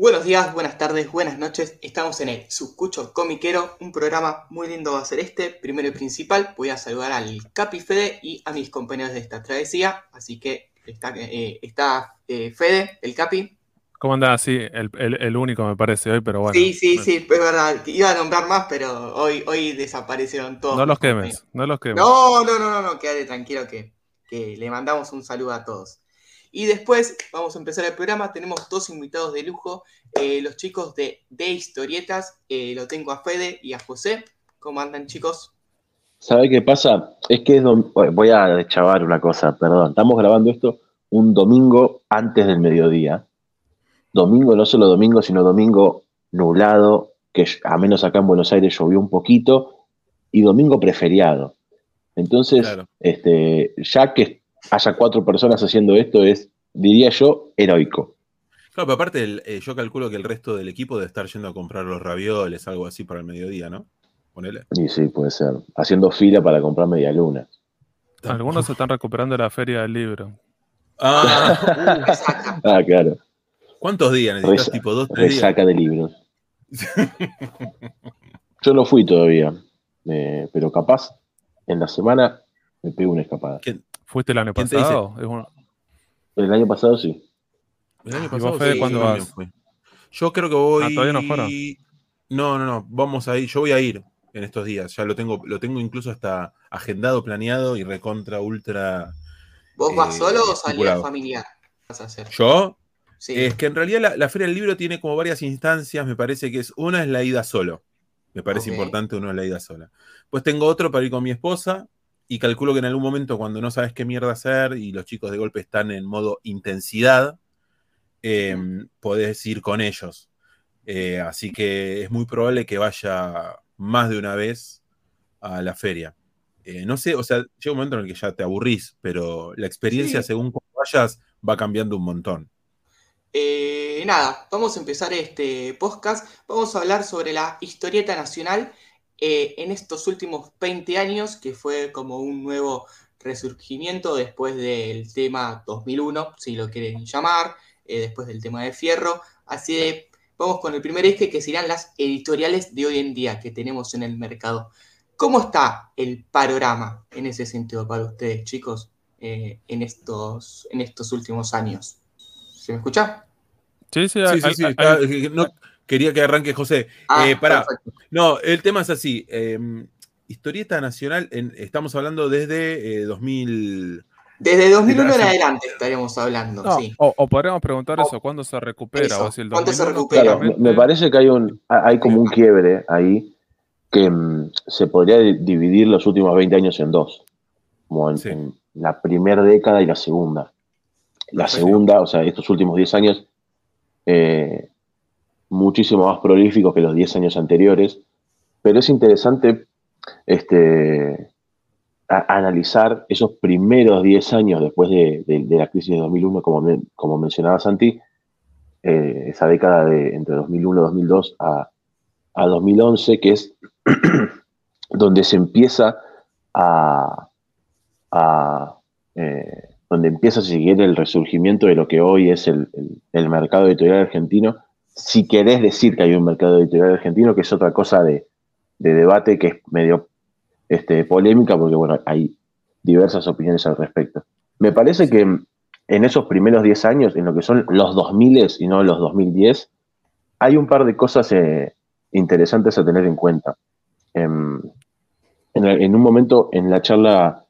Buenos días, buenas tardes, buenas noches. Estamos en el Subcucho Comiquero, un programa muy lindo va a ser este. Primero y principal, voy a saludar al Capi Fede y a mis compañeros de esta travesía. Así que está, eh, está eh, Fede, el Capi. ¿Cómo andás? Sí, el, el- el único me parece hoy, pero bueno. sí, sí, sí, es verdad. Iba a nombrar más, pero hoy, hoy desaparecieron todos. No los quemes, no los quemes. No, no, no, no, no, quédate tranquilo que, que le mandamos un saludo a todos. Y después vamos a empezar el programa. Tenemos dos invitados de lujo, eh, los chicos de, de Historietas. eh, lo tengo a Fede y a José. ¿Cómo andan, chicos? ¿Sabe qué pasa? Es que es dom- voy a deschavar una cosa, perdón. Estamos grabando esto un domingo antes del mediodía. Domingo, no solo domingo, sino domingo nublado, que a menos acá en Buenos Aires llovió un poquito, y domingo preferiado. Entonces, Claro. este, ya que haya cuatro personas haciendo esto es, diría yo, heroico. Claro, pero aparte el- eh, yo calculo que el resto del equipo debe estar yendo a comprar los ravioles, algo así para el mediodía, ¿no? Ponele. Y sí, puede ser. Haciendo fila para comprar media luna. Algunos se están recuperando de la feria del libro. Ah. Ah, claro. ¿Cuántos días necesitas? Resa- tipo dos, tres días. Resaca de libros. Yo no fui todavía, eh, pero capaz en la semana me pego una escapada. ¿Fuiste el año ¿Quién te dice? pasado? El año pasado sí. El año ¿Y pasado vos, Fede, sí, cuándo vas? Yo creo que voy. Ah, ¿todavía no fueron? No, no, no. Vamos a ir. Yo voy a ir en estos días. Ya lo tengo, lo tengo incluso hasta agendado, planeado y recontra ultra. ¿Vos vas Eh, solo o salías familiar? ¿Vas a hacer? ¿Yo? Sí. Es que en realidad la, la Feria del Libro tiene como varias instancias, me parece que es, una es la ida solo, me parece importante uno es la ida sola. Pues tengo otro para ir con mi esposa y calculo que en algún momento cuando no sabes qué mierda hacer y los chicos de golpe están en modo intensidad, eh, podés ir con ellos. Eh, así que es muy probable que vaya más de una vez a la feria. Eh, no sé, o sea, llega un momento en el que ya te aburrís, pero la experiencia Sí. según cómo vayas va cambiando un montón. Eh, nada, vamos a empezar este podcast. Vamos a hablar sobre la historieta nacional eh, en estos últimos 20 años, que fue como un nuevo resurgimiento después del tema 2001, si lo quieren llamar, eh, después del tema de Fierro. Así de, vamos con el primer eje, que serán las editoriales de hoy en día que tenemos en el mercado. ¿Cómo está el panorama en ese sentido para ustedes, chicos, eh, en, estos, en estos últimos años? ¿Se me escucha? Sí, sí, Sí, sí, sí. no, quería que arranque José. Ah, Eh, pará. perfecto. No, el tema es así. eh, historieta nacional, en- estamos hablando desde eh, 2000. Desde 2001 en adelante estaríamos hablando, no, sí. o, o podríamos preguntar eso, ¿cuándo se recupera? Eso, O si el ¿cuánto se 2001 recupera? Claro, me, parece que hay un hay como un quiebre ahí que mm, se podría di- dividir los últimos 20 años en dos, como en, Sí. en la primera década y la segunda. La Perfecto. segunda, o sea, estos últimos 10 años, eh, muchísimo más prolíficos que los 10 años anteriores, pero es interesante este, analizar esos primeros 10 años después de, la crisis de 2001, como, como mencionaba Santi, eh, esa década de entre 2001 y 2002 a, a 2011, que es donde se empieza a, eh, donde empieza a seguir el resurgimiento de lo que hoy es el- el mercado editorial argentino, si querés decir que hay un mercado editorial argentino, que es otra cosa de, de debate que es medio este, polémica, porque bueno, hay diversas opiniones al respecto. Me parece que en esos primeros 10 años, en lo que son los 2000 y no los 2010, hay un par de cosas eh, interesantes a tener en cuenta. Em, en, en un momento, en la charla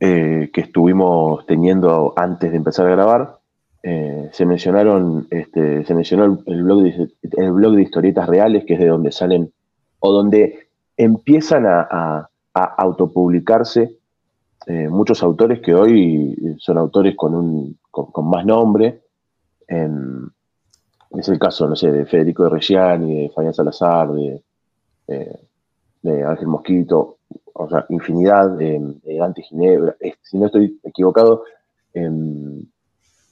eh, que estuvimos teniendo antes de empezar a grabar, eh, se mencionaron, este, se mencionó el, blog de, el blog de historietas reales, que es de donde salen, o donde empiezan a, autopublicarse eh, muchos autores que hoy son autores con, un, con, más nombre. Es el caso, no sé, de Federico de Reggiani, de Fabián Salazar, de, de Ángel Mosquito, o sea, infinidad, de, Dante Ginebra. Eh, si no estoy equivocado,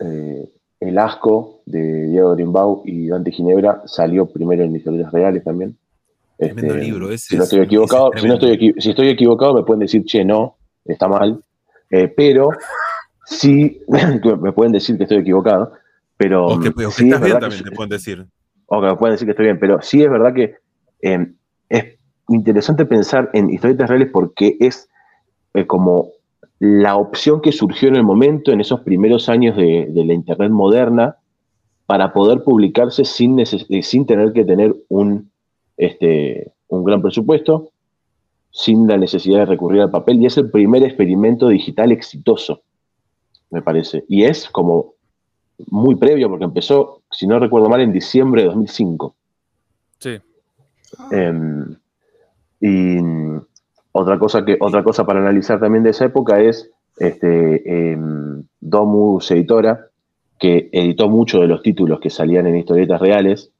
eh, El Asco de Diego Grimbau y Dante Ginebra salió primero en Historietas Reales también. Tremendo Este, libro, ese si no es- estoy equivocado, es si, no estoy si equivocado me pueden decir, che, no, está mal. Eh, pero sí, me pueden decir que estoy equivocado, Pero O que, o que sí, es estás bien también, que- te pueden decir. o que me pueden decir que estoy bien, pero sí es verdad que eh, es interesante pensar en historietas reales porque es eh, como la opción que surgió en el momento, en esos primeros años de, de la Internet moderna, para poder publicarse sin, eh, sin tener que tener un, este, un gran presupuesto, sin la necesidad de recurrir al papel, y es el primer experimento digital exitoso, me parece. Y es como muy previo, porque empezó, si no recuerdo mal, en diciembre de 2005. Sí. Em, y otra cosa, que, otra cosa para analizar también de esa época es este, em, Domus Editora, que editó muchos de los títulos que salían en historietas reales,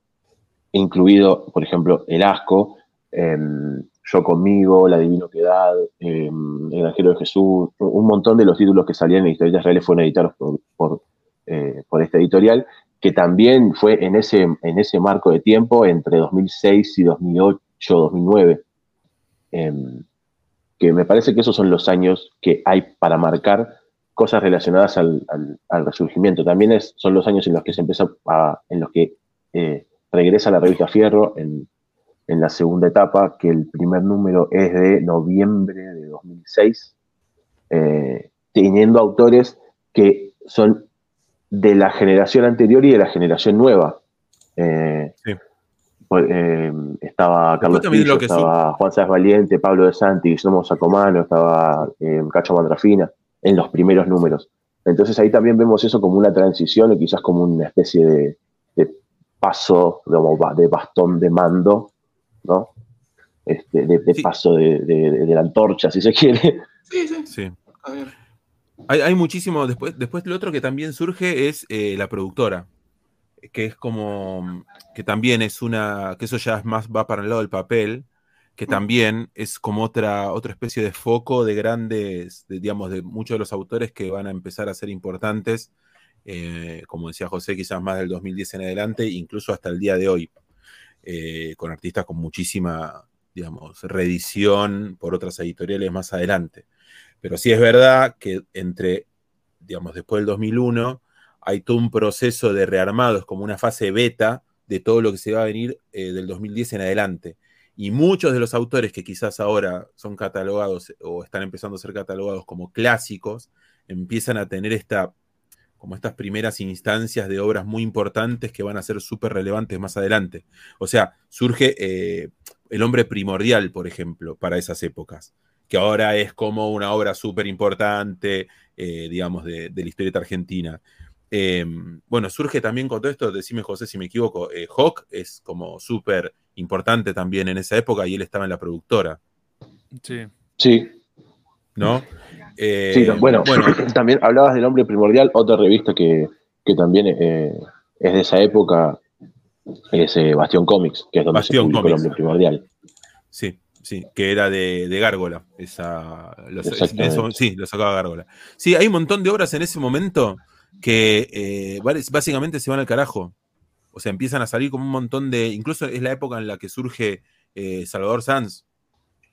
incluido, por ejemplo, El Asco, em, Yo conmigo, La Divino Quedad, em, El Granjero de Jesús, un montón de los títulos que salían en historietas reales fueron editados por, por, eh, por esta editorial, que también fue en ese, en ese marco de tiempo entre 2006 y 2008, 2009. Que me parece que esos son los años que hay para marcar cosas relacionadas al, al- resurgimiento. También es, son los años en los que se empieza en los que eh, regresa la revista Fierro en, en la segunda etapa, que el primer número es de noviembre de 2006, eh, teniendo autores que son de la generación anterior y de la generación nueva. Eh, Sí. Eh, estaba Carlos Pillo, estaba Juan Sáenz Valiente, Pablo de Santi, Guillermo Sacomano, estaba eh, Cacho Mandrafina, en los primeros números. Entonces ahí también vemos eso como una transición o quizás como una especie de, de paso, digamos, ba- de bastón de mando, ¿no? Este, de, de Sí. paso de, de- de la antorcha, si se quiere. Sí, sí. Sí. A ver. Hay, hay muchísimo. Después, después lo otro que también surge es eh, la productora. Que es como. Que también es una. Que eso ya es más va para el lado del papel. Que también es como otra, otra especie de foco de grandes, de, digamos, de muchos de los autores que van a empezar a ser importantes. eh, como decía José, quizás más del 2010 en adelante, incluso hasta el día de hoy. eh, con artistas con muchísima, digamos, reedición por otras editoriales más adelante. Pero sí es verdad que entre, digamos, después del 2001 hay todo un proceso de rearmado, es como una fase beta de todo lo que se va a venir eh, del 2010 en adelante. Y muchos de los autores que quizás ahora son catalogados o están empezando a ser catalogados como clásicos, empiezan a tener esta, como estas primeras instancias de obras muy importantes que van a ser súper relevantes más adelante. O sea, surge eh, El hombre primordial, por ejemplo, para esas épocas que ahora es como una obra súper importante, eh, digamos, de, de, la historieta argentina. Eh, bueno, surge también con todo esto, decime José si me equivoco, eh, Hawk es como súper importante también en esa época y él estaba en la productora. Sí. Sí. ¿No? Eh, sí, bueno, bueno, también hablabas del Hombre Primordial, otra revista que, que también eh, es de esa época, es eh, Bastión Comics, que es donde Bastión se publicó Comics. el Hombre Primordial. Sí, sí, que era de, de Gárgola. Esa, los, eso, sí, lo sacaba Gárgola. Sí, hay un montón de obras en ese momento que eh, básicamente se van al carajo. O sea, empiezan a salir como un montón de. Incluso es la época en la que surge eh, Salvador Sanz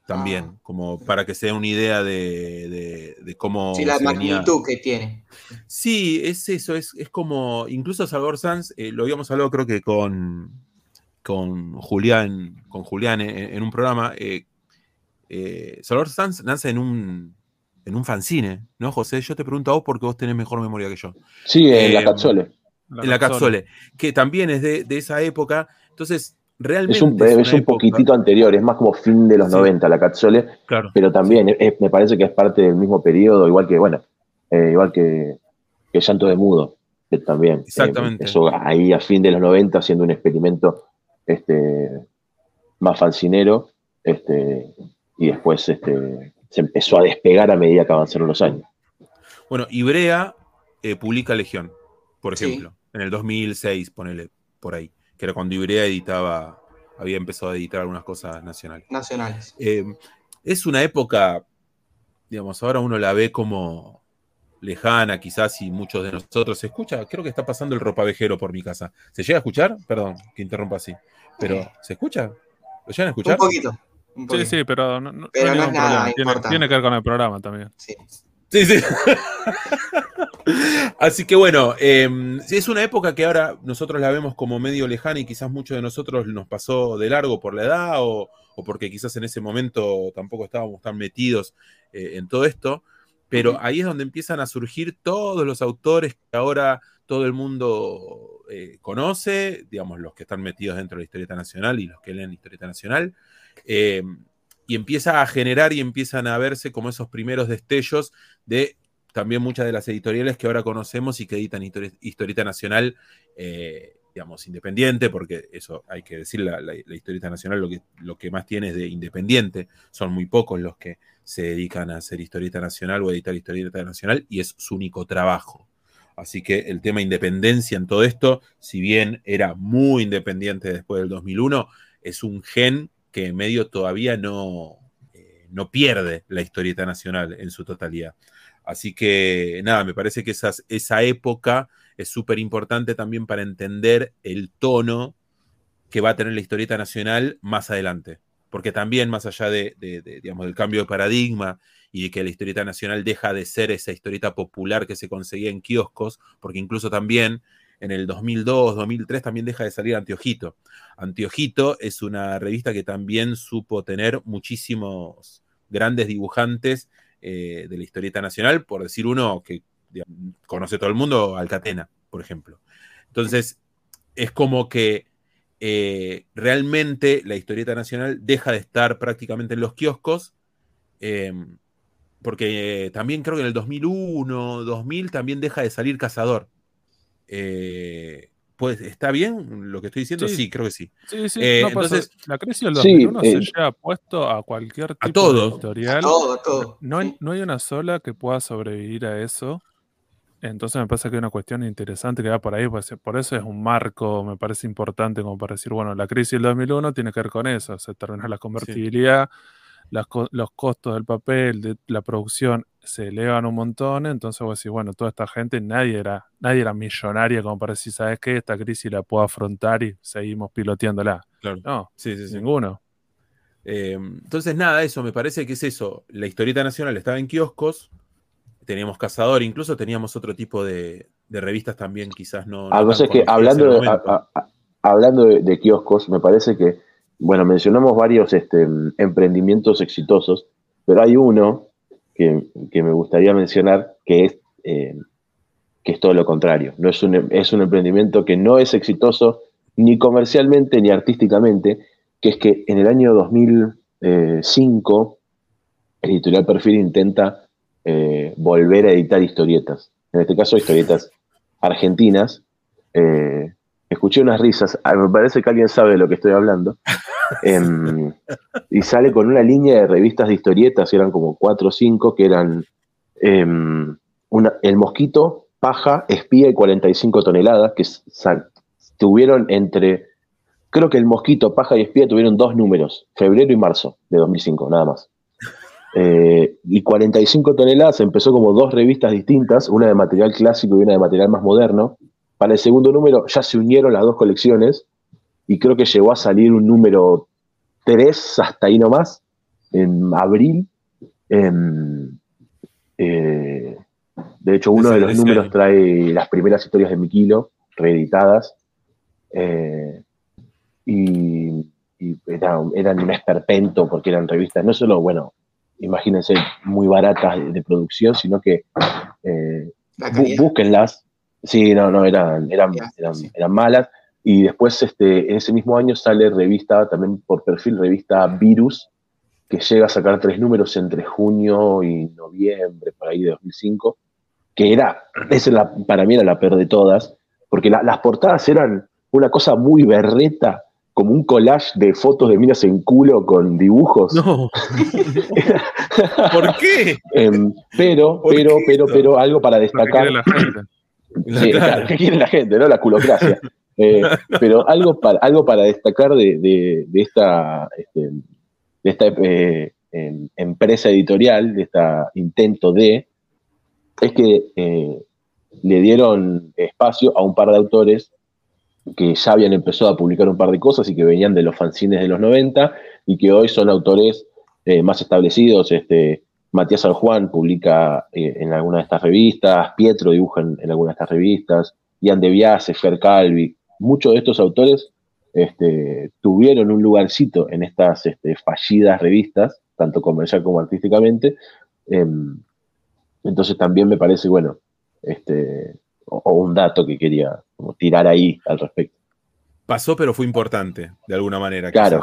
también, ah. como para que se den una idea de, de, de cómo. Sí, la magnitud venía. que tiene. Sí, es eso, es, es como. Incluso Salvador Sanz, eh, lo habíamos hablado creo que con, con Julián, con Julián en, en un programa. Salvador Sanz nace en un, en un fanzine, ¿no, José? Yo te pregunto a vos porque vos tenés mejor memoria que yo. Sí, en la Cazzole. En la Cazzole, que también es de, de, esa época. Entonces, realmente. Es un, es es un época... poquitito anterior, es más como fin de los sí. 90, la Cazzole. Claro. Pero también sí. es, me parece que es parte del mismo periodo, igual que, bueno, eh, igual que, que Llanto de Mudo, que también. Exactamente. Eh, eso ahí a fin de los 90, haciendo un experimento este, más fancinero. Este, y después este, se empezó a despegar a medida que avanzaron los años. Bueno, Ibrea eh, publica Legión, por ejemplo, sí. en el 2006, ponele por ahí, que era cuando Ibrea editaba, había empezado a editar algunas cosas nacionales. Nacionales. Eh, es una época, digamos, ahora uno la ve como lejana, quizás, y muchos de nosotros se escucha. Creo que está pasando el ropavejero por mi casa. ¿Se llega a escuchar? Perdón, que interrumpa así. Pero, ¿se escucha? ¿Lo llegan a escuchar? Un poquito. Sí, sí, pero no, no, pero no, no es nada tiene, tiene, que ver con el programa también. Sí, sí. sí. Así que bueno, eh, es una época que ahora nosotros la vemos como medio lejana y quizás muchos de nosotros nos pasó de largo por la edad o, porque quizás en ese momento tampoco estábamos tan metidos eh, en todo esto, pero ahí es donde empiezan a surgir todos los autores que ahora todo el mundo eh, conoce, digamos, los que están metidos dentro de la historieta nacional y los que leen historieta nacional, eh, y empieza a generar y empiezan a verse como esos primeros destellos de también muchas de las editoriales que ahora conocemos y que editan historieta nacional, eh, digamos, independiente, porque eso hay que decir, la, historieta nacional lo que, lo que más tiene es de independiente, son muy pocos los que se dedican a hacer historieta nacional o editar historieta nacional y es su único trabajo. Así que el tema independencia en todo esto, si bien era muy independiente después del 2001, es un gen que medio todavía no, eh, no pierde la historieta nacional en su totalidad. Así que nada, me parece que esa época es súper importante también para entender el tono que va a tener la historieta nacional más adelante. Porque también, más allá de, digamos, del cambio de paradigma y de que la historieta nacional deja de ser esa historieta popular que se conseguía en kioscos, porque incluso también en el 2002, 2003 también deja de salir Antiojito. Antiojito es una revista que también supo tener muchísimos grandes dibujantes eh, de la historieta nacional, por decir uno que conoce todo el mundo, Alcatena, por ejemplo. Entonces, es como que eh, realmente la historieta nacional deja de estar prácticamente en los kioscos, em, porque también creo que en el 2001, 2000 también deja de salir Cazador. Eh, pues, ¿está bien lo que estoy diciendo? Sí, creo que sí. Sí, sí. Eh, entonces, la crisis del 2001 se lleva puesto a cualquier tipo de editorial. todo, No, hay, no hay una sola que pueda sobrevivir a eso. Entonces me parece que hay una cuestión interesante que va por ahí, pues, por eso es un marco, me parece importante como para decir, bueno, la crisis del 2001 tiene que ver con eso, se termina la convertibilidad, los costos del papel, de la producción se elevan un montón, entonces vos decís, bueno, toda esta gente, nadie era, nadie era millonaria como para decir, ¿sabes qué? Esta crisis la puedo afrontar y seguimos piloteándola. Claro. No, sí, sí, ninguno. Eh, entonces, nada, eso me parece que es eso. La historieta nacional estaba en kioscos, teníamos Cazador, incluso teníamos otro tipo de, revistas también, quizás no. Ah, no que hablando, de, hablando de, kioscos, me parece que, bueno, mencionamos varios este, emprendimientos exitosos, pero hay uno que, me gustaría mencionar, que es, eh, que es todo lo contrario. No es, un, es un emprendimiento que no es exitoso ni comercialmente ni artísticamente, que es que en el año 2005 el editorial Perfil intenta eh, volver a editar historietas. En este caso, historietas argentinas. Eh, escuché unas risas, ah, me parece que alguien sabe de lo que estoy hablando. Em, y sale con una línea de revistas de historietas, eran como cuatro o cinco, que eran em, El Mosquito, Paja, Espía y 45 toneladas, que tuvieron entre, creo que El Mosquito, Paja y Espía tuvieron dos números, febrero y marzo de 2005, nada más. Eh, y 45 toneladas empezó como dos revistas distintas, una de material clásico y una de material más moderno. Para el segundo número ya se unieron las dos colecciones y creo que llegó a salir un número 3 hasta ahí nomás, en abril. Eh, de hecho, uno de los números trae las primeras historias de Miquilo, reeditadas. Eh, y, eran un esperpento porque eran revistas, no solo, bueno, imagínense, muy baratas de, producción, sino que eh, búsquenlas. Sí, no, no, eran, eran, eran malas. Y después, este, en ese mismo año sale revista, también por perfil, revista Virus, que llega a sacar tres números entre junio y noviembre, por ahí de 2005, que era, esa para mí era la peor de todas, porque las portadas eran una cosa muy berreta, como un collage de fotos de minas en culo con dibujos. No. ¿Por qué? Em, pero, pero, pero, pero, algo para destacar. ¿Qué quiere la gente? ¿no? La culocracia. Eh, pero algo para, algo para destacar de, esta, este, de esta eh, em, empresa editorial, de este intento de, es que eh, le dieron espacio a un par de autores que ya habían empezado a publicar un par de cosas y que venían de los fanzines de los 90 y que hoy son autores más establecidos, este, Matías San Juan publica en alguna de estas revistas, Pietro dibuja en, en alguna de estas revistas, Ian de Biase, Fer Calvi, muchos de estos autores este, tuvieron un lugarcito en estas este, fallidas revistas, tanto comercial como artísticamente. Em, entonces también me parece, bueno, este, o, un dato que quería tirar ahí al respecto. Pasó, pero fue importante, de alguna manera. Claro.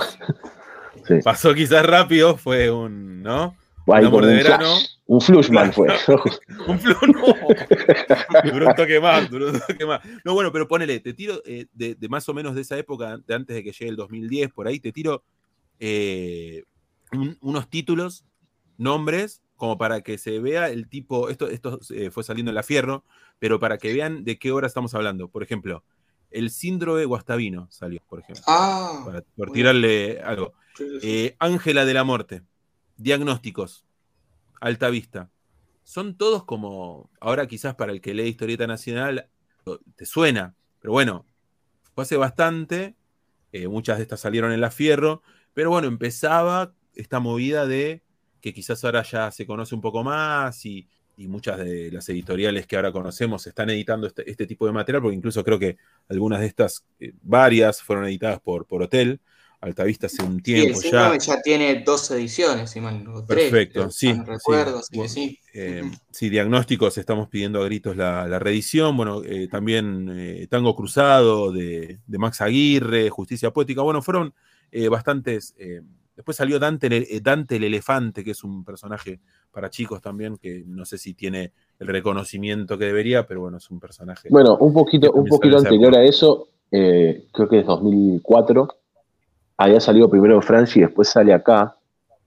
Pasó quizás rápido, fue un, ¿no? Un amor de verano. Un flushman fue. un flush, no. duró un toque más, duró un toque más. No, bueno, pero ponele, te tiro eh, de, más o menos de esa época, de antes de que llegue el 2010, por ahí, te tiro eh, unos títulos, nombres, como para que se vea el tipo, esto, esto eh, fue saliendo en la fierro, pero para que vean de qué hora estamos hablando. Por ejemplo, el síndrome guastavino salió, por ejemplo. Ah, para, por tirarle algo. Ángela de la Muerte, diagnósticos, Alta Vista. Son todos como, ahora quizás para el que lee Historieta Nacional te suena, pero bueno, fue hace bastante, eh, muchas de estas salieron en la Fierro, pero bueno, empezaba esta movida de que quizás ahora ya se conoce un poco más y, muchas de las editoriales que ahora conocemos están editando este, este, tipo de material, porque incluso creo que algunas de estas, eh, varias, fueron editadas por, por Hotel, Altavista hace un tiempo ya. ya tiene dos ediciones, si mal Perfecto, sí. Recuerdo, sí. sí. Eh, sí, diagnósticos, estamos pidiendo a gritos la, reedición. Bueno, eh, también eh, Tango Cruzado de, Max Aguirre, Justicia Poética. Bueno, fueron bastantes. después salió Dante, Dante el Elefante, que es un personaje para chicos también, que no sé si tiene el reconocimiento que debería, pero bueno, es un personaje. Bueno, un poquito, un poquito anterior a eso, creo que es 2004 había salido primero en Francia y después sale acá.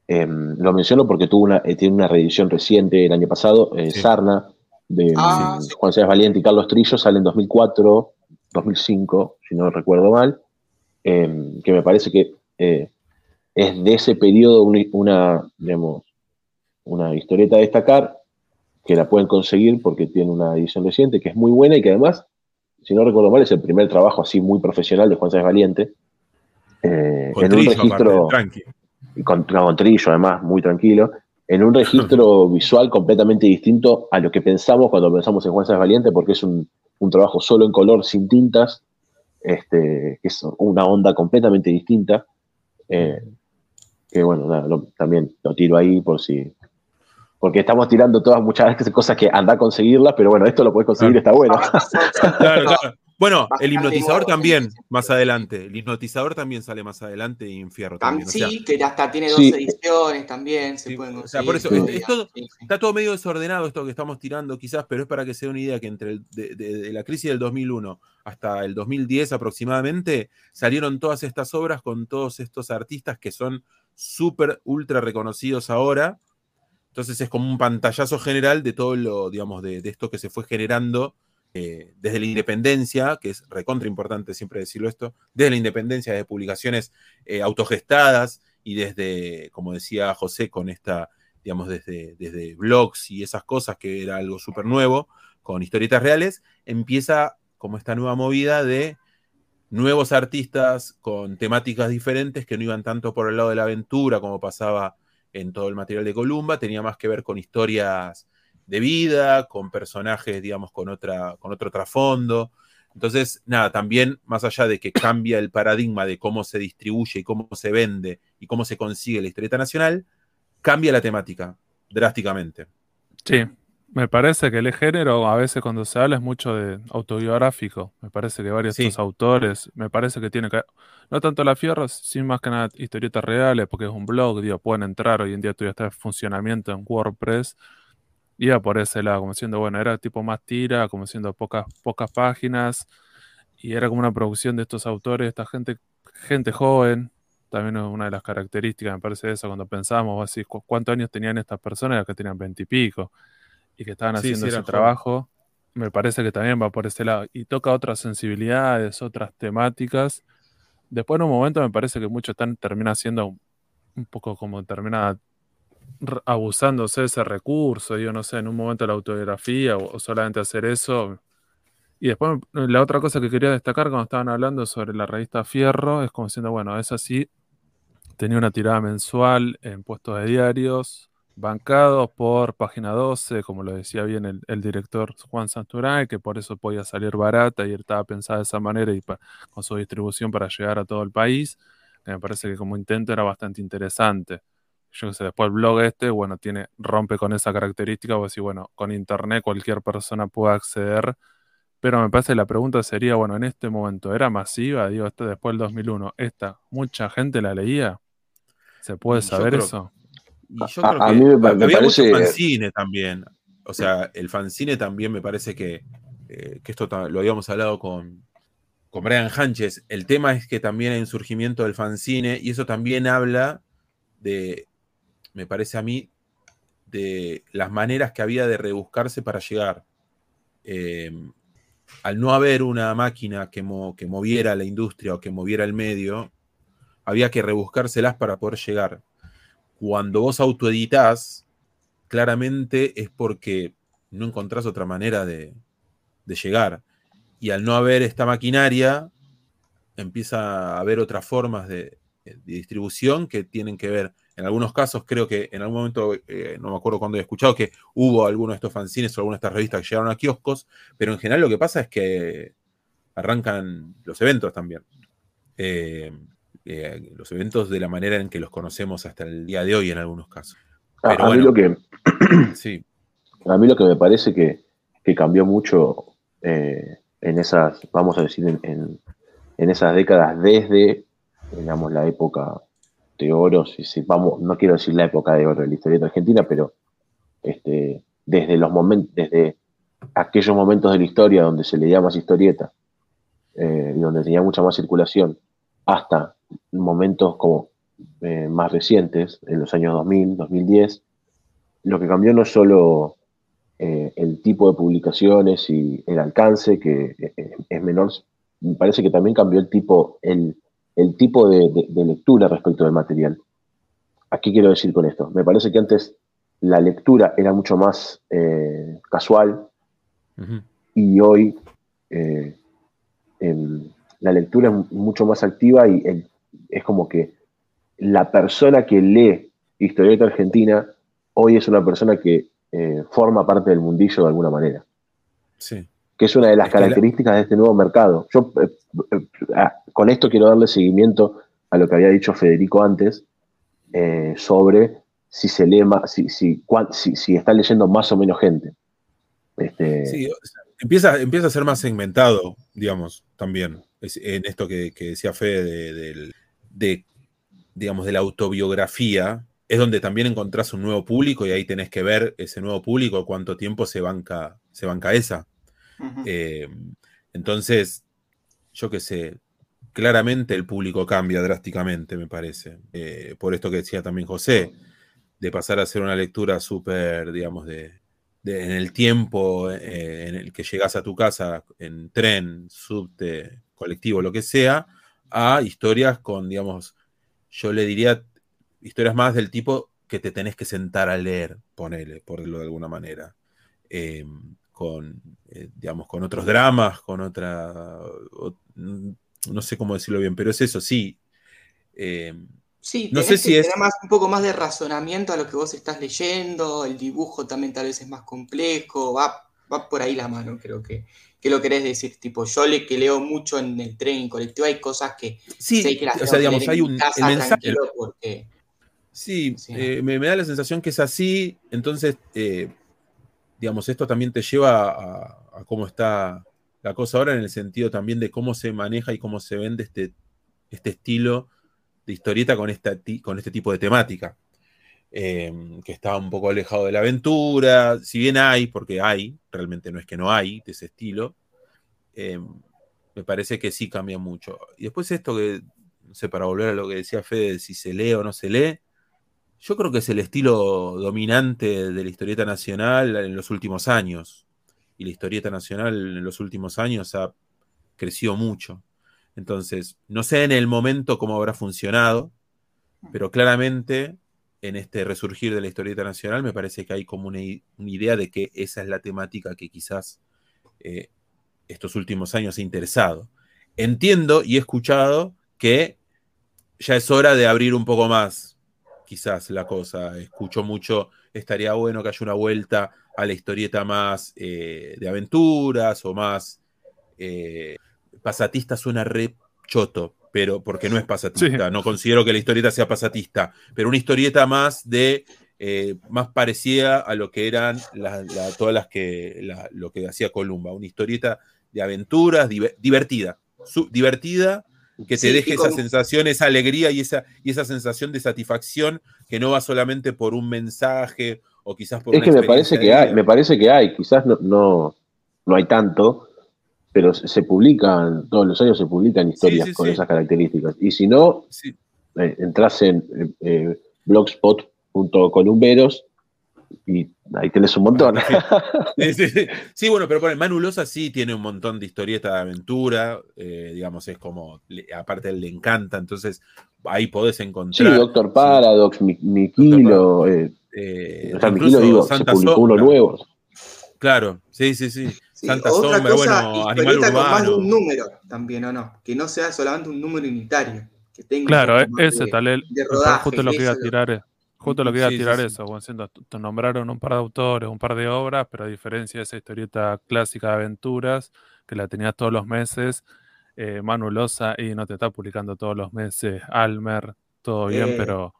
Em, lo menciono porque tuvo una, eh, tiene una reedición reciente el año pasado, eh, Sarna, de ah, Juan César Valiente y Carlos Trillo, sale en 2004, 2005, si no recuerdo mal, em, que me parece que eh, es de ese periodo una, digamos, una historieta a destacar, que la pueden conseguir porque tiene una edición reciente, que es muy buena y que además, si no recuerdo mal, es el primer trabajo así muy profesional de Juan César Valiente. Eh, en un registro y con, con, trillo además muy tranquilo en un registro visual completamente distinto a lo que pensamos cuando pensamos en Juan Sáenz Valiente porque es un, trabajo solo en color sin tintas este, que es una onda completamente distinta eh, que bueno también lo tiro ahí por si porque estamos tirando todas muchas veces cosas que anda a conseguirlas, pero bueno, esto lo puedes conseguir, está bueno. claro, claro. Bueno, el hipnotizador también, más adelante. El hipnotizador también sale más adelante y en Fierro también. Sí, que hasta tiene dos ediciones también. Se pueden o sea, por eso está todo medio desordenado esto que estamos tirando, quizás, pero es para que se dé una idea que entre de, la crisis del 2001 hasta el 2010 aproximadamente salieron todas estas obras con todos estos artistas que son súper, ultra reconocidos ahora. Entonces es como un pantallazo general de todo lo, digamos, de, de esto que se fue generando eh, desde la independencia, que es recontra importante siempre decirlo esto, desde la independencia, de publicaciones eh, autogestadas y desde, como decía José, con esta, digamos, desde, desde blogs y esas cosas, que era algo súper nuevo, con historietas reales, empieza como esta nueva movida de nuevos artistas con temáticas diferentes que no iban tanto por el lado de la aventura como pasaba en todo el material de Columba, tenía más que ver con historias de vida, con personajes, digamos, con, otra, con otro trasfondo. Entonces, nada, también más allá de que cambia el paradigma de cómo se distribuye y cómo se vende y cómo se consigue la historieta nacional, cambia la temática drásticamente. Sí, me parece que el género a veces cuando se habla es mucho de autobiográfico. Me parece que varios autores, me parece que tiene que... No tanto la fierro, sino más que nada historietas reales, porque es un blog, digo, pueden entrar, hoy en día todavía está en funcionamiento en WordPress iba por ese lado, como siendo, bueno, era tipo más tira, como siendo pocas, pocas páginas, y era como una producción de estos autores, esta gente, gente joven, también es una de las características, me parece eso, cuando pensamos, así, cuántos años tenían estas personas, que tenían veintipico, y, que estaban haciendo ese trabajo, me parece que también va por ese lado, y toca otras sensibilidades, otras temáticas. Después en un momento me parece que mucho están, termina siendo un, un poco como termina abusándose de ese recurso, yo no sé, en un momento la autobiografía o, solamente hacer eso. Y después la otra cosa que quería destacar cuando estaban hablando sobre la revista Fierro es como diciendo, bueno, es así, tenía una tirada mensual en puestos de diarios, bancados por página 12, como lo decía bien el, director Juan Santurán, que por eso podía salir barata y estaba pensada de esa manera y con su distribución para llegar a todo el país, me parece que como intento era bastante interesante. Yo sé, después el blog este, bueno, tiene, rompe con esa característica, o decir, bueno, con internet cualquier persona puede acceder, pero me parece que la pregunta sería, bueno, en este momento, ¿era masiva? Digo, este, después del 2001, ¿esta mucha gente la leía? ¿Se puede saber eso? Y yo creo que a mí me, había mucho fanzine también. O sea, el fanzine también me parece que, eh, que esto lo habíamos hablado con, con Brian Hanches. El tema es que también hay un surgimiento del fanzine y eso también habla de, me parece a mí, de las maneras que había de rebuscarse para llegar. Em, al no haber una máquina que, que moviera la industria o que moviera el medio, había que rebuscárselas para poder llegar cuando vos autoeditas, claramente es porque no encontrás otra manera de, llegar. Y al no haber esta maquinaria, empieza a haber otras formas de, distribución que tienen que ver. En algunos casos, creo que en algún momento, eh, no me acuerdo cuándo he escuchado, que hubo algunos de estos fanzines o algunas de estas revistas que llegaron a kioscos, pero en general lo que pasa es que arrancan los eventos también. Eh, eh, los eventos de la manera en que los conocemos hasta el día de hoy en algunos casos. a, mí lo que, sí. a mí lo que me parece que, cambió mucho en esas, vamos a decir, en, esas décadas desde, digamos, la época de oro, si, vamos, no quiero decir la época de oro de la historieta argentina, pero este, desde los momentos, aquellos momentos de la historia donde se leía más historieta eh, y donde tenía mucha más circulación, hasta momentos como eh, más recientes, en los años 2000, 2010, lo que cambió no es solo eh, el tipo de publicaciones y el alcance, que es menor, me parece que también cambió el tipo, el, tipo de, lectura respecto del material. ¿A qué quiero decir con esto? Me parece que antes la lectura era mucho más casual y hoy la lectura es mucho más activa y el es como que la persona que lee historieta argentina hoy es una persona que eh, forma parte del mundillo de alguna manera. Sí. Que es una de las características de este nuevo mercado. Yo eh, eh, ah, con esto quiero darle seguimiento a lo que había dicho Federico antes sobre si se lee más, si, si, si, está leyendo más o menos gente. Este... Sí, empieza, empieza a ser más segmentado, digamos, también, en esto que, decía Fede de, digamos, de la autobiografía, es donde también encontrás un nuevo público y ahí tenés que ver ese nuevo público, cuánto tiempo se banca, se banca esa. Eh, entonces, yo qué sé, claramente el público cambia drásticamente, me parece. Eh, por esto que decía también José, de pasar a hacer una lectura súper, digamos, de, en el tiempo eh, en el que llegas a tu casa, en tren, subte, colectivo, lo que sea, a historias con, digamos, yo le diría historias más del tipo que te tenés que sentar a leer, ponele, por decirlo de alguna manera. Em, con, eh, digamos, con otros dramas, con otra. No sé cómo decirlo bien, pero es eso, sí. Em, sí, no sé si es. Más, un poco más de razonamiento a lo que vos estás leyendo, el dibujo también tal vez es más complejo, va, va por ahí la mano, creo que. ¿Qué lo querés decir? Tipo, yo le, que leo mucho en el tren en colectivo, hay cosas que sí, que o sea, digamos, hay un mensaje. Sí, eh, me, da la sensación que es así, entonces, eh, digamos, esto también te lleva a, cómo está la cosa ahora en el sentido también de cómo se maneja y cómo se vende este, este estilo de historieta con, esta, con este tipo de temática. Em, que está un poco alejado de la aventura, si bien hay, porque hay, realmente no es que no hay de ese estilo, em, me parece que sí cambia mucho. Y después esto que, no sé, para volver a lo que decía Fede, si se lee o no se lee, yo creo que es el estilo dominante de la historieta nacional en los últimos años. Y la historieta nacional en los últimos años ha crecido mucho. Entonces, no sé en el momento cómo habrá funcionado, pero claramente en este resurgir de la historieta nacional, me parece que hay como una, idea de que esa es la temática que quizás eh, estos últimos años ha interesado. Entiendo y he escuchado que ya es hora de abrir un poco más quizás la cosa. Escucho mucho, estaría bueno que haya una vuelta a la historieta más eh, de aventuras o más eh, pasatista suena re choto, pero porque no es pasatista, no considero que la historieta sea pasatista, pero una historieta más de eh, más parecida a lo que eran todas las que lo que hacía Columba, una historieta de aventuras divertida, divertida que te deje esa sensación, esa alegría y esa, y esa sensación de satisfacción que no va solamente por un mensaje o quizás por es que me parece que hay, me parece que hay, quizás no, no, hay tanto, pero se publican, todos los años se publican historias con esas características. Y si no, eh, entras en eh, blogspot.columberos y ahí tenés un montón. Sí, bueno, pero por Manulosa sí tiene un montón de historietas de aventura, eh, digamos, es como, aparte él le encanta, entonces ahí podés encontrar. Sí, Doctor Paradox, Mikilo, eh, eh, digo, Santa se publicó uno nuevo. Claro, sí, sí, sí. Santa otra Sombra, cosa, bueno, animal urbano. con más de un número también, ¿o no? Que no sea solamente un número unitario. Que tenga claro, ese tal, el, de rodaje, justo lo que iba a tirar. Justo lo que iba a tirar eso, te nombraron un par de autores, un par de obras, pero a diferencia de esa historieta clásica de aventuras, que la tenías todos los meses, eh, Manulosa y no te está publicando todos los meses, Almer, todo bien, eh, pero...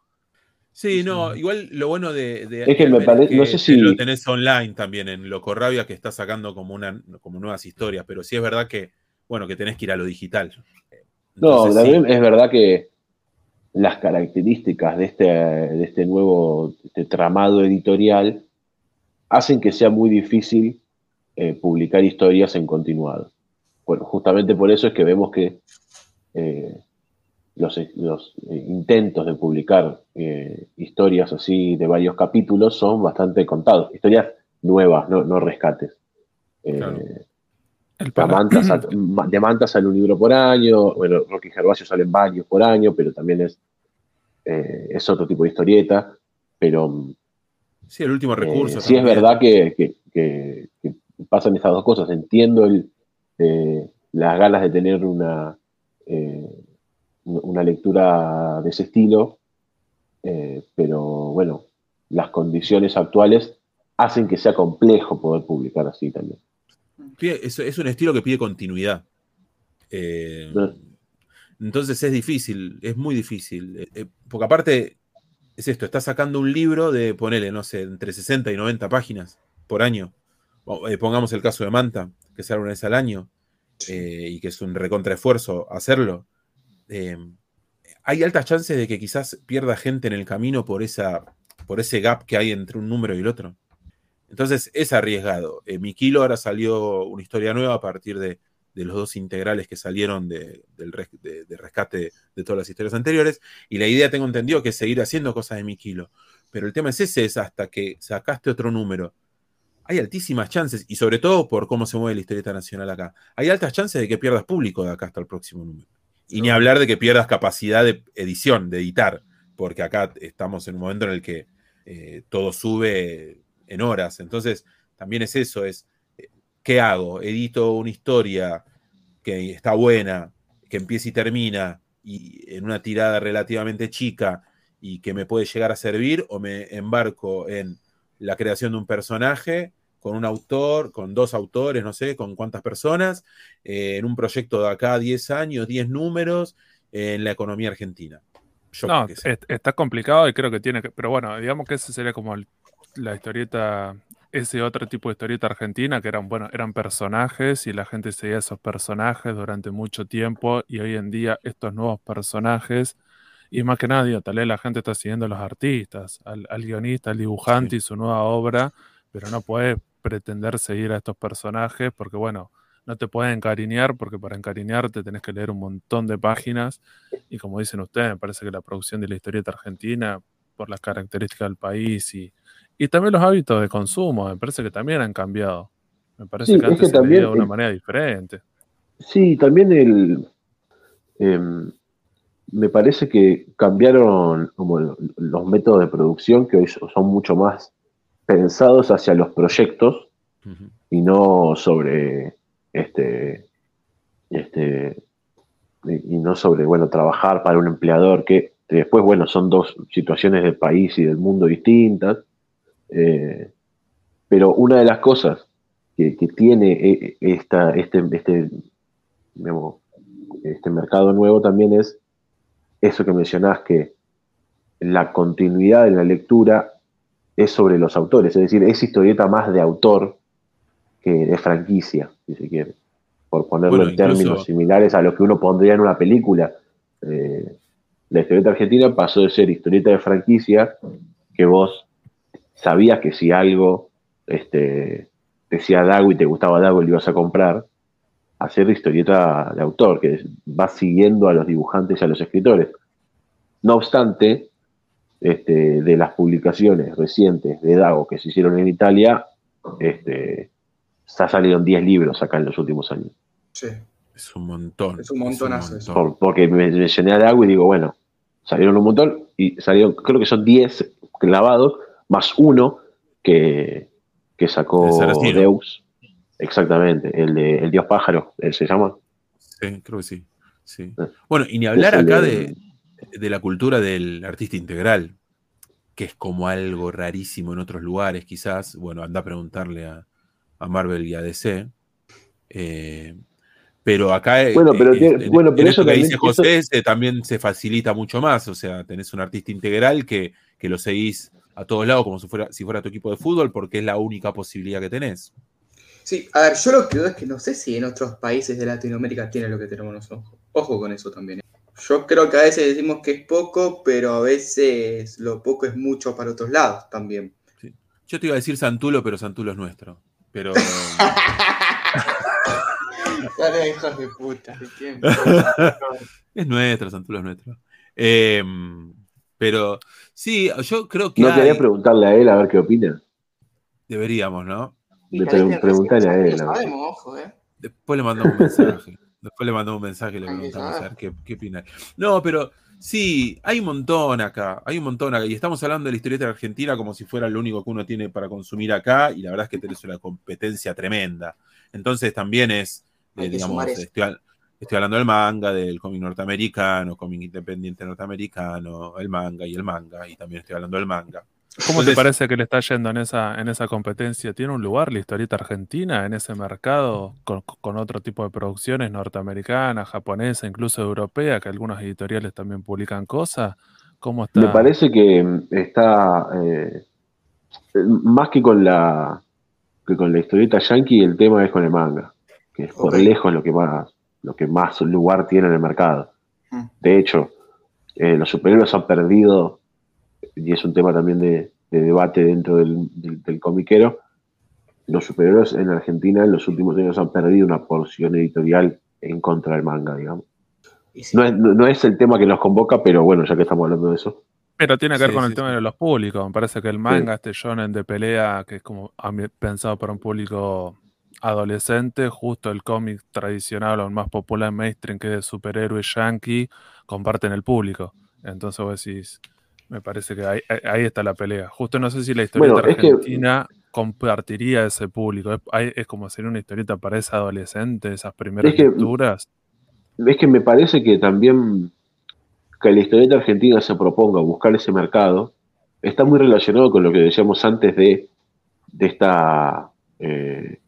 Sí, no, igual lo bueno de... es que me parece, no sé si... Lo tenés online también en Locorrabia, que está sacando como, una, como nuevas historias, pero sí es verdad que, bueno, que tenés que ir a lo digital. no, también es verdad que las características de este, de este nuevo este tramado editorial hacen que sea muy difícil eh, publicar historias en continuado. Bueno, justamente por eso es que vemos que eh, los, los eh, intentos de publicar historias así de varios capítulos son bastante contados, historias nuevas, no, rescates. de Manta sale un libro por año, bueno, Rocky Gervasio salen varios por año, pero también es, eh, es otro tipo de historieta, pero... Sí, el último recurso. Eh, sí es verdad que, pasan estas dos cosas. Entiendo eh, las ganas de tener una, una lectura de ese estilo, pero bueno, las condiciones actuales hacen que sea complejo poder publicar así también. Es, un estilo que pide continuidad. entonces es difícil, es muy difícil. Eh, eh, porque aparte, es esto, está sacando un libro de, ponele, no sé, entre 60 y 90 páginas por año. Eh, pongamos el caso de Manta, que sale una vez al año, y que es un recontraesfuerzo hacerlo. Hay altas chances de que quizás pierda gente en el camino por, esa, por ese gap que hay entre un número y el otro. Entonces es arriesgado. Eh, mi kilo ahora salió una historia nueva a partir de, los dos integrales que salieron de, del rescate de todas las historias anteriores. Y la idea, tengo entendido, que es seguir haciendo cosas de mi kilo. Pero el tema es ese, es hasta que sacaste otro número. Hay altísimas chances, y sobre todo por cómo se mueve la historieta nacional acá, hay altas chances de que pierdas público de acá hasta el próximo número. Y ni hablar de que pierdas capacidad de edición, de editar, porque acá estamos en un momento en el que eh, todo sube en horas. Entonces, también es eso, es, eh, ¿qué hago? Edito una historia que está buena, que empieza y termina, y en una tirada relativamente chica y que me puede llegar a servir, o me embarco en la creación de un personaje con un autor, con dos autores, no sé, con cuántas personas, eh, en un proyecto de acá 10 años, 10 números, en la economía argentina. no, está complicado y creo que tiene que, pero bueno, digamos que ese sería como el la historieta, ese otro tipo de historieta argentina, que eran, bueno, eran personajes y la gente seguía esos personajes durante mucho tiempo y hoy en día estos nuevos personajes, y más que nada, tal vez la gente está siguiendo a los artistas, al, guionista, al dibujante y su nueva obra, pero no puede pretender seguir a estos personajes porque, bueno, no te pueden encariñar porque para encariñarte tenés que leer un montón de páginas y como dicen ustedes, me parece que la producción de la historieta argentina, por las características del país y, y también los hábitos de consumo, me parece que también han cambiado. Me parece que antes se también, de una manera diferente. Sí, también el. Em, me parece que cambiaron como los métodos de producción que hoy son mucho más pensados hacia los proyectos y no sobre este, este y no sobre bueno trabajar para un empleador que después, bueno, son dos situaciones del país y del mundo distintas. Eh, pero una de las cosas que, tiene eh, esta, este, este, este mercado nuevo también es eso que mencionás, que la continuidad de la lectura es sobre los autores, es decir, es historieta más de autor que de franquicia, si se quiere, por ponerlo en términos similares a lo que uno pondría en una película. Eh, la historieta argentina pasó de ser historieta de franquicia, que vos sabías que si algo este, decía Dago y te gustaba Dago y lo ibas a comprar, a ser historieta de autor, que va siguiendo a los dibujantes y a los escritores. No obstante, este, de las publicaciones recientes de Dago que se hicieron en Italia, este, ha salido 10 libros acá en los últimos años. Sí. Es un montón. Es un montonazo. porque me mencioné a Dago y digo, bueno, salieron un montón y salieron, creo que son 10 clavados, más uno que, que sacó Deus. Exactamente, el de El Dios Pájaro, él se llama. Sí, creo que sí. sí. Ah. Bueno, y ni hablar acá de, de la cultura del artista integral, que es como algo rarísimo en otros lugares, quizás. Bueno, anda a preguntarle a, Marvel y a DC. Eh, pero acá, bueno, pero, bueno, pero eso que dice José también se facilita mucho más. O sea, tenés un artista integral que, que, lo seguís a todos lados como si fuera, si fuera tu equipo de fútbol, porque es la única posibilidad que tenés. Sí, a ver, yo lo que veo es que no sé si en otros países de Latinoamérica tiene lo que tenemos nosotros. Ojo con eso también. ¿eh? Yo creo que a veces decimos que es poco, pero a veces lo poco es mucho para otros lados también. Yo te iba a decir Santulo, pero Santulo es nuestro. Pero. Dale, hijos de puta. es nuestro, Santulo es nuestro. Em, pero sí, yo creo que. No quería preguntarle a él a ver qué opina. Deberíamos, ¿no? preguntarle a él. ¿eh? Después le mandamos un mensaje. Después le mandamos un mensaje y le preguntamos a ver qué, qué opina. No, pero sí, hay un montón acá, hay un montón acá. Y estamos hablando de la historieta de Argentina como si fuera lo único que uno tiene para consumir acá, y la verdad es que tenés una competencia tremenda. Entonces también es, eh, digamos, estoy, estoy, hablando del manga, del cómic norteamericano, cómic independiente norteamericano, el manga y el manga, y también estoy hablando del manga. ¿Cómo te parece que le está yendo en esa, en esa competencia? ¿Tiene un lugar la historieta argentina en ese mercado con, otro tipo de producciones norteamericanas, japonesas, incluso europea, que algunos editoriales también publican cosas? ¿Cómo está? Me parece que mm, está eh, más que con la que con la historieta yankee, el tema es con el manga, que es por lejos lo que más lo que más lugar tiene en el mercado. Mm. De hecho, eh, los superhéroes han perdido y es un tema también de, debate dentro del, comiquero, los superhéroes en Argentina en los últimos años han perdido una porción editorial en contra del manga, digamos. No, es, el tema que nos convoca, pero bueno, ya que estamos hablando de eso. Pero tiene que ver con el tema de los públicos. Me parece que el manga, este shonen de pelea, que es como pensado para un público adolescente, justo el cómic tradicional o el más popular mainstream que es de superhéroe yankee, comparten el público. Entonces vos decís, me parece que ahí, está la pelea. Justo no sé si la historieta argentina compartiría ese público. Es, como ser una historieta para ese adolescente, esas primeras lecturas. Es que me parece que también que la historieta argentina se proponga buscar ese mercado está muy relacionado con lo que decíamos antes de, de esta. Eh,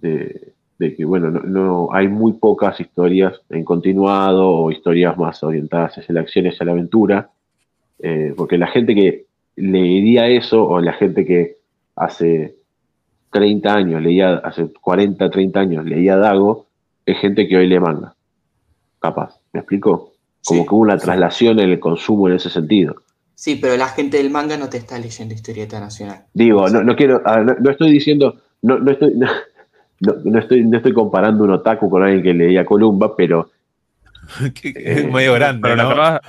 de, que, bueno, no, hay muy pocas historias en continuado o historias más orientadas hacia la acción y hacia la aventura eh, porque la gente que leería eso, o la gente que hace 30 años leía, hace 40, 30 años leía Dago, es gente que hoy lee manga. Capaz, ¿me explico? Como que hubo una traslación en el consumo en ese sentido. Sí, pero la gente del manga no te está leyendo historieta nacional. Digo, no, no quiero, no, estoy diciendo, no, no estoy, no, estoy, no estoy comparando un otaku con alguien que leía Columba, pero es muy grande. Pero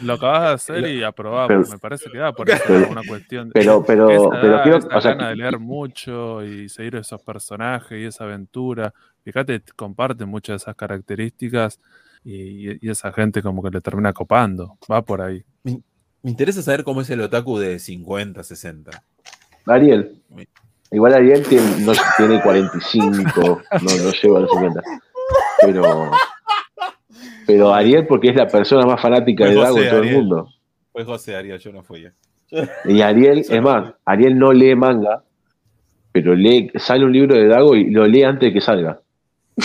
lo, acabas, de hacer y aprobamos. me parece que da por eso una cuestión. Pero, pero, pero quiero. o sea, de leer mucho y seguir esos personajes y esa aventura. Fíjate, comparten muchas de esas características y, esa gente como que le termina copando. Va por ahí. Me, interesa saber cómo es el otaku de 50, 60. Ariel. Igual Ariel tiene, no, tiene 45, no, no lleva a los 50. Pero pero Ariel, porque es la persona más fanática de Dago en todo el mundo. Fue José Ariel, yo no fui. Y Ariel, es más, Ariel no lee manga, pero lee, sale un libro de Dago y lo lee antes de que salga. o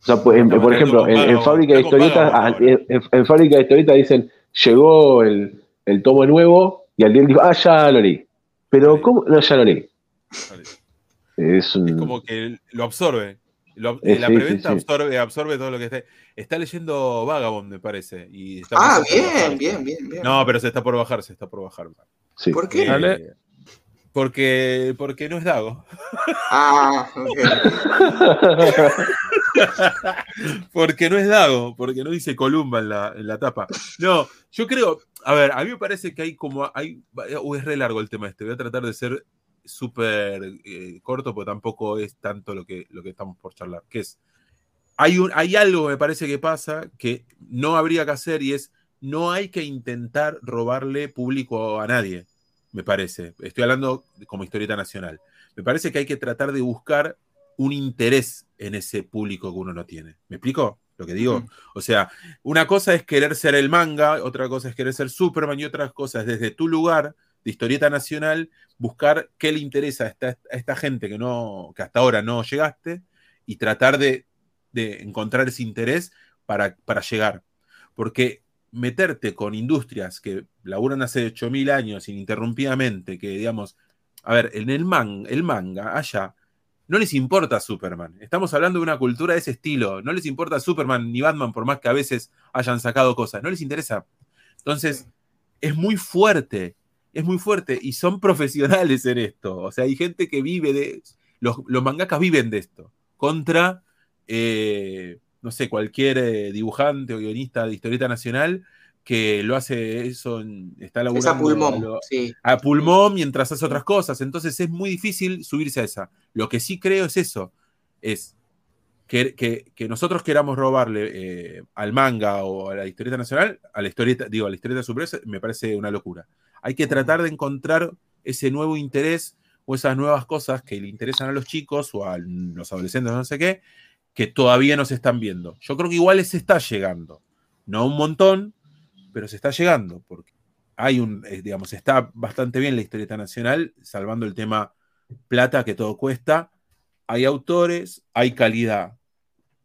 sea, pues, por ejemplo, en, fábrica de historietas, ah, en, fábrica de historietas dicen, llegó el, el tomo nuevo, y Ariel dijo, ah, ya lo leí. Pero, ¿cómo? No, ya lo leí. Es, como que lo absorbe. Eh, la preventa Absorbe, absorbe todo lo que esté. Está leyendo Vagabond, me parece. Y ah, bien, bien, bien, bien. No, pero se está por bajar, se está por bajar. ¿Por qué? Eh, porque, porque no es Dago. Ah, ok. porque no es Dago, porque no dice Columba en la, en la tapa. No, yo creo, a ver, a mí me parece que hay como, hay, es re largo el tema este, voy a tratar de ser súper eh, corto, porque tampoco es tanto lo que, lo que estamos por charlar, que es, hay, un, hay algo, me parece que pasa, que no habría que hacer y es, no hay que intentar robarle público a nadie, me parece. Estoy hablando como historieta nacional. Me parece que hay que tratar de buscar un interés en ese público que uno no tiene. ¿Me explico lo que digo? O sea, una cosa es querer ser el manga, otra cosa es querer ser Superman y otras cosas desde tu lugar de historieta nacional, buscar qué le interesa a esta, a esta gente que, no, que hasta ahora no llegaste y tratar de, encontrar ese interés para, para llegar. Porque meterte con industrias que laburan hace 8.000 años ininterrumpidamente, que digamos, a ver, en el, man, el manga, allá, no les importa Superman. Estamos hablando de una cultura de ese estilo. No les importa Superman ni Batman, por más que a veces hayan sacado cosas. No les interesa. Entonces, es muy fuerte es muy fuerte y son profesionales en esto. O sea, hay gente que vive de. Los, los mangakas viven de esto. Contra, eh, no sé, cualquier eh, dibujante o guionista de historieta nacional que lo hace eso, está laburando a pulmón, a pulmón mientras hace otras cosas. Entonces es muy difícil subirse a esa. Lo que sí creo es eso, es que, que, nosotros queramos robarle eh, al manga o a la historieta nacional, a la historieta, digo, a la historieta superior, me parece una locura. Hay que tratar de encontrar ese nuevo interés o esas nuevas cosas que le interesan a los chicos o a los adolescentes, no sé qué, que todavía no se están viendo. Yo creo que igual se está llegando. No un montón, pero se está llegando, porque hay un, eh, digamos, está bastante bien la historieta nacional, salvando el tema plata que todo cuesta. Hay autores, hay calidad.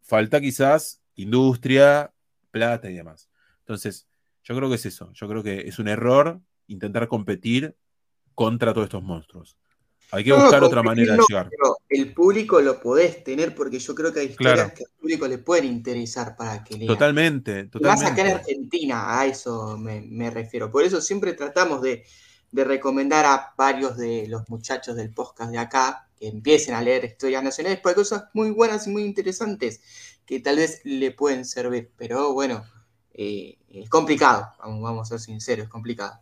Falta quizás industria, plata y demás. Entonces, yo creo que es eso. Yo creo que es un error intentar competir contra todos estos monstruos. Hay que buscar otra manera de llegar. el público lo podés tener porque yo creo que hay historias que al público le pueden interesar para que lean. Totalmente, totalmente. Más acá en Argentina, a eso me, refiero. Por eso siempre tratamos de, recomendar a varios de los muchachos del podcast de acá que empiecen a leer historias nacionales, porque hay cosas muy buenas y muy interesantes que tal vez le pueden servir. Pero bueno, eh, es complicado, vamos, vamos a ser sinceros, es complicado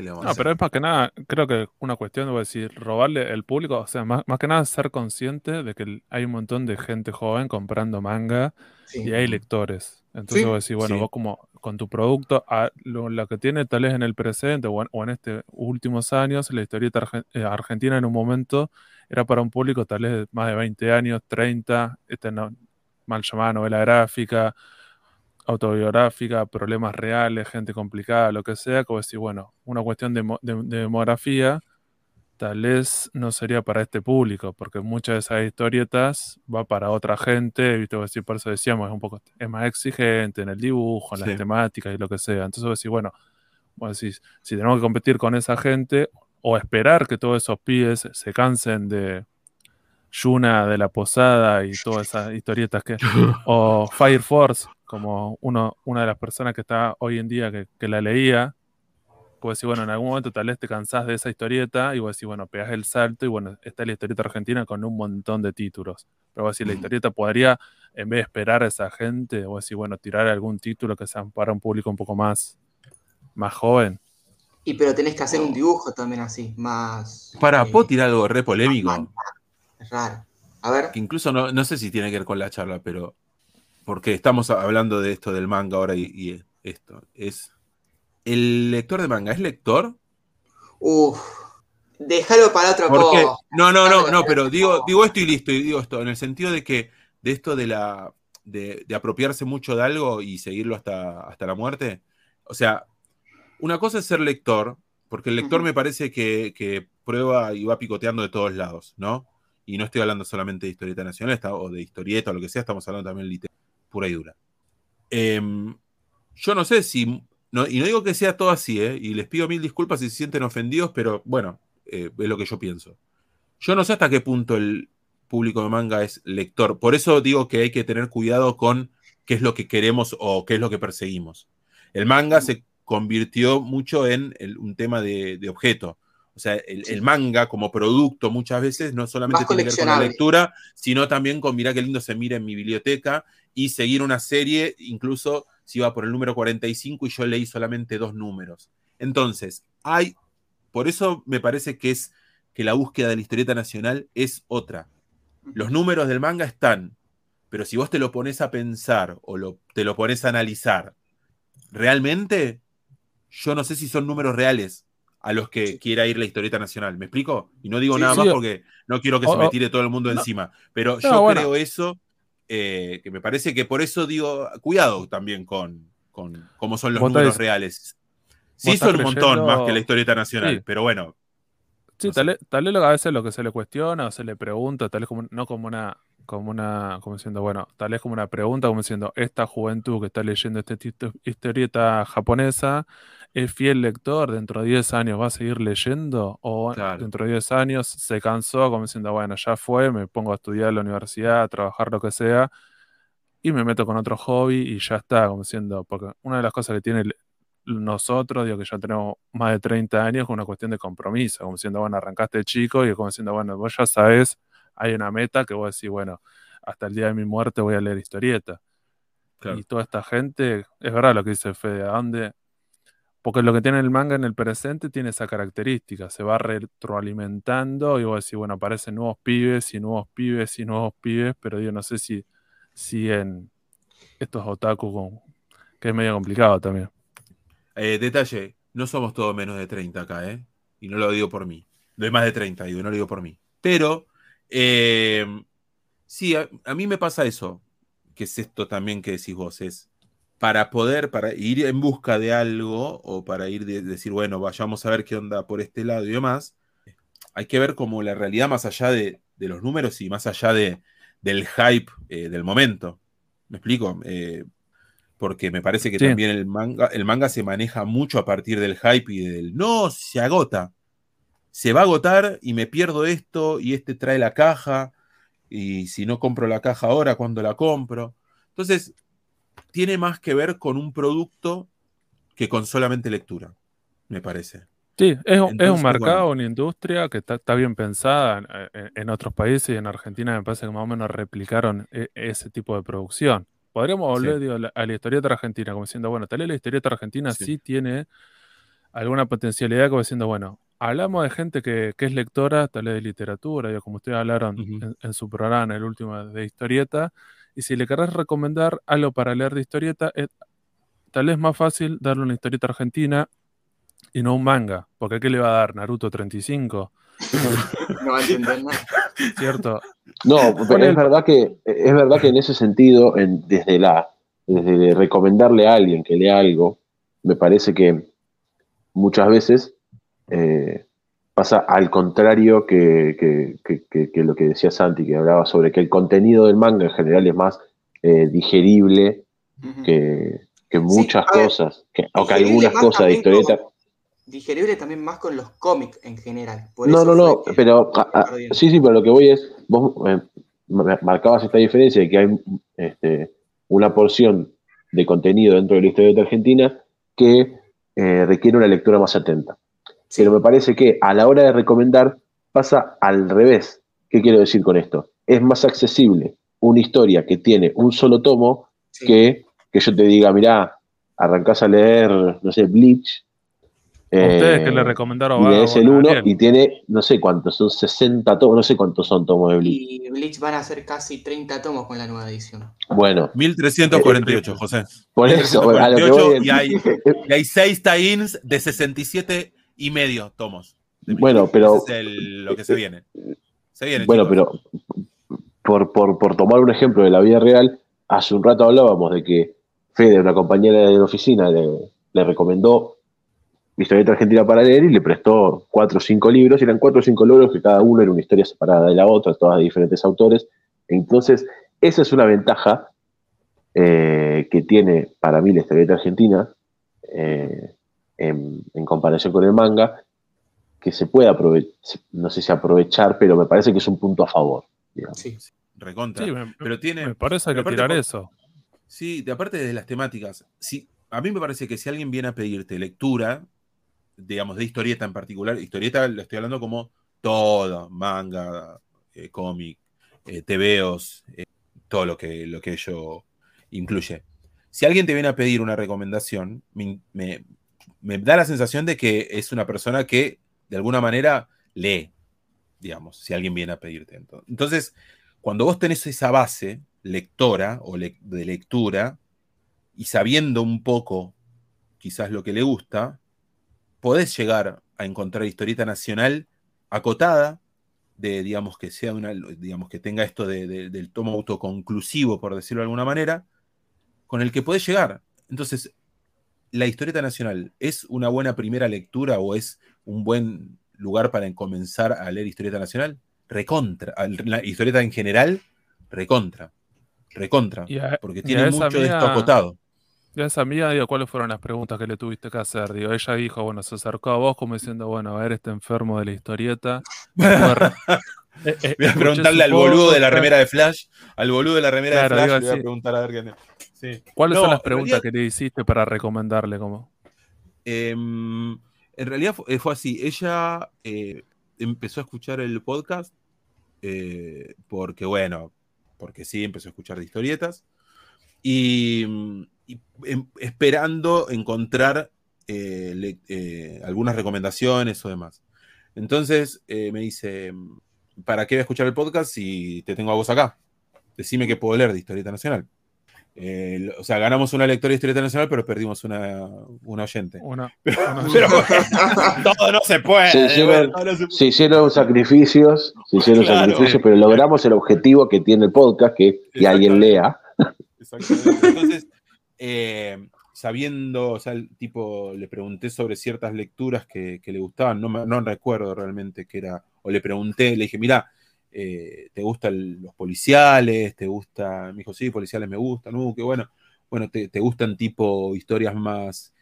no, pero es más que nada, creo que una cuestión, de decir, robarle el público, o sea, más, que nada ser consciente de que hay un montón de gente joven comprando manga y hay lectores. Entonces vos decís, bueno, vos como con tu producto, lo, que tiene tal vez en el presente o en, estos últimos años, la historieta eh, argentina en un momento era para un público tal vez de más de 20 años, 30, este mal llamada novela gráfica, autobiográfica, problemas reales, gente complicada, lo que sea, como decir, bueno, una cuestión de, demografía tal vez no sería para este público, porque muchas de esas historietas va para otra gente, ¿viste? Decir, por eso decíamos, es un poco es más exigente en el dibujo, en las temáticas y lo que sea. Entonces, decir, bueno, si, si tenemos que competir con esa gente o esperar que todos esos pibes se cansen de Yuna de la Posada y todas esas historietas que... o Fire Force, como uno, una de las personas que está hoy en día que, la leía, pues decir, bueno, en algún momento tal vez te cansás de esa historieta y vos decís, bueno, pegas el salto y bueno, está la historieta argentina con un montón de títulos. Pero vos decís, la historieta podría, en vez de esperar a esa gente, vos decís, bueno, tirar algún título que sea para un público un poco más, más joven. Y pero tenés que hacer un dibujo también así, más... Para, ¿puedo tirar algo re polémico? Es raro. A ver. Que incluso no, no sé si tiene que ver con la charla, pero porque estamos hablando de esto del manga ahora y, esto, es, ¿el lector de manga es lector? Uf, déjalo para otro poco. No, no, no, no, pero digo, digo esto y listo, y digo esto, en el sentido de que de esto de la de, apropiarse mucho de algo y seguirlo hasta, hasta la muerte, O sea, una cosa es ser lector, porque el lector me parece que, prueba y va picoteando de todos lados, ¿no? Y no estoy hablando solamente de historieta nacional o de historieta o lo que sea, estamos hablando también de pura y dura. Em, yo no sé si, y no digo que sea todo así, ¿eh? y les pido mil disculpas si se sienten ofendidos, pero bueno, eh, es lo que yo pienso. Yo no sé hasta qué punto el público de manga es lector. Por eso digo que hay que tener cuidado con qué es lo que queremos o qué es lo que perseguimos. El manga se convirtió mucho en un tema de, objeto. O sea, el, manga como producto muchas veces no solamente tiene que ver con la lectura, sino también con mirar qué lindo se mira en mi biblioteca y seguir una serie, incluso si iba por el número 45 y yo leí solamente dos números. Entonces, hay, por eso me parece que es que la búsqueda de la historieta nacional es otra. Los números del manga están, pero si vos te lo pones a pensar o te lo pones a analizar, realmente yo no sé si son números reales a los que quiera ir la historieta nacional. ¿Me explico? Y no digo nada más porque no quiero que se me tire todo el mundo encima. Pero yo creo eso, eh, que me parece que por eso digo, cuidado también con, con cómo son los números reales. Sí, son un montón más que la historieta nacional, pero bueno. Sí, tal, vez a veces lo que se le cuestiona o se le pregunta, tal vez como, no como una como una, como diciendo, bueno, tal vez como una pregunta, como diciendo, esta juventud que está leyendo esta historieta japonesa, ¿es fiel lector? ¿Dentro de 10 años va a seguir leyendo? ¿O dentro de 10 años se cansó, como diciendo, bueno, ya fue, me pongo a estudiar en la universidad, a trabajar lo que sea, y me meto con otro hobby y ya está, como diciendo, porque una de las cosas que tiene nosotros, digo que ya tenemos más de 30 años, es una cuestión de compromiso, como diciendo, bueno, arrancaste chico y como diciendo, bueno, vos ya sabes hay una meta que vos decís, bueno, hasta el día de mi muerte voy a leer historieta. Y toda esta gente, es verdad lo que dice Fede, ¿a dónde? Porque lo que tiene el manga en el presente tiene esa característica, se va retroalimentando y vos decís, bueno, aparecen nuevos pibes y nuevos pibes y nuevos pibes, pero yo no sé si, si en estos otaku, que es medio complicado también. Eh, detalle, no somos todos menos de 30 acá, ¿eh? Y no lo digo por mí. No hay más de 30, digo, no lo digo por mí. Pero eh, sí, a, mí me pasa eso, que es esto también que decís vos, es para poder, para ir en busca de algo o para ir de, decir, bueno, vayamos a ver qué onda por este lado y demás, hay que ver como la realidad más allá de, los números y más allá de, del hype eh, del momento. ¿Me explico? Eh, porque me parece que también el manga, el manga se maneja mucho a partir del hype y del no, se agota se va a agotar y me pierdo esto y este trae la caja y si no compro la caja ahora, ¿cuándo la compro? Entonces, tiene más que ver con un producto que con solamente lectura, me parece. Sí, es, un mercado, una industria que está, bien pensada en, otros países y en Argentina me parece que más o menos replicaron e, ese tipo de producción. Podríamos volver a la historieta argentina, como diciendo, bueno, tal vez la historieta argentina sí. tiene alguna potencialidad, como diciendo, bueno, hablamos de gente que, es lectora, tal vez de literatura, como ustedes hablaron en, su programa, el último de historieta, y si le querés recomendar algo para leer de historieta, es, tal vez más fácil darle una historieta argentina y no un manga, porque ¿qué le va a dar? ¿Naruto 35? no va a entender nada. ¿Cierto? No, pero es verdad que, es verdad que en ese sentido, desde la desde recomendarle a alguien que lea algo, me parece que muchas veces eh, pasa al contrario que, lo que decía Santi, que hablaba sobre que el contenido del manga en general es más eh, digerible que, muchas cosas, o que algunas cosas de historieta. digerible también más con los cómics en general. no, no, no, pero sí, sí, pero lo que voy es, vos eh, marcabas esta diferencia de que hay este, una porción de contenido dentro de la historieta argentina que requiere una lectura más atenta. Pero me parece que a la hora de recomendar pasa al revés. ¿Qué quiero decir con esto? Es más accesible una historia que tiene un solo tomo que que yo te diga, mirá, arrancás a leer, no sé, Bleach. ustedes que le eh, recomendaron y es el uno y tiene, no sé cuántos, son 60 tomos, no sé cuántos son tomos de Bleach. Y Bleach van a ser casi 30 tomos con la nueva edición. Bueno. 1348, José. Por eso, a lo que voy y, hay, y hay 6 tie-ins de 67 y medio tomos. Bueno, pero. es lo que se viene. Se viene bueno, pero por, por, tomar un ejemplo de la vida real, hace un rato hablábamos de que Fede, una compañera de la oficina, le, le recomendó historieta argentina para leer y le prestó cuatro o cinco libros, y eran cuatro o cinco libros que cada uno era una historia separada de la otra, todas de diferentes autores. Entonces, esa es una ventaja eh, que tiene para mí la historieta argentina eh, en, comparación con el manga, que se puede aprovechar, no sé si aprovechar, pero me parece que es un punto a favor. Sí, recontra. pero tiene, me parece que tirar eso. Sí, de aparte de las temáticas, sí, a mí me parece que si alguien viene a pedirte lectura, digamos, de historieta en particular, historieta lo estoy hablando como todo, manga, eh, cómic, eh, tebeos, eh, todo lo que, lo que ello incluye. Si alguien te viene a pedir una recomendación, me, da la sensación de que es una persona que de alguna manera lee, digamos, si alguien viene a pedirte. Entonces, cuando vos tenés esa base lectora o de lectura y sabiendo un poco quizás lo que le gusta, podés llegar a encontrar historieta nacional acotada, de, digamos, que sea una, digamos, que tenga esto del tomo autoconclusivo, por decirlo de alguna manera, con el que podés llegar. Entonces, ¿la historieta nacional es una buena primera lectura o es un buen lugar para comenzar a leer historieta nacional? Recontra. La historieta en general, recontra. Recontra. porque tiene mucho de esto acotado. Y a esa amiga, digo, ¿cuáles fueron las preguntas que le tuviste que hacer? Digo, ella dijo, bueno, se acercó a vos como diciendo, bueno, a ver, este enfermo de la historieta. Eh, eh, voy a preguntarle al boludo de la remera de Flash, al boludo de la remera de Flash, le voy a preguntar a ver sí. ¿Cuáles son las preguntas que le hiciste para recomendarle? Como? Em, en realidad fue, fue así. Ella eh, empezó a escuchar el podcast porque, bueno, porque sí, empezó a escuchar de historietas. Y Em, esperando encontrar eh, eh, algunas recomendaciones o demás. Entonces eh, me dice, ¿para qué voy a escuchar el podcast si te tengo a vos acá? Decime que puedo leer de Historieta Nacional. o sea, ganamos una lectora de Historieta Nacional, pero perdimos una, oyente. todo no se puede. Se hicieron, sacrificios, se hicieron sacrificios, pero logramos el objetivo que tiene el podcast, que, que alguien lea. Exactamente. Entonces, eh, sabiendo, o sea, el tipo, le pregunté sobre ciertas lecturas que, le gustaban, no, no, recuerdo realmente qué era, o le pregunté, le dije, mira, eh, ¿te gustan los policiales? ¿Te gusta? Me dijo, sí, policiales me gustan, uh, qué bueno. Bueno, te, gustan tipo historias más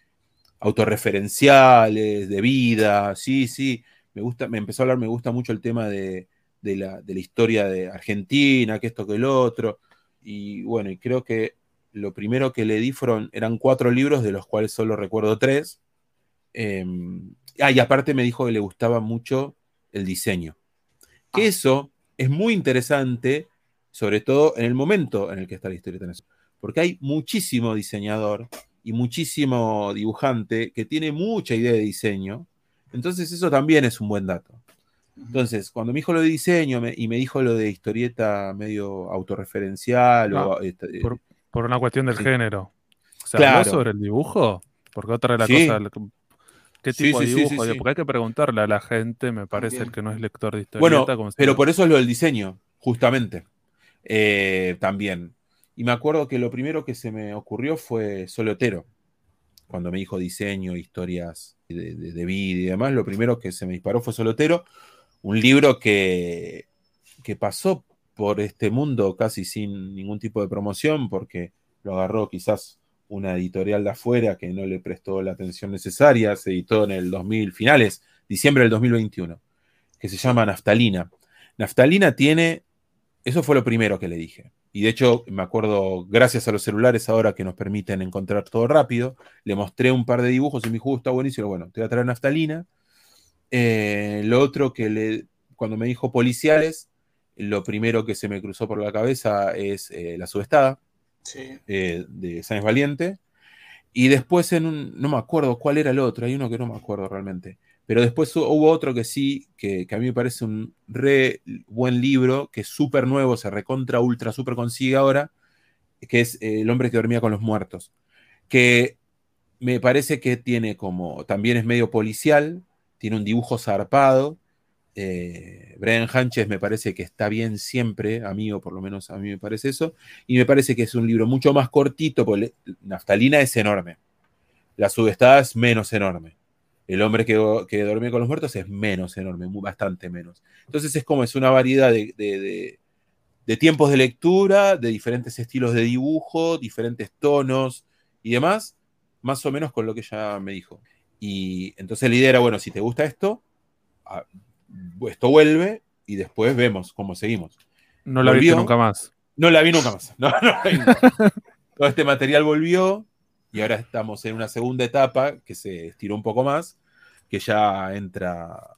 autorreferenciales, de vida, sí, sí, me gusta, me empezó a hablar, me gusta mucho el tema de, la, de la historia de Argentina, que esto, que el otro, y bueno, y creo que lo primero que le di fueron, eran cuatro libros, de los cuales solo recuerdo tres. Em, ah, y aparte me dijo que le gustaba mucho el diseño. Que ah. eso es muy interesante, sobre todo en el momento en el que está la historia Porque hay muchísimo diseñador y muchísimo dibujante que tiene mucha idea de diseño. Entonces eso también es un buen dato. Entonces, cuando me dijo lo de diseño y me dijo lo de historieta medio autorreferencial o, ah, este, por una cuestión del género. ¿Se habló sobre el dibujo? Porque otra de las cosas. ¿Qué tipo de dibujo? Porque hay que preguntarle a la gente, me parece, el que no es lector de historieta. Bueno, pero por eso es lo del diseño, justamente. Eh, también. Y me acuerdo que lo primero que se me ocurrió fue Solotero. Cuando me dijo diseño, historias de, de, vida y demás, lo primero que se me disparó fue Solotero. Un libro que, que pasó por este mundo casi sin ningún tipo de promoción, porque lo agarró quizás una editorial de afuera que no le prestó la atención necesaria, se editó en el 2000, finales, diciembre del 2021, que se llama Naftalina. Naftalina tiene, eso fue lo primero que le dije. Y de hecho, me acuerdo, gracias a los celulares ahora que nos permiten encontrar todo rápido, le mostré un par de dibujos y me dijo, está buenísimo, bueno, te voy a traer naftalina. Eh, lo otro que le, cuando me dijo policiales, lo primero que se me cruzó por la cabeza es eh, La Subestada eh, de Sáenz Valiente. Y después en un, no me acuerdo cuál era el otro, hay uno que no me acuerdo realmente. Pero después hubo otro que sí, que, a mí me parece un re buen libro, que es súper nuevo, se recontra, ultra, súper consigue ahora, que es eh, El hombre que dormía con los muertos. Que me parece que tiene como, también es medio policial, tiene un dibujo zarpado, eh, Brian Hanches me parece que está bien siempre, a mí o por lo menos a mí me parece eso, y me parece que es un libro mucho más cortito, porque Naftalina es enorme. La subestada es menos enorme. El hombre que, que duerme con los muertos es menos enorme, bastante menos. Entonces es como es una variedad de, de tiempos de lectura, de diferentes estilos de dibujo, diferentes tonos y demás, más o menos con lo que ella me dijo. Y entonces la idea era, bueno, si te gusta esto, esto vuelve y después vemos cómo seguimos. No la vi nunca más. No la vi nunca más. Todo este material volvió y ahora estamos en una segunda etapa que se estiró un poco más, que ya entra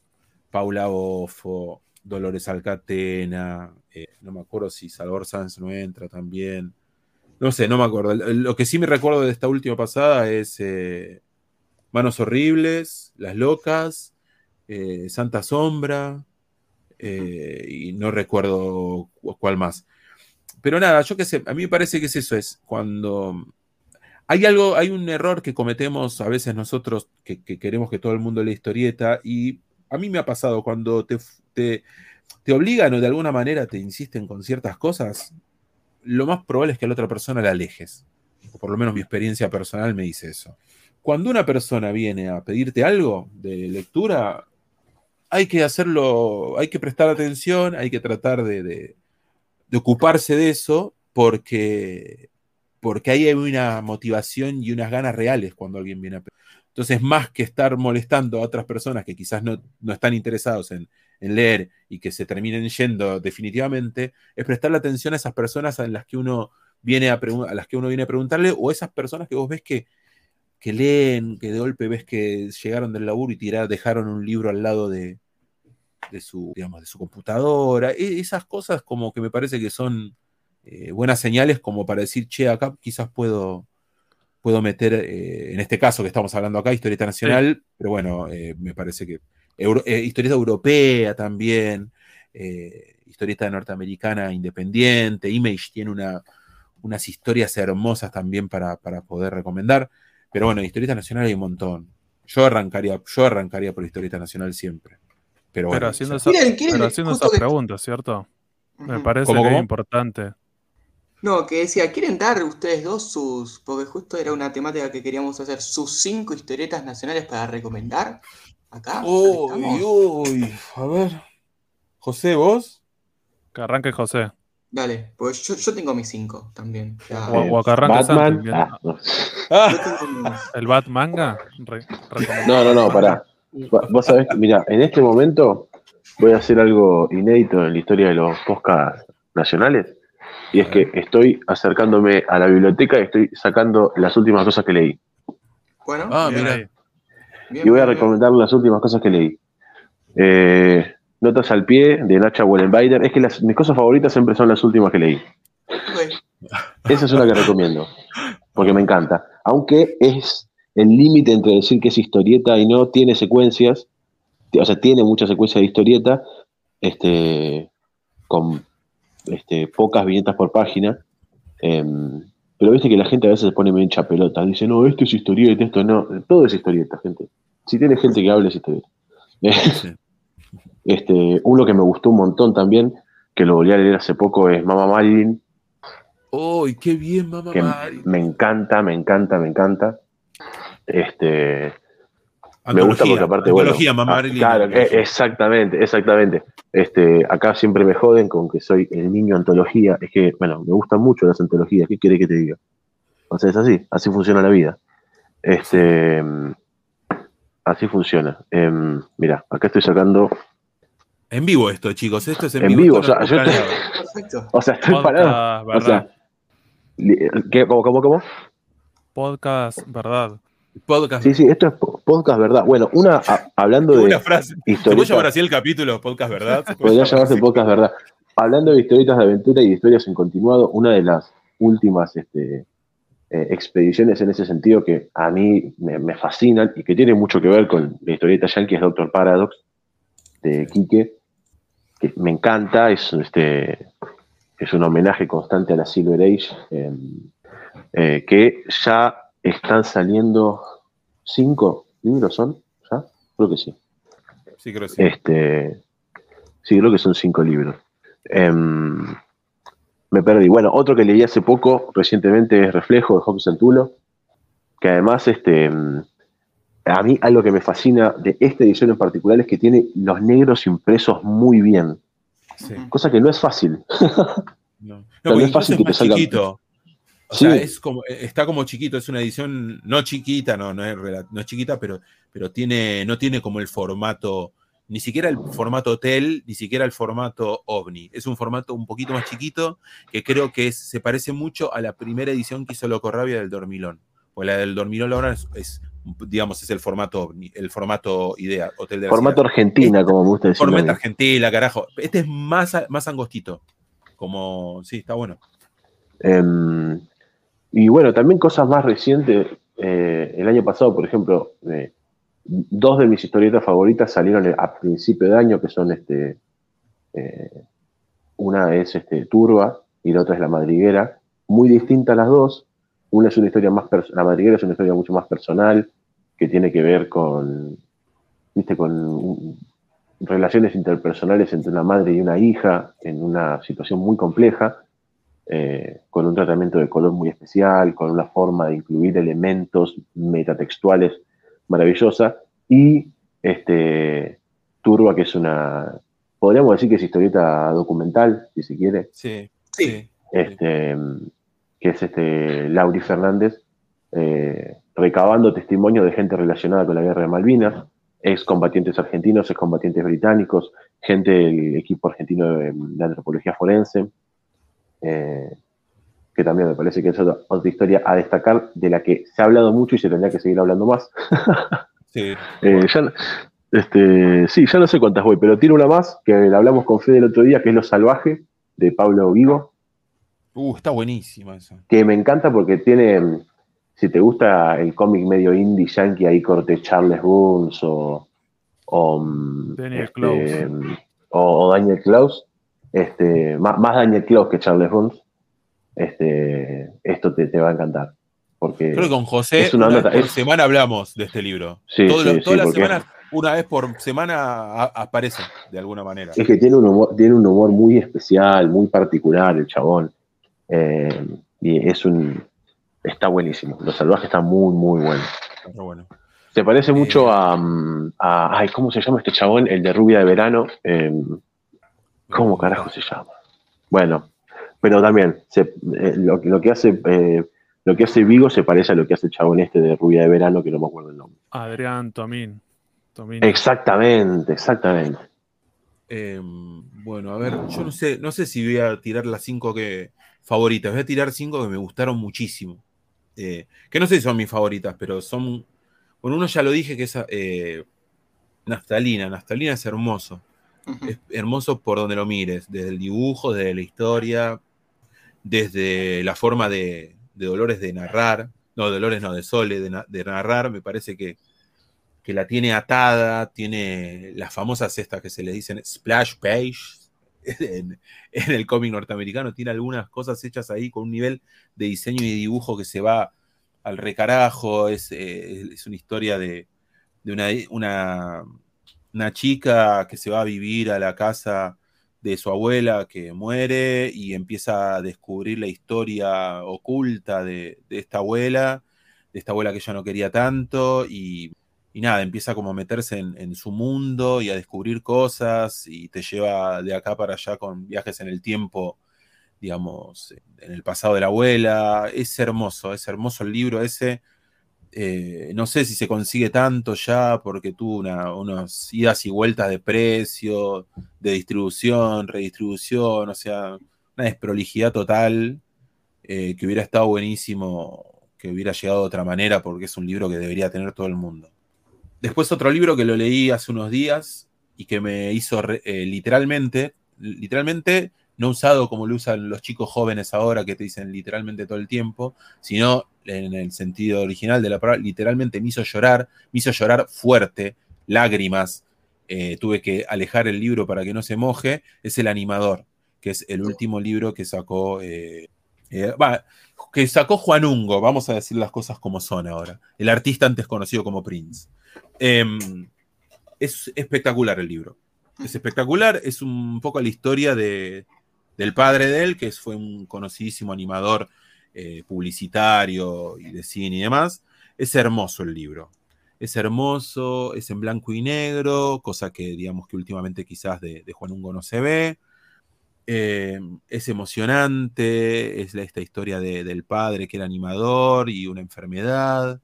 Paula Offo, Dolores Alcatena, eh, no me acuerdo si Salvador Sanz no entra también. No sé, no me acuerdo. Lo que sí me recuerdo de esta última pasada es eh, Manos Horribles, Las Locas, eh, Santa Sombra, eh, y no recuerdo cuál más. Pero nada, yo qué sé, a mí me parece que es eso, es cuando hay algo, hay un error que cometemos a veces nosotros que, queremos que todo el mundo lea historieta y a mí me ha pasado cuando te, te, te, obligan o de alguna manera te insisten con ciertas cosas, lo más probable es que a la otra persona la alejes. O por lo menos mi experiencia personal me dice eso cuando una persona viene a pedirte algo de lectura, hay que hacerlo, hay que prestar atención, hay que tratar de, ocuparse de eso, porque, porque ahí hay una motivación y unas ganas reales cuando alguien viene a. Entonces, más que estar molestando a otras personas que quizás no, están interesados en, leer y que se terminen yendo definitivamente, es prestarle atención a esas personas a las que uno viene a, a las que uno viene a preguntarle o esas personas que vos ves que, que leen, que de golpe ves que llegaron del laburo y tirar, dejaron un libro al lado de, su, digamos, de su computadora. E, esas cosas como que me parece que son eh, buenas señales como para decir, che, acá quizás puedo, puedo meter, eh, en este caso que estamos hablando acá, historieta nacional, pero bueno, eh, me parece que historieta europea también, historieta norteamericana independiente, Image tiene una, unas historias hermosas también para, para poder recomendar. Pero bueno, historieta nacional hay un montón. Yo arrancaría, yo arrancaría por historieta nacional siempre. Pero, bueno, haciendo, esa, haciendo esas preguntas, ¿cierto? Me parece que es importante. No, que decía, ¿quieren dar ustedes dos sus, porque justo era una temática que queríamos hacer, sus cinco historietas nacionales para recomendar? Acá. Uy, uy, a ver. José, ¿vos? Que arranque José. Dale, pues yo, tengo mis cinco también. O, Batman. Ah, ah. ¿El Batmanga? no, no, no, pará. Vos sabés, mira, en este momento voy a hacer algo inédito en la historia de los podcasts nacionales. Y es que estoy acercándome a la biblioteca y estoy sacando las últimas cosas que leí. Bueno, ah, mira. y voy a recomendar las últimas cosas que leí. Eh, Notas al pie de Nacha Wallenbider. Es que las, mis cosas favoritas siempre son las últimas que leí. Esa es una que recomiendo, porque me encanta. Aunque es el límite entre decir que es historieta y no, tiene secuencias, o sea, tiene muchas secuencias de historieta, este, con este, pocas viñetas por página. Em, pero viste que la gente a veces se pone medio hincha pelota. Dice, no, esto es historieta, esto no. Todo es historieta, gente. Si tiene gente que hable, es historieta. Este, uno que me gustó un montón también, que lo volví a leer hace poco, es Mama Marilyn. ¡Uy, qué bien, Mama Marilyn! Me encanta, me encanta, me encanta. Este, me gusta porque aparte, bueno. Mama ah, Claro, e, exactamente, exactamente. Este, acá siempre me joden con que soy el niño antología. Es que, bueno, me gustan mucho las antologías. ¿Qué quiere que te diga? O sea, es así, así funciona la vida. Este, así funciona. Em, mira, acá estoy sacando en vivo esto, chicos. Esto es en, en vivo. o, sea, yo estoy, o sea, estoy parado. O sea, ¿qué, cómo, cómo, cómo? Podcast, verdad. Podcast. Sí, sí, esto es podcast, verdad. Bueno, una, hablando de. Una frase. ¿Se puede llamar así el capítulo, podcast, verdad? Podría llamarse podcast, verdad. Hablando de historietas de aventura y historias en continuado, una de las últimas este, eh, expediciones en ese sentido que a mí me, me, fascinan y que tiene mucho que ver con la historieta yankee es Doctor Paradox, de Quique me encanta, es, este, es un homenaje constante a la Silver Age, em, eh, que ya están saliendo cinco libros, ¿son? ¿Ya? Creo que sí. Sí, creo que sí. Este, sí, creo que son cinco libros. Em, me perdí. Bueno, otro que leí hace poco, recientemente, es Reflejo de Hobson Tulo, que además este, a mí algo que me fascina de esta edición en particular es que tiene los negros impresos muy bien. Cosa que no es fácil. No, no, es fácil que te salga. Chiquito. O sea, es como, está como chiquito, es una edición no chiquita, no, no, es, no es chiquita, pero, pero tiene, no tiene como el formato, ni siquiera el formato hotel, ni siquiera el formato ovni. Es un formato un poquito más chiquito que creo que se parece mucho a la primera edición que hizo Loco Rabia del Dormilón. Pues la del Dormilón ahora es digamos, es el formato el formato idea, Hotel de Formato Argentina, como me gusta decir. Formato Argentina, carajo. Este es más, más angostito. Como, sí, está bueno. Em, y bueno, también cosas más recientes. Eh, el año pasado, por ejemplo, eh, dos de mis historietas favoritas salieron a principio de año, que son este. Eh, una es este, Turba y la otra es La Madriguera. Muy distintas las dos, una es una historia más, la madriguera es una historia mucho más personal, que tiene que ver con, viste, con relaciones interpersonales entre una madre y una hija en una situación muy compleja, eh, con un tratamiento de color muy especial, con una forma de incluir elementos metatextuales maravillosa, y este, Turba, que es una, podríamos decir que es historieta documental, si se quiere. Sí, sí. Este, que es este Lauri Fernández, eh, recabando testimonio de gente relacionada con la guerra de Malvinas, excombatientes argentinos, excombatientes británicos, gente del equipo argentino de, antropología forense, eh, que también me parece que es otra, historia a destacar de la que se ha hablado mucho y se tendría que seguir hablando más. sí. Eh, ya, este, sí, ya no sé cuántas voy, pero tiene una más que la hablamos con Fede el otro día, que es Lo Salvaje, de Pablo Vigo, Uh, está buenísima esa. Que me encanta porque tiene, si te gusta el cómic medio indie yankee, ahí corte Charles Burns o, o Daniel este, o, Daniel Klaus, este, más, Daniel Klaus que Charles Burns, este, esto te, va a encantar. Porque Creo que con José una, por semana hablamos de este libro. Sí, todas las semanas, una vez por semana aparece de alguna manera. Es que tiene un humor, tiene un humor muy especial, muy particular el chabón. Eh, y es un. Está buenísimo. Los salvajes están muy, muy buenos. bueno. Se parece mucho eh, a, Ay, ¿cómo se llama este chabón? El de Rubia de Verano. Em, ¿Cómo carajo se llama? Bueno, pero también eh, lo, que hace. lo que hace Vigo se parece a lo que hace el chabón este de Rubia de Verano, que no me acuerdo el nombre. Adrián Tomín. Exactamente, exactamente. Em, bueno, a ver, yo no sé, no sé si voy a tirar las cinco que, favoritas. Voy a tirar cinco que me gustaron muchísimo. Eh, que no sé si son mis favoritas, pero son. Bueno, uno ya lo dije que es eh, Naftalina. Naftalina es hermoso. Es hermoso por donde lo mires, desde el dibujo, desde la historia, desde la forma de, Dolores de narrar. No, Dolores no, de Sole, de, narrar. Me parece que, que la tiene atada, tiene las famosas estas que se le dicen splash page, en, el cómic norteamericano, tiene algunas cosas hechas ahí con un nivel de diseño y dibujo que se va al recarajo, es, eh, una historia de, una, una, chica que se va a vivir a la casa de su abuela que muere y empieza a descubrir la historia oculta de, de esta abuela, de esta abuela que ella no quería tanto y y nada, empieza como a meterse en, su mundo y a descubrir cosas y te lleva de acá para allá con viajes en el tiempo, digamos, en el pasado de la abuela. Es hermoso, es hermoso el libro ese. Eh, no sé si se consigue tanto ya porque tuvo una, unas idas y vueltas de precio, de distribución, redistribución, o sea, una desprolijidad total eh, que hubiera estado buenísimo que hubiera llegado de otra manera porque es un libro que debería tener todo el mundo. Después otro libro que lo leí hace unos días y que me hizo eh, literalmente, literalmente no usado como lo usan los chicos jóvenes ahora que te dicen literalmente todo el tiempo, sino en el sentido original de la palabra, literalmente me hizo llorar, me hizo llorar fuerte, lágrimas, eh, tuve que alejar el libro para que no se moje, es El Animador, que es el último libro que sacó, eh, que sacó Juan Ungo, vamos a decir las cosas como son ahora, el artista antes conocido como Prince. Em, es espectacular el libro. Es espectacular, es un poco la historia de, del padre de él, que fue un conocidísimo animador eh, publicitario y de cine y demás, Es hermoso el libro. Es hermoso, es en blanco y negro, cosa que digamos que últimamente quizás de, Juan Ungo no se ve. Eh, es emocionante, es esta historia del padre que era animador y una enfermedad.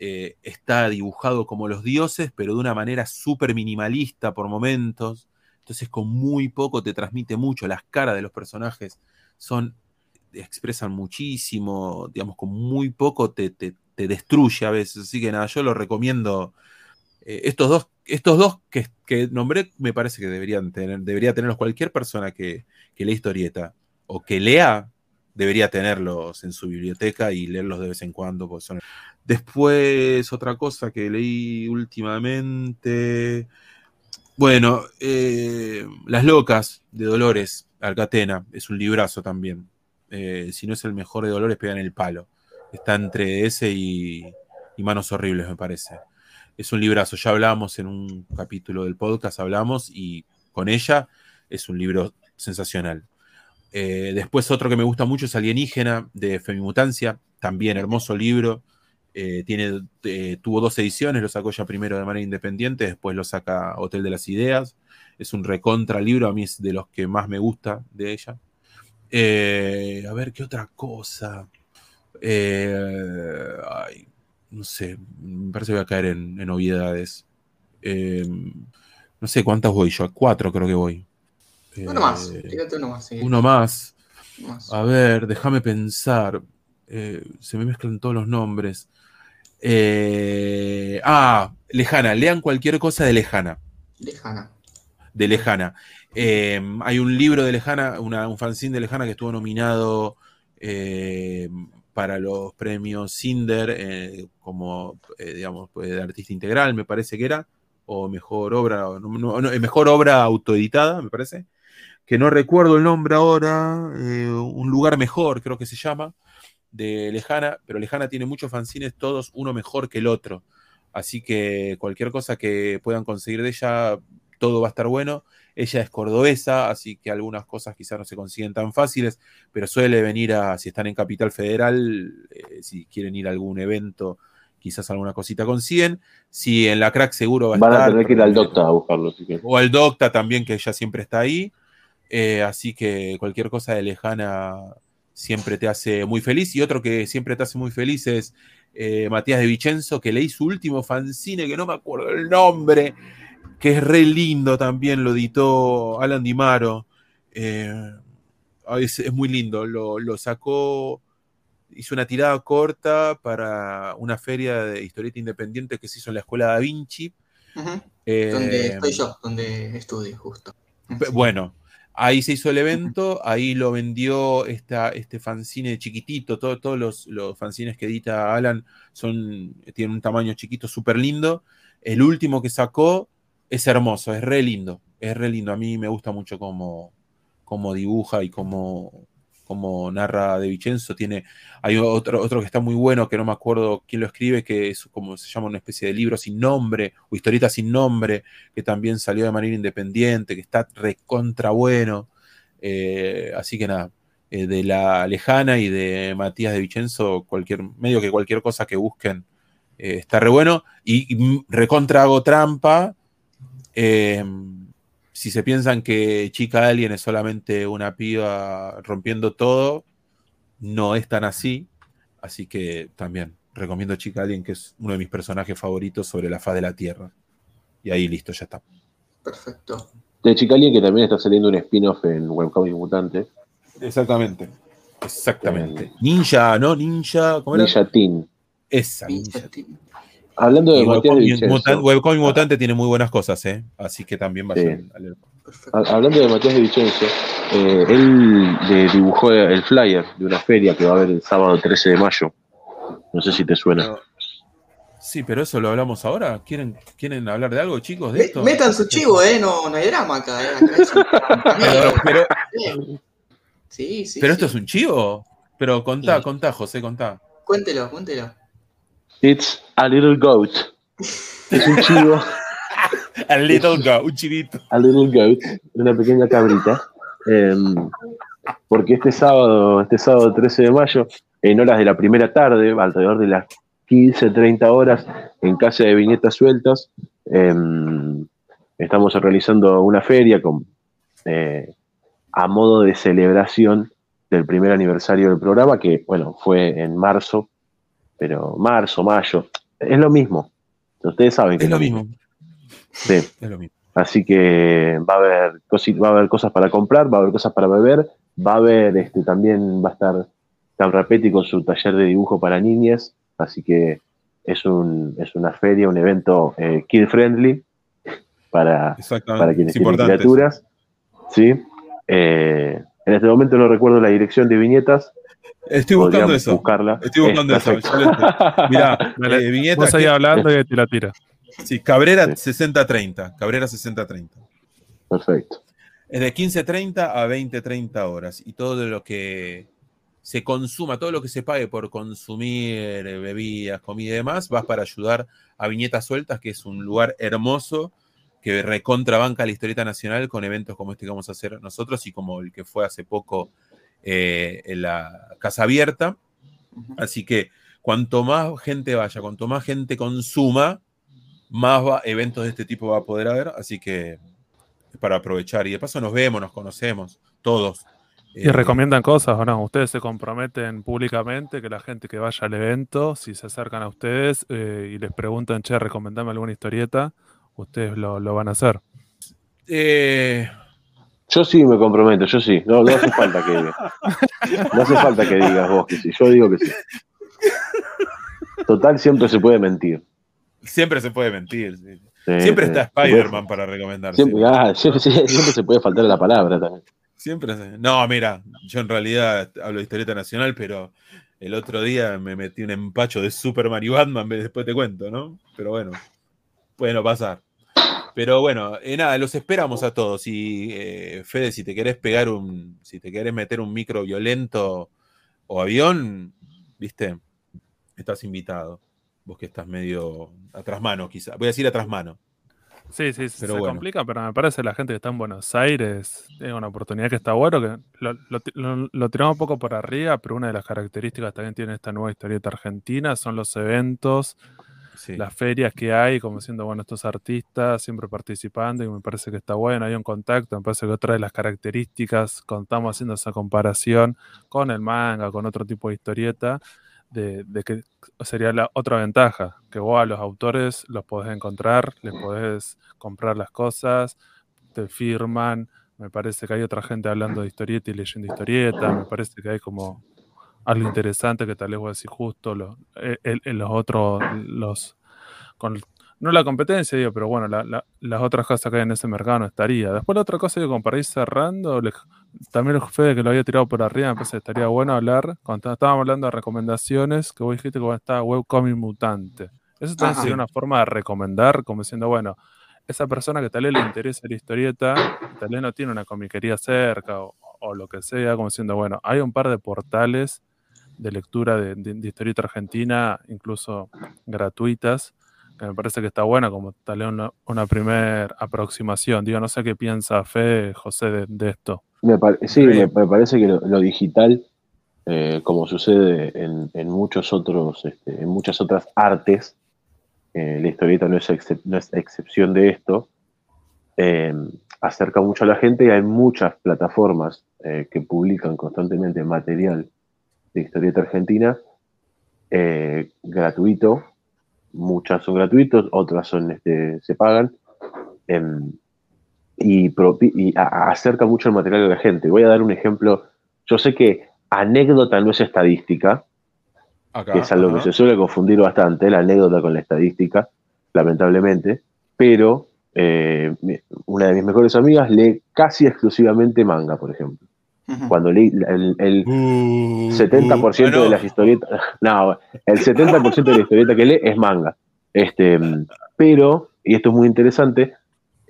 Eh, está dibujado como los dioses, pero de una manera súper minimalista por momentos. Entonces con muy poco te transmite mucho. Las caras de los personajes son, expresan muchísimo, digamos, con muy poco te, destruye a veces. Así que nada, yo lo recomiendo. Eh, estos dos, estos dos que, nombré me parece que deberían tener, debería tenerlos cualquier persona que, que lea historieta o que lea debería tenerlos en su biblioteca y leerlos de vez en cuando. Después, otra cosa que leí últimamente. Bueno, eh, Las Locas de Dolores Alcatena es un librazo también. Eh, si no es el mejor de Dolores, pegan el palo. Está entre ese y, y, Manos Horribles, me parece. Es un librazo. Ya hablamos en un capítulo del podcast, hablamos y con ella es un libro sensacional. Eh, después otro que me gusta mucho es Alienígena de Femimutancia, también hermoso libro. Eh, tiene, eh, tuvo dos ediciones, lo sacó ya primero de manera independiente, después lo saca Hotel de las Ideas. Es un recontra libro, a mí es de los que más me gusta de ella. a ver, ¿qué otra cosa? no sé, me parece que voy a caer en, en obviedades. no sé cuántas voy yo, a cuatro creo que voy. Uno más, tírate uno más. Uno más. A ver, déjame pensar. Eh, se me mezclan todos los nombres. Eh, ah, Lejana. Lean cualquier cosa de Lejana. Lejana. De Lejana. Eh, hay un libro de Lejana, un fanzine de Lejana que estuvo nominado para los premios Cinder como, digamos, pues, de artista integral, me parece que era, o mejor obra, mejor obra autoeditada, me parece que no recuerdo el nombre ahora, eh, Un lugar mejor creo que se llama, de Lejana, pero Lejana tiene muchos fanzines, todos uno mejor que el otro. Así que cualquier cosa que puedan conseguir de ella, todo va a estar bueno. Ella es cordobesa, así que algunas cosas quizás no se consiguen tan fáciles, pero suele venir a, si están en Capital Federal, eh, si quieren ir a algún evento, quizás alguna cosita consiguen. Si en la crack seguro va a estar. Van a tener que ir al Docta a buscarlo. O al Docta también, que ella siempre está ahí. Eh, así que cualquier cosa de lejana siempre te hace muy feliz. Y otro que siempre te hace muy feliz es eh, Matías de Vicenzo, que leí su último fanzine, que no me acuerdo el nombre, que es re lindo también, lo editó Alan Dimaro. Eh, es, muy lindo, lo, sacó, hizo una tirada corta para una feria de historieta independiente que se hizo en la Escuela Da Vinci. donde estoy yo, donde estudio justo. Bueno, Ahí se hizo el evento, ahí lo vendió esta, este fanzine chiquitito, todos los, los, fanzines que edita Alan son, tienen un tamaño chiquito súper lindo. El último que sacó es hermoso, es re lindo, es re lindo. A mí me gusta mucho cómo, cómo dibuja y cómo, como narra De Vicenzo, tiene, hay otro, otro que está muy bueno, que no me acuerdo quién lo escribe, que es como se llama una especie de libro sin nombre, o historieta sin nombre, que también salió de manera independiente, que está recontra bueno. Eh, así que nada, eh, de la lejana y de Matías de Vicenzo, cualquier, medio que cualquier cosa que busquen eh, está re bueno. Y, recontra hago trampa si se piensan que Chica Alien es solamente una piba rompiendo todo, no es tan así. Así que también recomiendo Chica Alien, que es uno de mis personajes favoritos sobre la faz de la Tierra. Y ahí listo, ya está. Perfecto. De Chica Alien, que también está saliendo un spin-off en Webcomic Mutante. Exactamente. Exactamente. Eh, Ninja, ¿no? Ninja. ¿cómo era? Ninja Teen. Esa. Ninja Teen. Hablando de Matías de Vicenzo. Webcomic Mutante tiene muy buenas cosas, ¿eh? Así que también va a Hablando de Matías de Vicenzo, eh, él dibujó el flyer de una feria que va a haber el sábado 13 de mayo. No sé si te suena. sí, pero eso lo hablamos ahora. ¿Quieren, ¿Quieren hablar de algo, chicos? De esto? Metan su chivo, ¿eh? No, no hay drama acá. ¿eh? pero, sí, sí, pero esto es un chivo. Pero contá, contá, José, contá. Cuéntelo, cuéntelo. It's a little goat. Es un chivo. a little goat, un chivito. A little goat, una pequeña cabrita. Em, porque este sábado, este sábado 13 de mayo, en horas de la primera tarde, alrededor de las 15, 30 horas en casa de viñetas sueltas. Em, estamos realizando una feria con, eh, a modo de celebración del primer aniversario del programa, que bueno, fue en marzo, pero marzo, mayo, es lo mismo. Ustedes saben que es lo mismo. Sí. Es lo mismo. Así que va a haber va a haber cosas para comprar, va a haber cosas para beber, va a haber este también va a estar Tan Rapetti con su taller de dibujo para niñas, así que es, un, es una feria, un evento eh, kid friendly para, para quienes tienen criaturas. ¿sí? Eh, en este momento no recuerdo la dirección de viñetas. Estoy buscando eso. Buscarla. Estoy buscando eso. Mirá, eh, viñetas. Vos hablando y te la tira. Sí, Cabrera 60-30. Cabrera 60-30. Perfecto. Es de 15-30 a 20-30 horas. Y todo lo que se consuma, todo lo que se pague por consumir eh, bebidas, comida y demás, vas para ayudar a Viñetas Sueltas, que es un lugar hermoso que recontrabanca la historieta nacional con eventos como este que vamos a hacer nosotros y como el que fue hace poco eh, en la Casa Abierta. Así que cuanto más gente vaya, cuanto más gente consuma, más eventos de este tipo va a poder haber. Así que para aprovechar. Y de paso nos vemos, nos conocemos, todos. ¿Y recomiendan cosas o no? ¿Ustedes se comprometen públicamente que la gente que vaya al evento, si se acercan a ustedes eh, y les preguntan, che, recomendame alguna historieta, ustedes lo, van a hacer? Eh, yo sí me comprometo, yo sí. No, no hace falta que no hace falta que digas vos que sí. Yo digo que sí. Total, siempre se puede mentir. Siempre se puede mentir. siempre está Spider-Man para recomendar. Ah, siempre, siempre, se puede faltar la palabra también. Siempre. No, mira, yo en realidad hablo de historieta nacional, pero el otro día me metí un empacho de Super Mario Batman, después te cuento, ¿no? Pero bueno, puede no pasar. Pero bueno, eh, nada, los esperamos a todos. Y eh, Fede, si te querés pegar un, si te querés meter un micro violento o avión, viste, estás invitado. Vos que estás medio atrás mano, quizá. Voy a decir atrás mano. Sí, sí, se complica, pero me parece la gente que está en Buenos Aires es una oportunidad que está bueno, que lo, tiramos un poco por arriba, pero una de las características también tiene esta nueva historieta argentina son los eventos, las ferias que hay, como siendo, bueno, estos artistas siempre participando y me parece que está bueno, hay un contacto, me parece que otra de las características, contamos haciendo esa comparación con el manga, con otro tipo de historieta, de, que sería la otra ventaja, que vos a los autores los podés encontrar, les podés comprar las cosas, te firman, me parece que hay otra gente hablando de historieta y leyendo historieta, me parece que hay como algo interesante que tal vez voy a decir justo los, eh, los otros, los, con, no la competencia, digo, pero bueno, las otras cosas que hay en ese mercado no estaría. Después la otra cosa, digo, como para ir cerrando, también el Fede que lo había tirado por arriba, me estaría bueno hablar, cuando estábamos hablando de recomendaciones, que vos dijiste que estaba Webcomic Mutante. Eso también sería una forma de recomendar, como diciendo, bueno, esa persona que tal vez le interesa la historieta, tal vez no tiene una comiquería cerca o, lo que sea, como diciendo, bueno, hay un par de portales de lectura de, de historieta argentina, incluso gratuitas, que me parece que está buena como tal una, una primera aproximación. Digo, no sé qué piensa Fe, José, de, esto. sí, me, parece que lo, digital, eh, como sucede en, muchos otros, este, en muchas otras artes, eh, la historieta no es, no es, excepción de esto, eh, acerca mucho a la gente y hay muchas plataformas que publican constantemente material de historieta argentina gratuito muchas son gratuitos, otras son este, se pagan. Em, y, acerca mucho el material de la gente. Voy a dar un ejemplo. Yo sé que anécdota no es estadística, que es algo que se suele confundir bastante, la anécdota con la estadística, lamentablemente, pero eh, una de mis mejores amigas lee casi exclusivamente manga, por ejemplo. Cuando leí el, 70% uh, uh, de las historietas, no, el 70% de la historieta que lee es manga. Este, pero, y esto es muy interesante,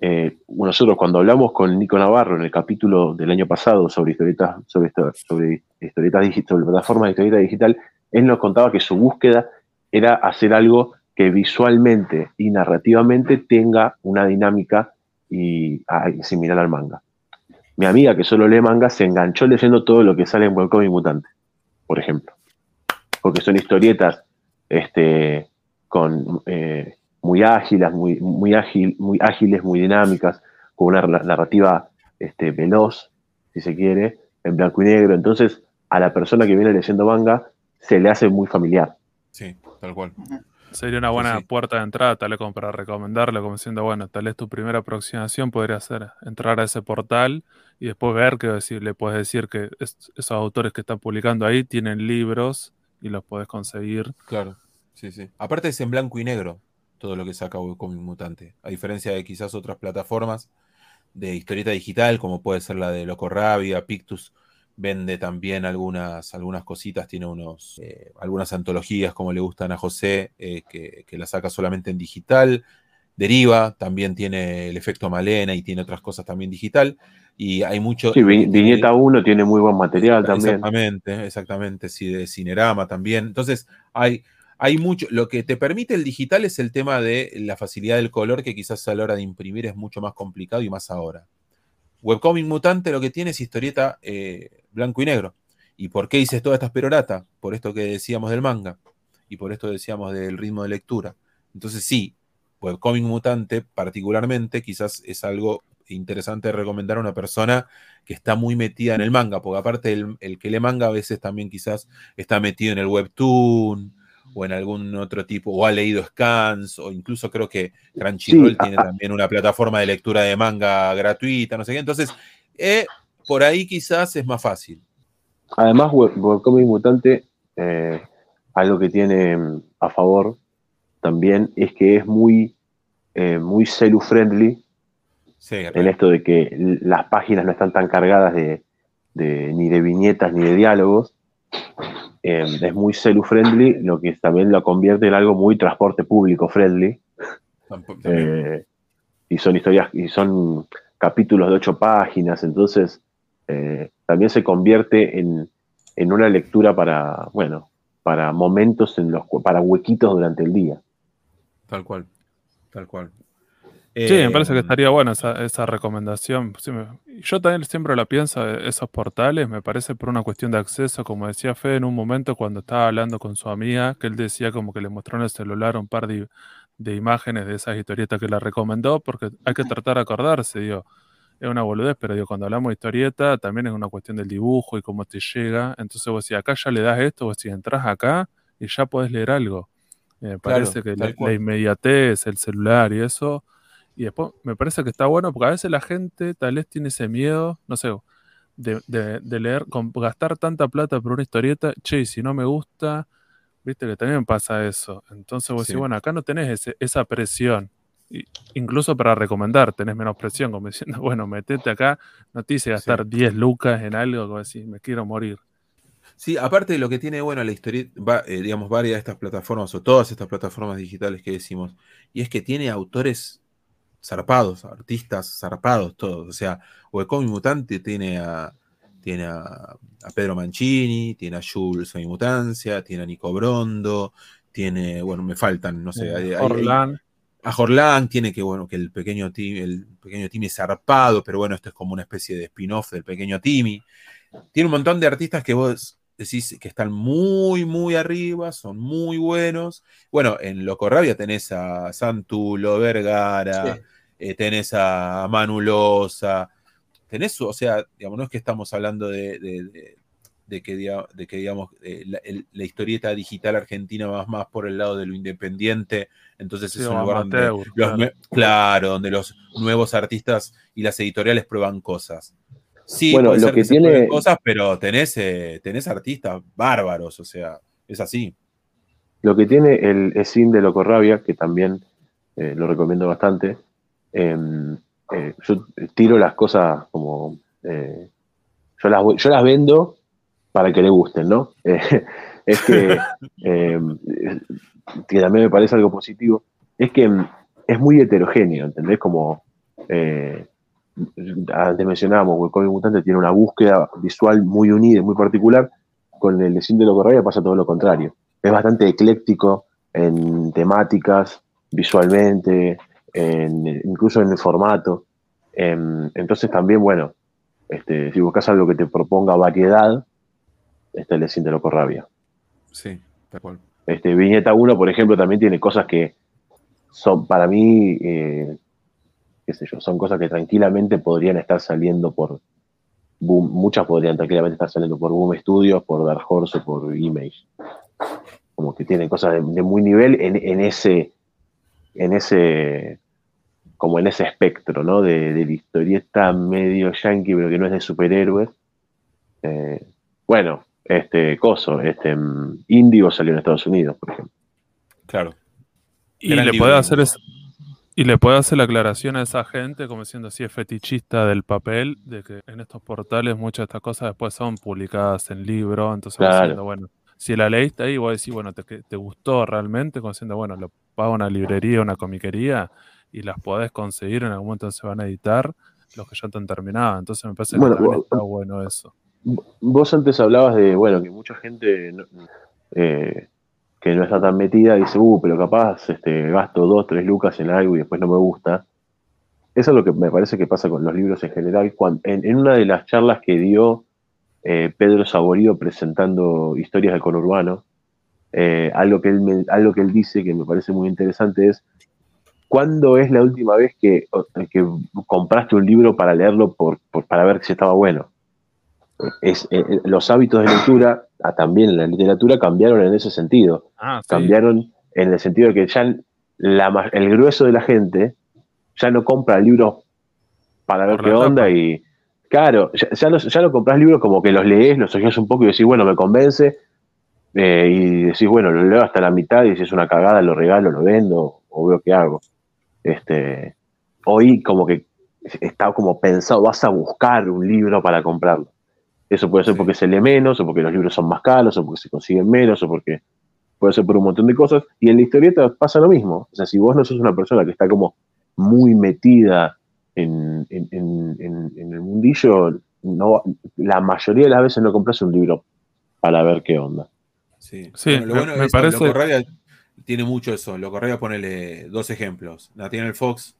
eh, nosotros cuando hablamos con Nico Navarro en el capítulo del año pasado sobre historietas, sobre, sobre historietas sobre plataformas de historieta digital, él nos contaba que su búsqueda era hacer algo que visualmente y narrativamente tenga una dinámica y, similar al manga mi amiga que solo lee manga se enganchó leyendo todo lo que sale en Webcomic Mutante, por ejemplo. Porque son historietas este, con, eh, muy ágiles, muy, muy, ágil, muy ágiles, muy dinámicas, con una narrativa este, veloz, si se quiere, en blanco y negro. Entonces, a la persona que viene leyendo manga se le hace muy familiar. Sí, tal cual. Sería una buena puerta de entrada, tal vez como para recomendarle, como diciendo, bueno, tal vez tu primera aproximación podría ser entrar a ese portal y después ver que decir, le puedes decir que esos autores que están publicando ahí tienen libros y los puedes conseguir. Claro, sí, sí. Aparte es en blanco y negro todo lo que saca Webcomic Mutante, a diferencia de quizás otras plataformas de historieta digital, como puede ser la de Loco Rabia, Pictus, vende también algunas, algunas cositas, tiene unos, eh, algunas antologías como le gustan a José, eh, que, que la saca solamente en digital. Deriva, también tiene el efecto Malena y tiene otras cosas también digital. Y hay mucho. Sí, Viñeta 1 tiene muy buen material también. Exactamente, exactamente, sí, de Cinerama también. Entonces, hay, hay mucho. Lo que te permite el digital es el tema de la facilidad del color, que quizás a la hora de imprimir es mucho más complicado y más ahora. Webcomic Mutante lo que tiene es historieta eh, blanco y negro. ¿Y por qué dices toda esta perorata? Por esto que decíamos del manga y por esto decíamos del ritmo de lectura. Entonces sí, Webcomic Mutante particularmente quizás es algo interesante recomendar a una persona que está muy metida en el manga, porque aparte el, el que lee manga a veces también quizás está metido en el webtoon, o en algún otro tipo, o ha leído scans, o incluso creo que Crunchyroll tiene también una plataforma de lectura de manga gratuita, no sé qué. Entonces, eh, por ahí quizás es más fácil. Además, Webcomic Mutante, eh, algo que tiene mm, a favor también es que es muy, eh, muy celu-friendly en esto de que las páginas no están tan cargadas de, ni de viñetas ni de diálogos, eh, es muy celu-friendly, lo que también lo convierte en algo muy transporte público-friendly. Eh, y son historias, y son capítulos de ocho páginas, entonces eh, también se convierte en, una lectura para, bueno, para momentos en los para huequitos durante el día. Tal cual, tal cual. Sí, me parece que estaría buena esa, recomendación. yo también siempre la pienso, eh, esos portales, me parece por una cuestión de acceso, como decía Fe en un momento cuando estaba hablando con su amiga, que él decía como que le mostró en el celular un par de, imágenes de esas historietas que la recomendó, porque hay que tratar de acordarse, digo, es una boludez, pero digo, cuando hablamos de historieta también es una cuestión del dibujo y cómo te llega. Entonces vos si acá ya le das esto, vos si entras acá y ya podés leer algo. Me parece que la, la inmediatez, el celular y eso y después me parece que está bueno porque a veces la gente tal vez tiene ese miedo, no sé, de, leer, gastar tanta plata por una historieta, che, y si no me gusta, viste que también pasa eso. Entonces vos decís, bueno, acá no tenés esa presión. incluso para recomendar, tenés menos presión, como diciendo, bueno, metete acá, no te hice gastar 10 lucas en algo, como decir, me quiero morir. Sí, aparte de lo que tiene bueno la historia, eh, digamos, varias de estas plataformas o todas estas plataformas digitales que decimos, y es que tiene autores zarpados, artistas zarpados todos. O sea, Webcomic Mutante tiene a, tiene a, Pedro Mancini, tiene a Jules Mutancia, tiene a Nico Brondo, tiene, bueno, me faltan, no sé, a Jorlán. A Jorlán tiene que, bueno, que el pequeño Timmy, el pequeño Timmy es zarpado, pero bueno, esto es como una especie de spin-off del pequeño Timmy. Tiene un montón de artistas que vos decís que están muy, muy arriba, son muy buenos. Bueno, en Loco Rabia tenés a Santulo, Vergara, eh, tenés a Manulosa, tenés, o sea, digamos, no es que estamos hablando de, que, de que, digamos, eh, la, historieta digital argentina va más por el lado de lo independiente, entonces es un lugar donde, los, claro, donde los nuevos artistas y las editoriales prueban cosas. Sí, bueno, lo que, tiene cosas, pero tenés, eh, tenés artistas bárbaros, o sea, es así. Lo que tiene el Sin de Locorrabia, que también lo recomiendo bastante, Em, eh, yo tiro las cosas como. Eh, yo, las, yo las vendo para que le gusten, ¿no? es que, em, que también me parece algo positivo. Es que em, es muy heterogéneo, ¿entendés? Como. Eh, antes mencionábamos, el cómic mutante tiene una búsqueda visual muy unida y muy particular. Con el de lo Correa pasa todo lo contrario. Es bastante ecléctico en temáticas, visualmente, incluso en el formato. Em, entonces también, bueno, este, si buscas algo que te proponga variedad, este le siente loco rabia. Sí, tal cual. Este, Viñeta 1, por ejemplo, también tiene cosas que son, para mí, eh, qué sé yo, son cosas que tranquilamente podrían estar saliendo por Boom, muchas podrían tranquilamente estar saliendo por Boom Studios, por Dark Horse o por Image. Como que tienen cosas de, muy nivel en, ese, en ese, como en ese espectro, ¿no? De, de la historieta medio yankee, pero que no es de superhéroes. Eh, bueno, este coso, este Indigo salió en Estados Unidos, por ejemplo. Claro. Y le puede hacer y le puede hacer la aclaración a esa gente, como siendo así, es fetichista del papel, de que en estos portales muchas de estas cosas después son publicadas en libro, entonces claro. bueno, si la leíste ahí, vos decís, bueno, te, te gustó realmente, como siendo, bueno, lo paga una librería, una comiquería, y las podés conseguir, en algún momento se van a editar, los que ya están terminados, entonces me parece que también está bueno eso. Vos antes hablabas de, bueno, que mucha gente eh, que no está tan metida dice, uh, pero capaz este, gasto dos, tres lucas en algo y después no me gusta. Eso es lo que me parece que pasa con los libros en general. en, una de las charlas que dio eh, Pedro Saborido presentando historias del conurbano, eh, algo, que él algo que él dice que me parece muy interesante es, ¿cuándo es la última vez que, que compraste un libro para leerlo por, para ver si estaba bueno? es, eh, los hábitos de lectura, también en la literatura, cambiaron en ese sentido. Ah, cambiaron en el sentido de que ya el grueso de la gente ya no compra libros para ver qué onda y, claro, ya, no, compras libros como que los lees, los ojeas un poco y decís, bueno, me convence, eh, y decís, bueno, lo leo hasta la mitad y si es una cagada lo regalo, lo vendo o veo qué hago. Este, hoy como que está como pensado, vas a buscar un libro para comprarlo. Eso puede ser porque se lee menos, o porque los libros son más caros, o porque se consiguen menos, o porque puede ser por un montón de cosas. Y en la historieta pasa lo mismo. O sea, si vos no sos una persona que está como muy metida en, el mundillo, no, la mayoría de las veces no compras un libro para ver qué onda. Sí, sí lo bueno me, es parece... tiene mucho eso. Lo Correa ponele dos ejemplos. Nathaniel Fox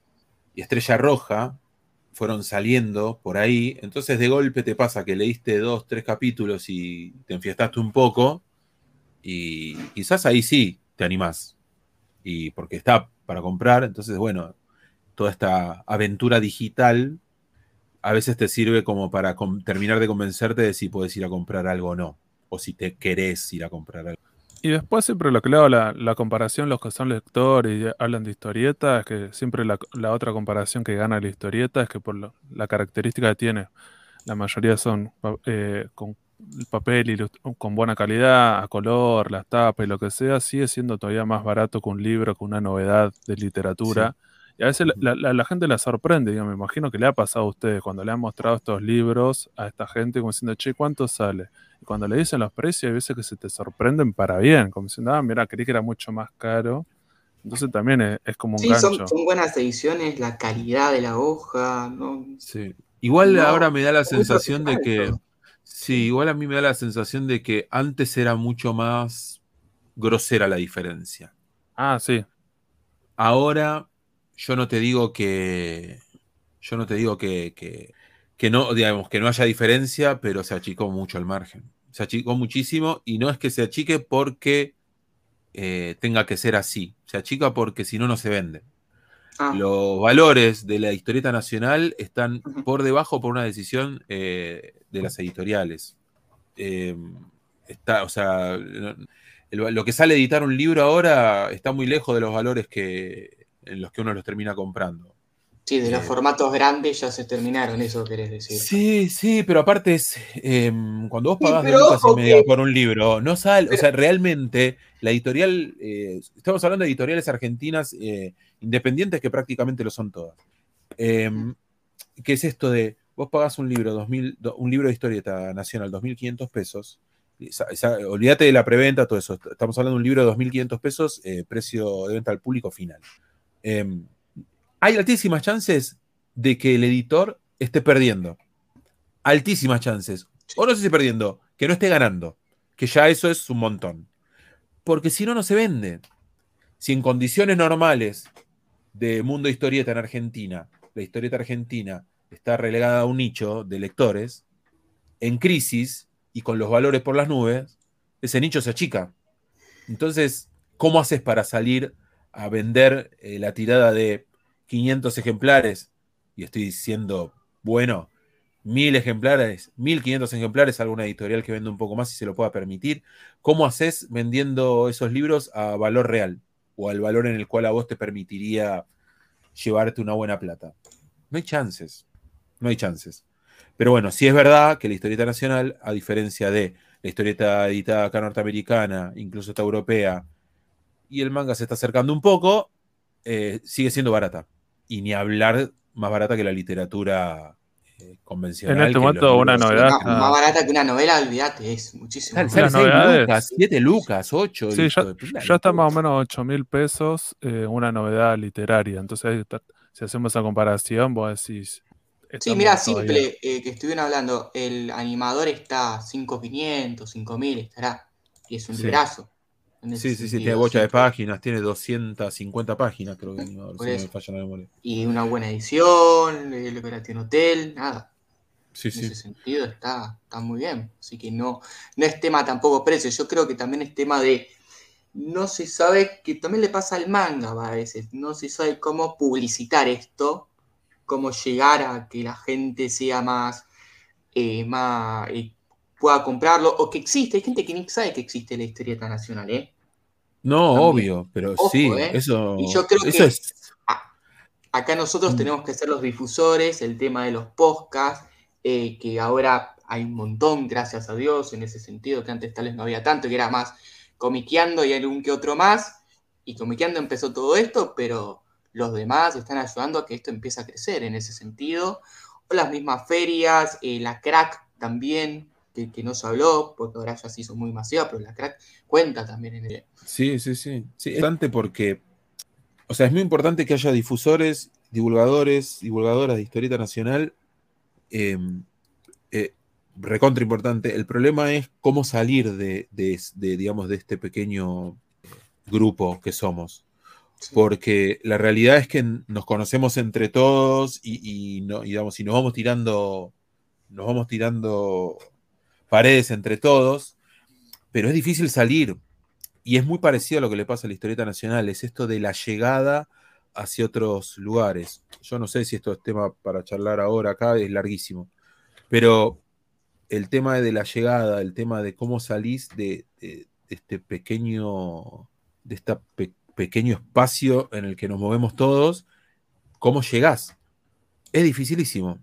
y Estrella Roja fueron saliendo por ahí, entonces de golpe te pasa que leíste dos, tres capítulos y te enfiestaste un poco, y quizás ahí sí te animás, y porque está para comprar, entonces bueno, toda esta aventura digital a veces te sirve como para terminar de convencerte de si puedes ir a comprar algo o no, o si te querés ir a comprar algo. Y después siempre lo que hago la, comparación, los que son lectores y hablan de historieta, es que siempre la, otra comparación que gana la historieta es que por la característica que tiene, la mayoría son eh, con el papel y con buena calidad, a color, las tapas y lo que sea, sigue siendo todavía más barato que un libro, que una novedad de literatura. Y a veces la, gente la sorprende, yo me imagino que le ha pasado a ustedes cuando le han mostrado estos libros a esta gente como diciendo, che, ¿cuánto sale? Y cuando le dicen los precios, hay veces que se te sorprenden para bien, como diciendo, ah, mira, creí que era mucho más caro. Entonces también es, como un sí, Son, buenas ediciones, la calidad de la hoja, ¿no? Sí. Igual ahora me da la sensación de que. Sí, igual a mí me da la sensación de que antes era mucho más grosera la diferencia. Ah, sí. Ahora yo no te digo que. Yo no te digo que, que, no, digamos, que no haya diferencia, pero se achicó mucho el margen. Se achicó muchísimo y no es que se achique porque eh, tenga que ser así. Se achica porque si no, no se vende. Ah. Los valores de la historieta nacional están por debajo por una decisión eh, de las editoriales. Em, está, o sea, lo que sale a editar un libro ahora está muy lejos de los valores que, en los que uno los termina comprando. Sí, de los eh, formatos grandes ya se terminaron, eso querés decir. Sí, sí, pero aparte es, em, cuando vos pagás dos y media por un libro, no sale, o sea, realmente la editorial, eh, estamos hablando de editoriales argentinas eh, independientes que prácticamente lo son todas. Em, ¿Qué es esto de, vos pagás un libro, 2000, un libro de historieta nacional, 2.500 pesos, olvídate de la preventa, todo eso, estamos hablando de un libro de 2.500 pesos, precio de venta al público final. Em, hay altísimas chances de que el editor esté perdiendo. Altísimas chances. O no sé si perdiendo, que no esté ganando. Que ya eso es un montón. Porque si no, no se vende. Si en condiciones normales de mundo historieta en Argentina, la historieta argentina está relegada a un nicho de lectores, en crisis y con los valores por las nubes, ese nicho se achica. Entonces, ¿cómo haces para salir a vender eh, la tirada de 500 ejemplares? Y estoy diciendo, bueno, mil ejemplares, 1500 ejemplares, alguna editorial que vende un poco más y se lo pueda permitir. ¿Cómo haces vendiendo esos libros a valor real o al valor en el cual a vos te permitiría llevarte una buena plata? No hay chances, no hay chances. Pero bueno, sí es verdad que la historieta nacional, a diferencia de la historieta editada acá norteamericana, incluso esta europea, y el manga se está acercando un poco, eh, sigue siendo barata. Y ni hablar más barata que la literatura eh, convencional. En este momento una novedad. Más, barata que una novela, olvídate, es muchísimo. lucas, 7 lucas, 8. Sí, ya, está más o menos 8 mil pesos eh, una novedad literaria. Entonces, si hacemos esa comparación, vos decís, Sí, mira, simple, eh, que estuvieron hablando, el animador está 5.500, 5.000 estará, y es un sí. librazo. Sí, sí, sí, tiene bocha de páginas, tiene 250 páginas, creo que animador, si me falla la memoria. Y una buena edición, el Operation Hotel, nada. Sí, en ese sentido está, está muy bien. Así que no, no es tema tampoco precio, yo creo que también es tema de no se sabe, que también le pasa al manga a veces, no se sabe cómo publicitar esto cómo llegar a que la gente sea más, eh, más eh, pueda comprarlo, o que existe, hay gente que ni sabe que existe la historieta nacional, ¿eh? No, obvio, pero sí, ¿eh? eso, y yo creo que es... acá nosotros mm. tenemos que ser los difusores, el tema de los podcasts, que ahora hay un montón, gracias a Dios, en ese sentido, que antes tal vez no había tanto, que era más comiqueando y algún que otro más, y comiqueando empezó todo esto, pero los demás están ayudando a que esto empiece a crecer en ese sentido. O las mismas ferias, eh, la crack también, que, no se habló, porque ahora ya se hizo muy masiva, pero la crack cuenta también en el... Sí, sí, sí. Sí, es importante porque, o sea, es muy importante que haya difusores, divulgadores, divulgadoras de historieta nacional. Em, eh, recontra importante. El problema es cómo salir de, digamos, de este pequeño grupo que somos porque la realidad es que nos conocemos entre todos y, no, digamos, nos vamos tirando, nos vamos tirando paredes entre todos, pero es difícil salir. Y es muy parecido a lo que le pasa a la historieta nacional, es esto de la llegada hacia otros lugares. Yo no sé si esto es tema para charlar ahora acá, es larguísimo, pero el tema de la llegada, el tema de cómo salís de, este pequeño, de pequeña pequeño espacio en el que nos movemos todos, ¿cómo llegás? Es dificilísimo,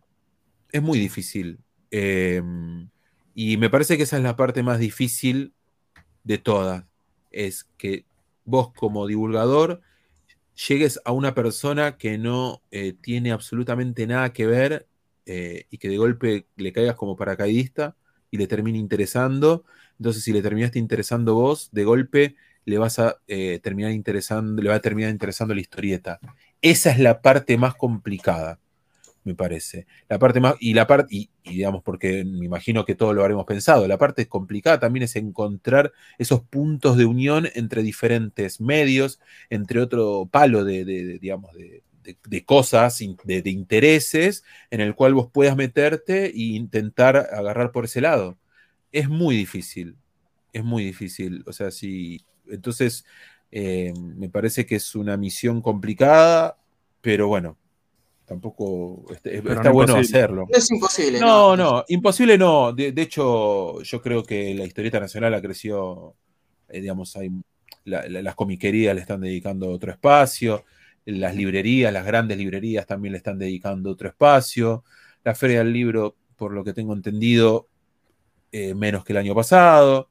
es muy difícil. Em, y me parece que esa es la parte más difícil de todas, es que vos como divulgador llegues a una persona que no eh, tiene absolutamente nada que ver eh, y que de golpe le caigas como paracaidista y le termine interesando. Entonces, si le terminaste interesando vos, de golpe le vas a eh, terminar interesando, le va a terminar interesando la historieta. Esa es la parte más complicada, me parece. La parte más, y la parte, y, digamos, porque me imagino que todo lo habremos pensado, la parte complicada también es encontrar esos puntos de unión entre diferentes medios, entre otro palo de, digamos, de, cosas, de, de, intereses, en el cual vos puedas meterte e intentar agarrar por ese lado. Es muy difícil, es muy difícil. O sea, si entonces, eh, me parece que es una misión complicada, pero bueno, tampoco está, bueno hacerlo. No es imposible. No, no, imposible no. De, hecho, yo creo que la historieta nacional ha crecido, eh, digamos, hay, las comiquerías le están dedicando otro espacio, las librerías, las grandes librerías también le están dedicando otro espacio, la feria del libro, por lo que tengo entendido, eh, menos que el año pasado.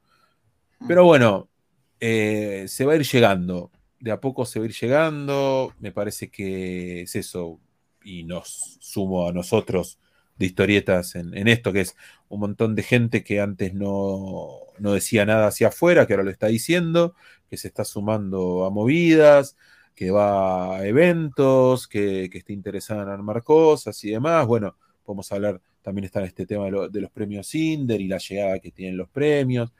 Pero bueno, eh, se va a ir llegando, de a poco se va a ir llegando, me parece que es eso, y nos sumo a nosotros de historietas en, esto, que es un montón de gente que antes no, decía nada hacia afuera, que ahora lo está diciendo, que se está sumando a movidas, que va a eventos, que, está interesada en armar cosas y demás. Bueno, podemos hablar, también está este tema de, de los premios Inder y la llegada que tienen los premios.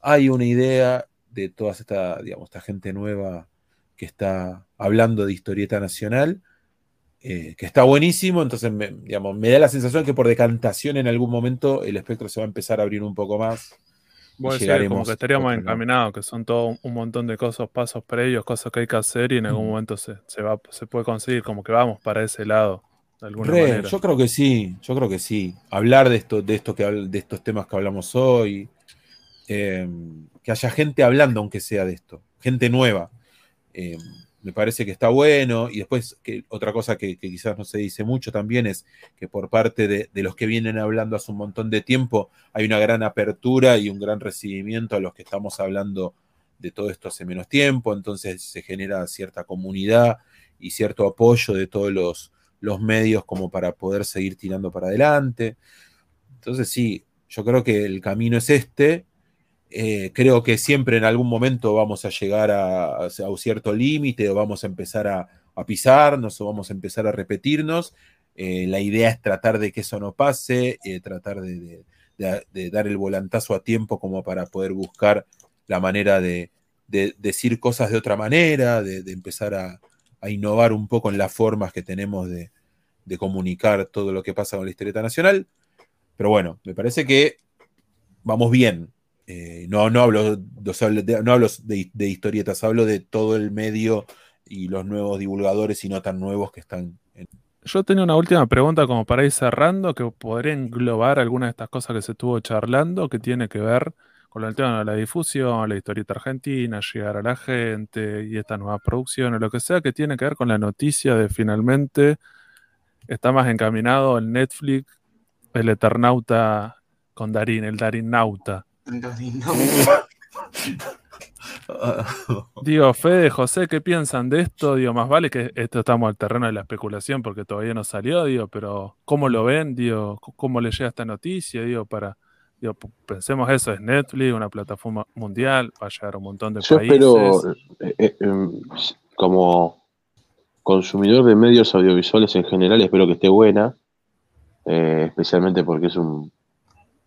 Hay una idea de toda esta, digamos, esta gente nueva que está hablando de historieta nacional, eh, que está buenísimo, entonces me, digamos, me da la sensación que por decantación en algún momento el espectro se va a empezar a abrir un poco más como que estaríamos encaminados, que son todo un montón de cosas, pasos previos, cosas que hay que hacer y en algún momento se, va, se puede conseguir, como que vamos para ese lado. De alguna manera. Yo creo que sí, yo creo que sí. Hablar de esto, de esto que de estos temas que hablamos hoy, em, que haya gente hablando, aunque sea de esto, gente nueva. Em, me parece que está bueno. Y después, que otra cosa que, quizás no se dice mucho también es que por parte de, los que vienen hablando hace un montón de tiempo, hay una gran apertura y un gran recibimiento a los que estamos hablando de todo esto hace menos tiempo. Entonces se genera cierta comunidad y cierto apoyo de todos los, los medios como para poder seguir tirando para adelante. Entonces sí, yo creo que el camino es este eh, creo que siempre en algún momento vamos a llegar a, un cierto límite o vamos a empezar a, pisarnos o vamos a empezar a repetirnos. Eh, la idea es tratar de que eso no pase, eh, tratar de, dar el volantazo a tiempo como para poder buscar la manera de, decir cosas de otra manera, de, empezar a, innovar un poco en las formas que tenemos de, comunicar todo lo que pasa con la historieta nacional. Pero bueno, me parece que vamos bien, eh, no, no hablo, de, no hablo de, historietas, hablo de todo el medio y los nuevos divulgadores y no tan nuevos que están Yo tenía una última pregunta como para ir cerrando, que podría englobar algunas de estas cosas que se estuvo charlando, que tiene que ver con el tema de la difusión, la historieta argentina, llegar a la gente y estas nuevas producciones, lo que sea, que tiene que ver con la noticia de finalmente está más encaminado el Netflix, el Eternauta con Darín, el Darín Nauta. Digo, Fede, José, ¿qué piensan de esto? Digo, más vale que esto estamos al terreno de la especulación porque todavía no salió, digo, pero ¿cómo lo ven? Digo, ¿cómo le llega esta noticia? Digo, para, digo, pensemos eso, es Netflix, una plataforma mundial, va a llegar a un montón de países. Pero eh, eh, em, como consumidor de medios audiovisuales en general, espero que esté buena, eh, especialmente porque es un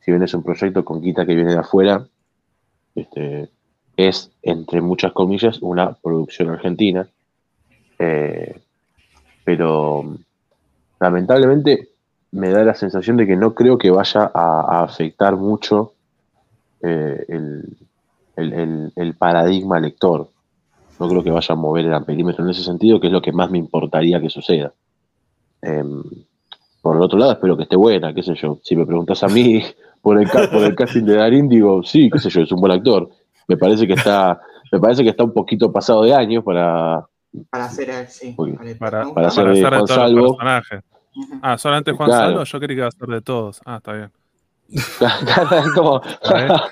si bien es un proyecto con quita que viene de afuera, este, es, entre muchas comillas, una producción argentina. Eh, pero lamentablemente me da la sensación de que no creo que vaya a, afectar mucho eh, el, paradigma lector. No creo que vaya a mover el amperímetro en ese sentido, que es lo que más me importaría que suceda. Em, por el otro lado, espero que esté buena, qué sé yo. Si me preguntas a mí, por el, por el casting de Darín, digo, sí, qué sé yo, es un buen actor. Me parece que está, me parece que está un poquito pasado de años para. Para hacer, sí. Para, para, hacer de Juan Salvo. Ah, solamente Juan Salvo, yo quería que iba a ser de todos. Ah, está bien.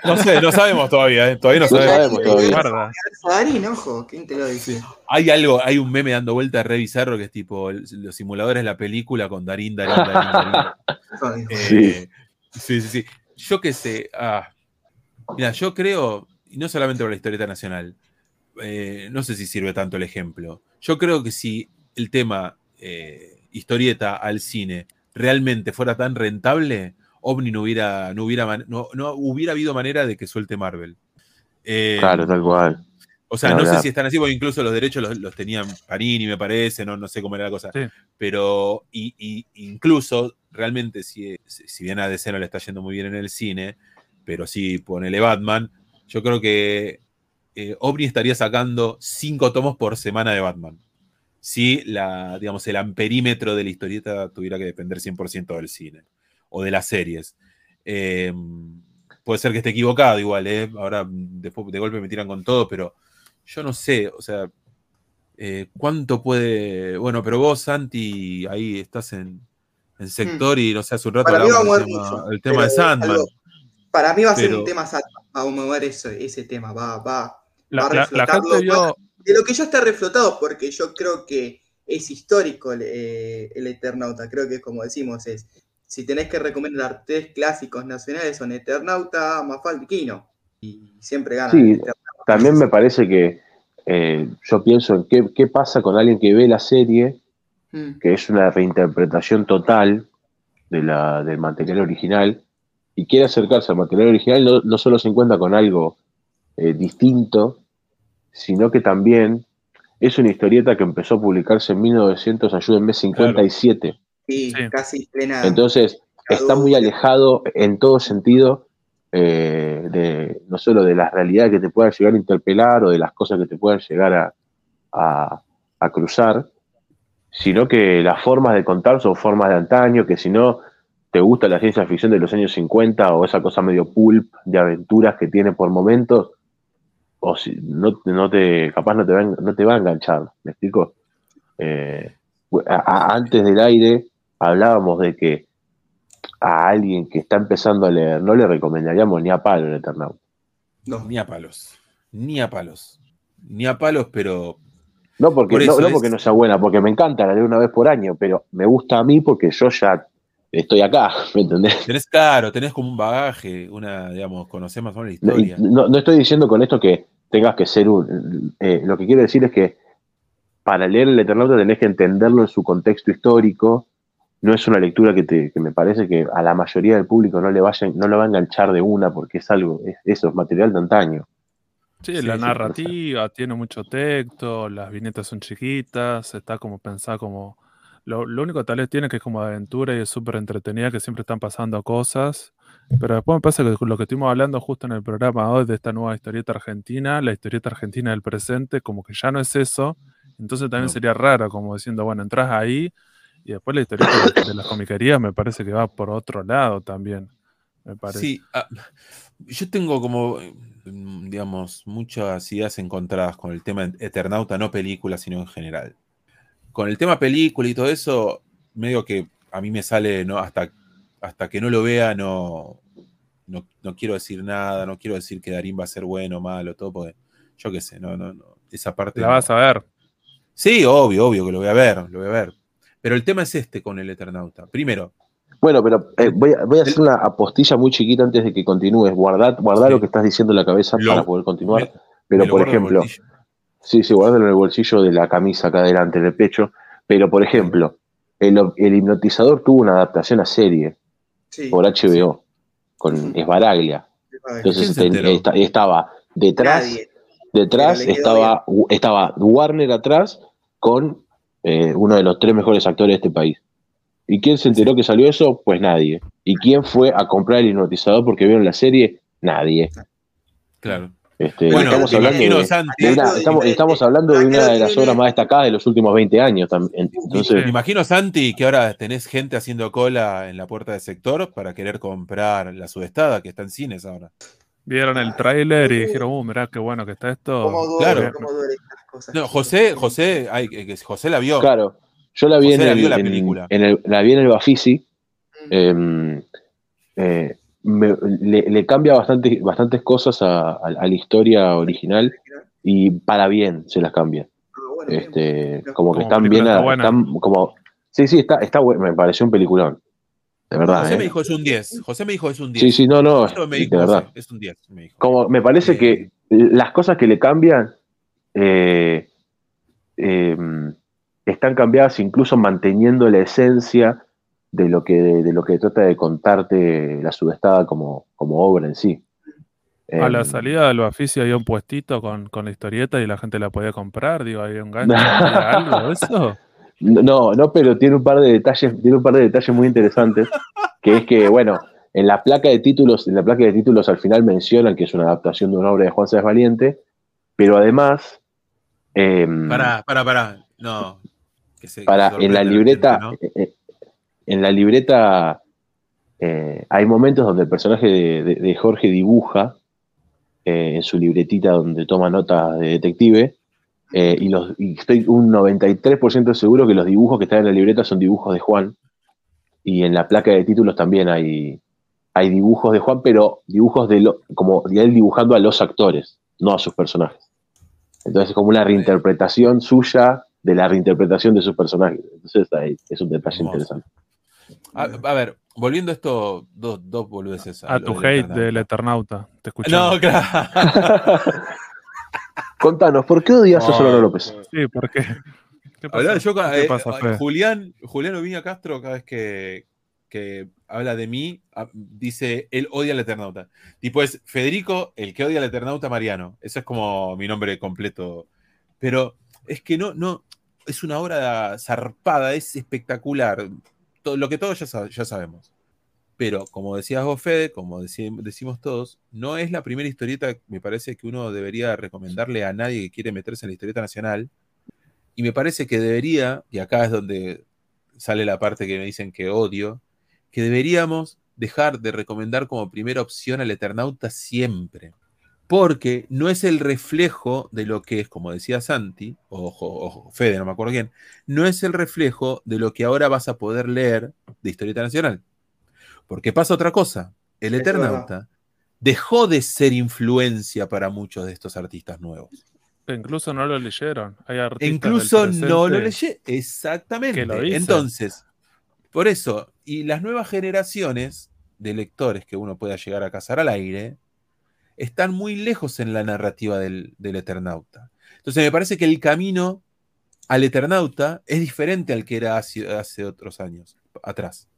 no sé, no sabemos todavía, ¿eh? todavía no, sabemos. todavía. Darín, ojo, ¿quién te lo dice? Hay algo, hay un meme dando vuelta re bizarro que es tipo los simuladores de la película con Darín, Darín, Darín, Darín. Eh, sí, sí, sí. Yo qué sé. Ah, mira, yo creo, y no solamente por la historieta nacional, eh, no sé si sirve tanto el ejemplo. Yo creo que si el tema eh, historieta al cine realmente fuera tan rentable, OVNI no hubiera, no hubiera, no, hubiera habido manera de que suelte Marvel. Eh, claro, tal cual. O sea, no, sé si están así, porque incluso los derechos los, tenían Parini, me parece, no, no sé cómo era la cosa. Pero y, incluso, realmente, si, si bien a DC no le está yendo muy bien en el cine, pero sí ponele Batman, yo creo que eh, OVNI estaría sacando cinco tomos por semana de Batman. Si la, digamos, el amperímetro de la historieta tuviera que depender 100% del cine o de las series. Eh, puede ser que esté equivocado igual, ¿eh? ahora después de golpe me tiran con todo, pero yo no sé, o sea, eh, cuánto puede. Bueno, pero vos, Santi, ahí estás en, en hmm. sector y no sé, hace un rato hablamos el tema, de Sandman. para mí va a ser un tema Sandman, va a mover ese, ese tema, va, va, la, a reflotarlo. De lo que yo está reflotado, porque yo creo que es histórico el, eh, el Eternauta, creo que como decimos, es si tenés que recomendar tres clásicos nacionales son Eternauta, Mafalda y Kino. Y siempre gana. Sí, también me parece que eh, yo pienso en qué, qué, pasa con alguien que ve la serie, mm. que es una reinterpretación total de la, del material original, y quiere acercarse al material original, no, solo se encuentra con algo eh, distinto, sino que también es una historieta que empezó a publicarse en 1900, ayúdenme, 57. Sí, casi plena. Entonces, está muy alejado en todo sentido eh, no solo de las realidades que te puedan llegar a interpelar o de las cosas que te puedan llegar a, a cruzar, sino que las formas de contar son formas de antaño, que si no te gusta la ciencia ficción de los años 50 o esa cosa medio pulp de aventuras que tiene por momentos, o si no, no te, capaz no te, va, no te va a enganchar, ¿me explico? Eh, antes del aire hablábamos de que a alguien que está empezando a leer no le recomendaríamos ni a palo el Eternauta. No, ni a palos, ni a palos, ni a palos, pero no porque, no, porque no sea buena, porque me encanta, la leo una vez por año, pero me gusta a mí porque yo ya estoy acá, ¿me entendés? Tenés claro, tenés como un bagaje, una, digamos, conocés más o menos la historia. No, estoy diciendo con esto que tengas que ser un. Eh, lo que quiero decir es que para leer el Eternauta tenés que entenderlo en su contexto histórico. No es una lectura que, te, que me parece que a la mayoría del público no le, vaya, no le va a enganchar de una porque es algo, eso, es material de antaño. Sí, la narrativa tiene mucho texto, las viñetas son chiquitas, está como pensada como... Lo, único tal vez tiene que es como aventura y es súper entretenida, que siempre están pasando cosas. Pero después me pasa que lo que estuvimos hablando justo en el programa hoy de esta nueva historieta argentina, la historieta argentina del presente, como que ya no es eso. Entonces también sería raro, como diciendo, bueno, entras ahí y después la historieta de, de las comiquerías me parece que va por otro lado también. Me parece. Sí, ah, yo tengo como Mm, digamos, muchas ideas encontradas con el tema Eternauta, no película, sino en general. Con el tema película y todo eso, medio que a mí me sale, ¿no? Hasta, hasta que no lo vea, no, no, quiero decir nada, no quiero decir que Darín va a ser bueno o malo, todo, porque yo qué sé, no, no, no. Esa parte. ¿La vas a ver? Sí, obvio, obvio que lo voy a ver, lo voy a ver. Pero el tema es este con el Eternauta. Primero, bueno, pero eh, voy, a, hacer una apostilla muy chiquita antes de que continúes. Guardar, guardar lo que estás diciendo en la cabeza para poder continuar. pero, por ejemplo, sí, sí, guárdalo en el bolsillo de la camisa acá adelante, en el pecho. Pero, por ejemplo, el, hipnotizador tuvo una adaptación a serie por HBO con Esbaraglia. Entonces estaba detrás, detrás estaba, estaba Warner atrás con eh, uno de los tres mejores actores de este país. ¿Y quién se enteró que salió eso? Pues nadie. ¿Y quién fue a comprar el hipnotizador porque vieron la serie? Nadie. Claro. Este, bueno, estamos, hablando de, una, estamos, hablando de una de las obras más destacadas de los últimos 20 años. Entonces, Me imagino, Santi, que ahora tenés gente haciendo cola en la puerta del sector para querer comprar la sudestada que está en cines ahora. Vieron el tráiler y dijeron, uh, mirá qué bueno que está esto. claro. No, José, José, José la vio. Claro. Yo la vi, en el, la, la vi en el Bafisi. Mm. Em, eh, le, cambia bastante, bastantes cosas a, la historia original y para bien se las cambia. Ah, este, como que están bien, están como, sí, sí, está, está me pareció un peliculón. De verdad. José me ¿eh? dijo es un 10. José me dijo es un 10. Sí, sí, no, no. de verdad. Es un 10. Me dijo. Como me parece que eh, las cosas que le cambian eh, em, están cambiadas incluso manteniendo la esencia de lo que, de, lo que trata de contarte la sudestada como, como obra en sí. A la em, salida del oficio había un puestito con, la historieta y la gente la podía comprar, digo, había un gancho, algo de eso. No, no, pero tiene un par de detalles, tiene un par de detalles muy interesantes, que es que, bueno, en la placa de títulos, en la placa de títulos al final mencionan que es una adaptación de una obra de Juan Sáenz Valiente, pero además. Eh, pará, pará, pará. No, para en la libreta, eh, eh, en la libreta eh, hay momentos donde el personaje de, Jorge dibuja en su libretita donde toma notas de detective y, los, estoy un 93% seguro que los dibujos que están en la libreta son dibujos de Juan y en la placa de títulos también hay, hay dibujos de Juan, pero dibujos de, lo, como de él dibujando a los actores, no a sus personajes. Entonces es como una reinterpretación suya de la reinterpretación de sus personajes. Entonces ahí es un detalle interesante. A, ver, volviendo a esto, dos, dos boludeces. A, tu hate del Eternauta, te escuchamos. No, claro. Contanos, ¿por qué odias a Solano López? Sí, ¿por qué? ¿Qué pasa? Eh, Julián, Julián Castro, cada vez que, que habla de mí, ah, dice, él odia al Eternauta. Tipo es Federico, el que odia al Eternauta Mariano. Eso es como mi nombre completo. Pero es que no, no, es una obra zarpada, es espectacular. Todo, lo que todos ya, ya sabemos. Pero como decías vos, Fede, como decimos todos, no es la primera historieta, me parece que uno debería recomendarle a nadie que quiere meterse en la historieta nacional. Y me parece que debería, y acá es donde sale la parte que me dicen que odio, que deberíamos dejar de recomendar como primera opción al Eternauta siempre. Porque no es el reflejo de lo que es, como decía Santi, ojo, ojo, Fede, no me acuerdo quién, no es el reflejo de lo que ahora vas a poder leer de Historieta Nacional. Porque pasa otra cosa. El Eternauta dejó de ser influencia para muchos de estos artistas nuevos. Incluso no lo leyeron. Incluso no lo leyeron. Exactamente. Entonces, por eso, y las nuevas generaciones de lectores que uno pueda llegar a cazar al aire, están muy lejos en la narrativa del, Eternauta. Entonces me parece que el camino al Eternauta es diferente al que era hace, hace otros años atrás.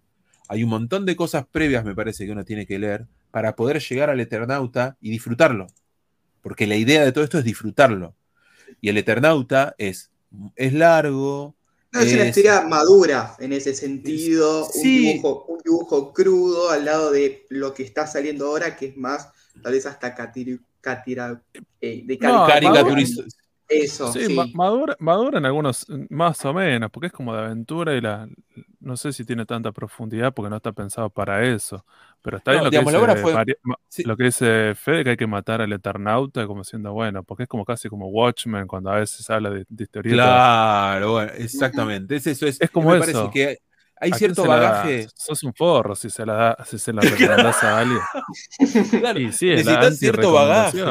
Hay un montón de cosas previas, me parece, que uno tiene que leer para poder llegar al Eternauta y disfrutarlo. Porque la idea de todo esto es disfrutarlo. Y el Eternauta es, es largo, no, es, una historia madura en ese sentido, un, dibujo, crudo al lado de lo que está saliendo ahora, que es más, tal vez hasta catira, eh, de caricaturista. Eso, sí, Madura, madura, en algunos, más o menos, porque es como de aventura y la, no sé si tiene tanta profundidad porque no está pensado para eso. Pero está bien lo, que dice, lo que dice Fede, que hay que matar al Eternauta como siendo bueno, porque es como casi como Watchmen cuando a veces habla de, de Claro, bueno, exactamente. Es eso, es, como eso. que hay cierto bagaje. sos un forro si se la, da, si se la recomendás a alguien. Claro, y sí, necesitas cierto bagaje.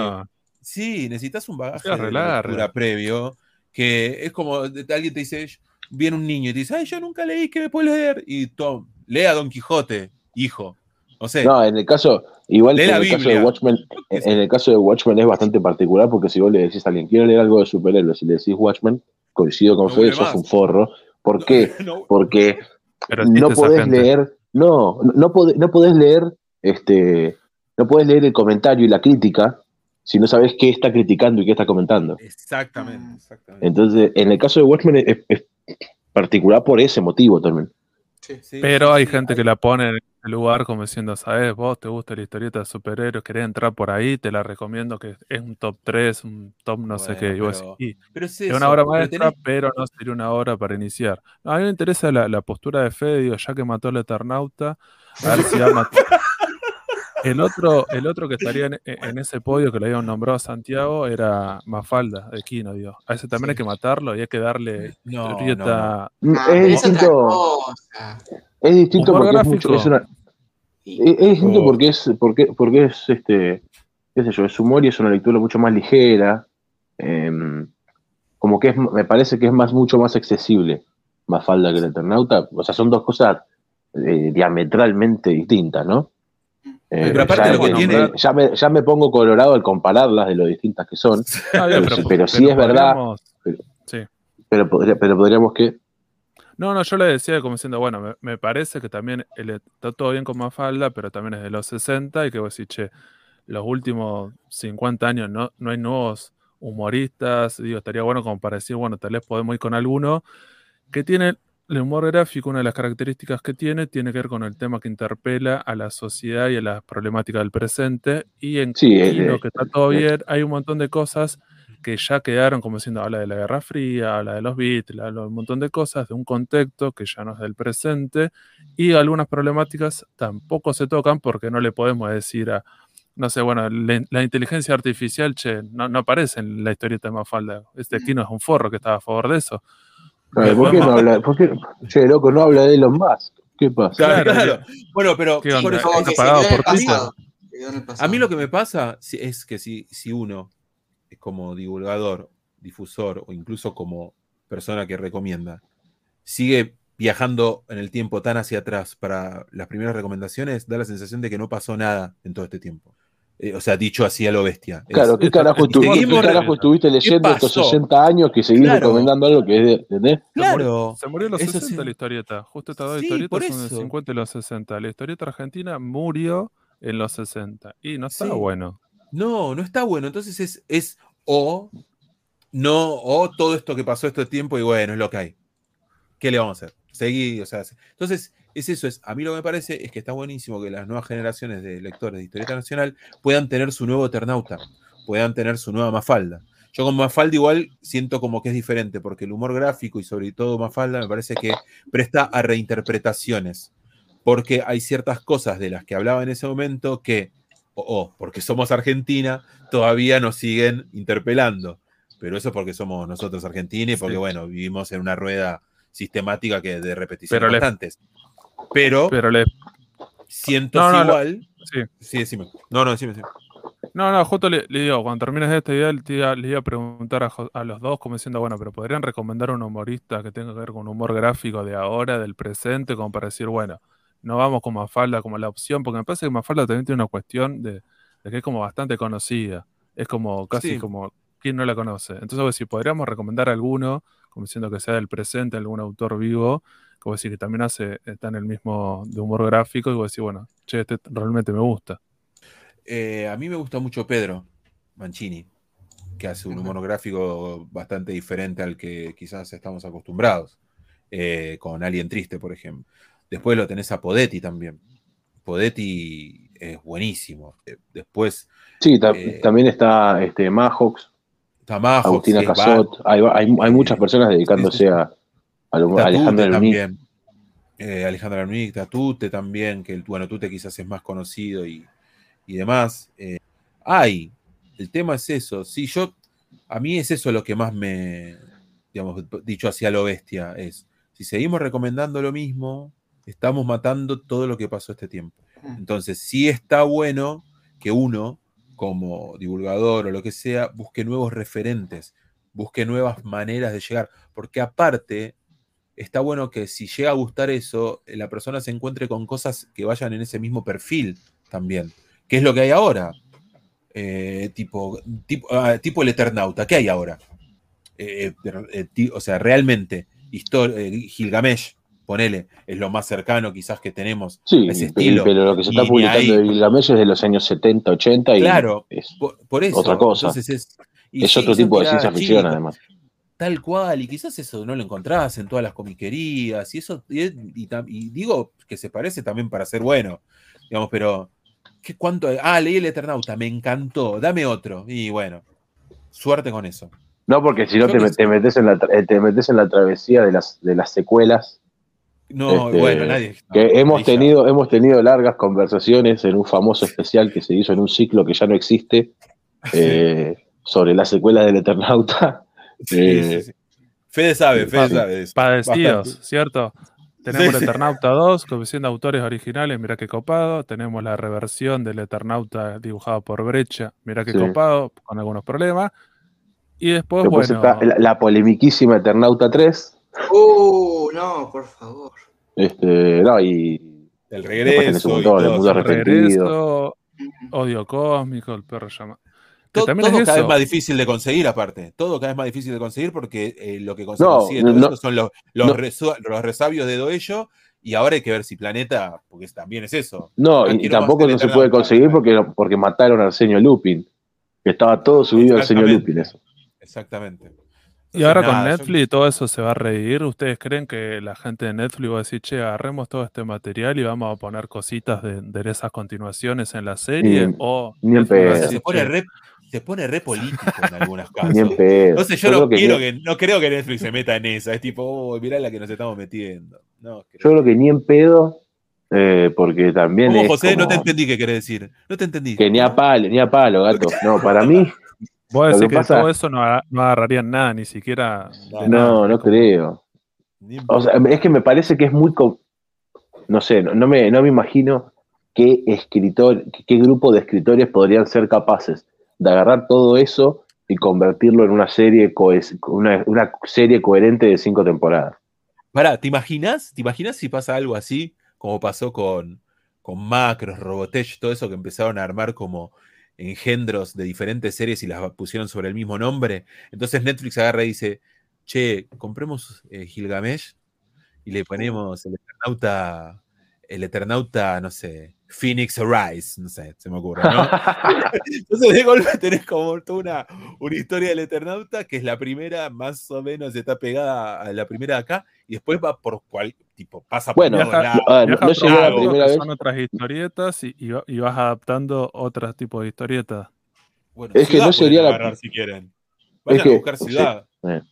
Sí, necesitas un bagaje de lectura previo, que es como alguien te dice, viene un niño y te dice, ay, yo nunca leí, ¿qué me puedes leer? Y Tom, lea Don Quijote, hijo. No sé. No, en el caso, igual en el caso de Watchmen, en el caso de Watchmen es bastante particular porque si vos le decís a alguien, quiero leer algo de superhéroes y le decís Watchmen, coincido con Fede, sos un forro. ¿Por qué? Porque no podés leer, no, no, podés, no podés leer, este, no podés leer el comentario y la crítica si no sabes qué está criticando y qué está comentando. Exactamente, exactamente. Entonces, en el caso de Watchmen es, particular por ese motivo también. Pero hay gente que la pone en el lugar como diciendo, ¿sabes? Vos te gusta la historieta de superhéroes, querés entrar por ahí, te la recomiendo que es un top 3, un top no sé qué. pero, es, una obra maestra, pero, no sería una obra para iniciar. a mí me interesa la, postura de Fede, digo, ya que mató al Eternauta, a ver si va a matar. El otro, el otro que estaría en, ese podio que le habían nombrado a Santiago era Mafalda de Kino, digo. A ese también hay que matarlo y hay que darle no, Es distinto. Es distinto porque es, mucho, es, una, es, distinto porque es, porque, porque es este, qué sé yo, es humor y es una lectura mucho más ligera. Em, como que es, me parece que es más, mucho más accesible Mafalda que el Eternauta. O sea, son dos cosas eh, diametralmente distintas, ¿no? Eh, ya, me, ya, me, pongo colorado al compararlas de lo distintas que son. pero, sí es verdad. Pero, pero, podríamos que. No, no, yo le decía como diciendo, bueno, me, parece que también está todo bien con Mafalda, pero también es de los 60 y que vos decís, che, los últimos 50 años no, no hay nuevos humoristas, digo, estaría bueno como para decir, bueno, tal vez podemos ir con alguno que tiene el humor gráfico, una de las características que tiene, tiene que ver con el tema que interpela a la sociedad y a las problemáticas del presente. Y en sí, lo que está todo bien, hay un montón de cosas que ya quedaron, como diciendo, habla de la Guerra Fría, habla de los Beatles, habla de un montón de cosas, de un contexto que ya no es del presente, y algunas problemáticas tampoco se tocan porque no le podemos decir a, no sé, bueno, la, inteligencia artificial, che, no, no, aparece en la historieta de Mafalda. Este aquí no es un forro que estaba a favor de eso. ¿Por qué no habla? ¿Por qué? Che, loco, no habla de Elon Musk. ¿Qué pasa? Claro, Bueno, pero por eso, a mí lo que me pasa es que si, si uno, como divulgador, difusor o incluso como persona que recomienda, sigue viajando en el tiempo tan hacia atrás para las primeras recomendaciones, da la sensación de que no pasó nada en todo este tiempo. Eh, o sea, dicho así a lo bestia. Claro, ¿qué carajo, estuviste leyendo estos 60 años que seguís recomendando algo que es de... Claro. Se murió, en los 60 la historieta. Justo estas dos historietas son de 50 y los 60. La historieta argentina murió en los 60. Y no está bueno. No, no está bueno. Entonces es, es o no, o todo esto que pasó este tiempo y bueno, es lo que hay. ¿Qué le vamos a hacer? Seguir, o sea, entonces es eso, es, a mí lo que me parece es que está buenísimo que las nuevas generaciones de lectores de historieta nacional puedan tener su nuevo Eternauta, puedan tener su nueva Mafalda. Yo con Mafalda igual siento como que es diferente, porque el humor gráfico y sobre todo Mafalda me parece que presta a reinterpretaciones, porque hay ciertas cosas de las que hablaba en ese momento que, o porque somos Argentina, todavía nos siguen interpelando. Pero eso es porque somos nosotros argentinos y porque, bueno, vivimos en una rueda sistemática que de repeticiones constantes. Pero, pero le... siento igual. sí. sí, decime. No, no, decime, decime. No, no, justo le, digo, cuando termines esta idea, le, iba a preguntar a, los dos, como diciendo, bueno, pero podrían recomendar un humorista que tenga que ver con humor gráfico de ahora, del presente, como para decir, bueno, no vamos con Mafalda como la opción, porque me parece que Mafalda también tiene una cuestión de, que es como bastante conocida. Es como casi como, ¿quién no la conoce? Entonces, si podríamos recomendar alguno, como diciendo que sea del presente, algún autor vivo, como decir que también hace, está en el mismo de humor gráfico, y vos decir, bueno, che, este realmente me gusta. Eh, a mí me gusta mucho Pedro Mancini, que hace un humor gráfico bastante diferente al que quizás estamos acostumbrados, eh, con Alien Triste, por ejemplo. Después lo tenés a Podetti también. Podetti es buenísimo. Eh, después. Sí, también está este, Majox. Está Majox. Agustina Casot. Hay, muchas personas dedicándose a, Alejandro también. Eh, Alejandro Arnick, Tatute también, que el, bueno, Tute quizás es más conocido y, demás. Eh, hay, el tema es eso. Sí, yo, a mí es eso lo que más me, digamos, dicho hacia lo bestia, es, si seguimos recomendando lo mismo, estamos matando todo lo que pasó este tiempo. Entonces, sí está bueno que uno, como divulgador o lo que sea, busque nuevos referentes, busque nuevas maneras de llegar, porque aparte está bueno que si llega a gustar eso, la persona se encuentre con cosas que vayan en ese mismo perfil también, que es lo que hay ahora. Eh, tipo, ah, tipo, el Eternauta, ¿qué hay ahora? Eh, eh, o sea, realmente, Gilgamesh, ponele, es lo más cercano quizás que tenemos sí, ese estilo. Pero lo que se está publicando de Gilgamesh es de los años 70, 80 y claro, es por, eso, otra cosa. es, es otro tipo de ciencia ficción además tal cual, y quizás eso no lo encontrás en todas las comiquerías, y eso, y, digo que se parece también para ser bueno, digamos, pero, ¿qué, ¿cuánto? Ah, leí el Eternauta, me encantó, dame otro, y bueno, suerte con eso. No, porque si no te, metes en la, eh, te metes en la travesía de las, de las secuelas. No, este, bueno, nadie. que hemos tenido, hemos tenido largas conversaciones en un famoso especial que se hizo en un ciclo que ya no existe, eh, sobre las secuelas del Eternauta. Sí, Fede sabe, Fede sabe. Padecidos, ¿cierto? Tenemos el Eternauta 2, comisión de autores originales, mira qué copado. Tenemos la reversión del Eternauta dibujado por Brecha, mira qué copado, con algunos problemas. Y después, bueno. la, la, polemiquísima Eternauta 3. Uh, no, por favor. Este, no, y. El regreso. Y todo, el regreso, Odio cósmico, el perro llama. Todo, cada vez más difícil de conseguir, aparte. Todo cada vez más difícil de conseguir porque eh, lo que conseguimos son los, los, resabios de Doello y ahora hay que ver si Planeta, porque también es eso. No, y, tampoco no se puede conseguir porque, porque mataron al señor Lupin. Que estaba todo subido al señor Lupin, eso. Exactamente. y ahora con Netflix todo eso se va a reír. ¿Ustedes creen que la gente de Netflix va a decir, che, agarremos todo este material y vamos a poner cositas de, esas continuaciones en la serie? o ni el pedo. Se pone se pone re político en algunas casos. Entonces yo, no, quiero que, no creo que Netflix se meta en esa. Es tipo, oh, mirá la que nos estamos metiendo. yo creo que ni en pedo, eh, porque también. ¿Cómo, José? No te entendí qué querés decir. No te entendí. Que ni a palo, ni a palo, gato. No, para mí. Vos decís que, todo eso no, no agarrarían nada, ni siquiera. No, no creo. O sea, es que me parece que es muy. No sé, no, me, no me imagino qué escritor, qué grupo de escritores podrían ser capaces de agarrar todo eso y convertirlo en una serie, una, una serie coherente de cinco temporadas. Pará, ¿te imaginas? ¿Te imaginas si pasa algo así, como pasó con, con Macros, Robotech, todo eso que empezaron a armar como engendros de diferentes series y las pusieron sobre el mismo nombre? Entonces Netflix agarra y dice, che, compremos eh, Gilgamesh y le ponemos el Eternauta, el Eternauta, no sé, Phoenix Rise, no sé, se me ocurre, ¿no? Entonces de golpe tenés como una, una, historia del Eternauta, que es la primera, más o menos está pegada a la primera de acá, y después va por cual, tipo, pasa por bueno, viaja, no, la primera vez. Son otras historietas y, y, vas adaptando otros tipos de historietas. Bueno, es que no sería la... si quieren. Vayan a buscar Ciudad. Eh,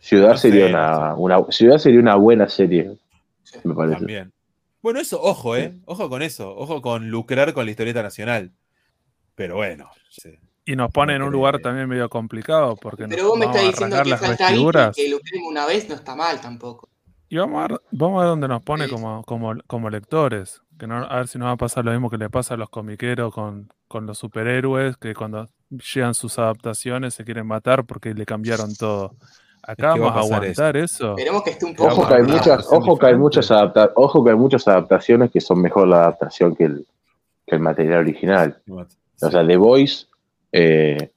ciudad, sería una, una, Ciudad sería una buena serie, me parece. También. Bueno, eso, ojo, ¿eh? Ojo con eso. Ojo con lucrar con la historieta nacional. Pero bueno. Y nos pone en un lugar también medio complicado porque Pero vos me estás diciendo que falta ahí que lucremos una vez no está mal tampoco. Y vamos a ver, vamos a ver dónde nos pone como, como, como lectores. Que no, a ver si nos va a pasar lo mismo que le pasa a los comiqueros con, con los superhéroes, que cuando llegan sus adaptaciones se quieren matar porque le cambiaron todo. Acá vamos a aguantar eso. Esperemos que esté un poco. Ojo que hay muchas, ojo que hay muchas, ojo que hay muchas adaptaciones que son mejor la adaptación que el, que el material original. O sea, The Voice eh,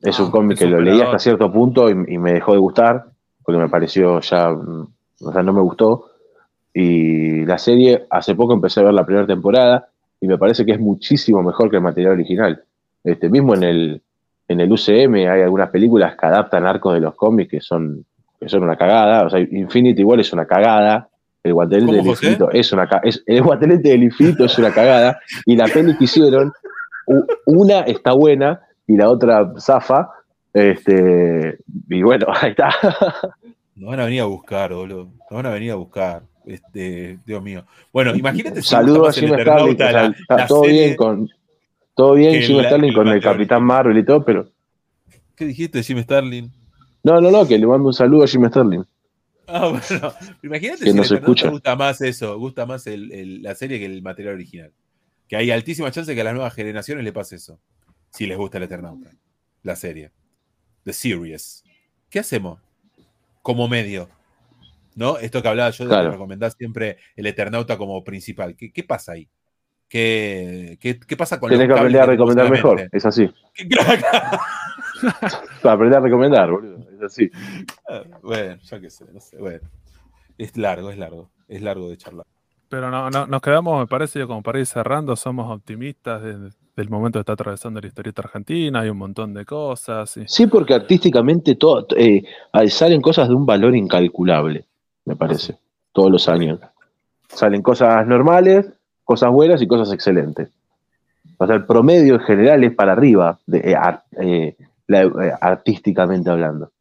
es un ah, cómic que lo leí hasta cierto punto y, me dejó de gustar, porque me pareció ya, o sea, no me gustó. Y la serie, hace poco empecé a ver la primera temporada y me parece que es muchísimo mejor que el material original. Este, mismo en el, en el UCM hay algunas películas que adaptan arcos de los cómics que son, que son una cagada. O sea, Infinity igual es una cagada. El guantelete del infinito es una es, el guantelete del infinito es una cagada. Y la peli que hicieron, una está buena y la otra zafa. Este, y bueno, ahí está. Nos van a venir a buscar, boludo. Nos van a venir a buscar. Este, Dios mío. Bueno, imagínate. Saludos a Jim todo bien con todo bien, Jim Starlin con el Capitán Marvel y todo, pero. ¿Qué dijiste, Jim Starlin? No, no, no, que le mando un saludo a Jim Starlin. Ah, bueno. Imagínate que si nos escucha. gusta más eso, gusta más la serie que el material original. Que hay altísima chance que a las nuevas generaciones le pase eso. Si les gusta el Eternauta. La serie. The Series. ¿Qué hacemos? Como medio. ¿No? Esto que hablaba yo de recomendar siempre el Eternauta como principal. ¿Qué pasa ahí? ¿Qué, qué, pasa con Tienes que aprender a recomendar mejor, es así. Para aprender a recomendar, boludo, es así. Ah, bueno, ya que sé, no sé, bueno. Es largo, es largo, es largo de charlar. Pero no, no, nos quedamos, me parece, como para ir cerrando, somos optimistas del momento que está atravesando la historieta argentina, hay un montón de cosas. Sí, porque artísticamente todo, eh, salen cosas de un valor incalculable, me parece, todos los años. Salen cosas normales, cosas buenas y cosas excelentes. O sea, el promedio en general es para arriba, de, eh, eh, eh, artísticamente hablando.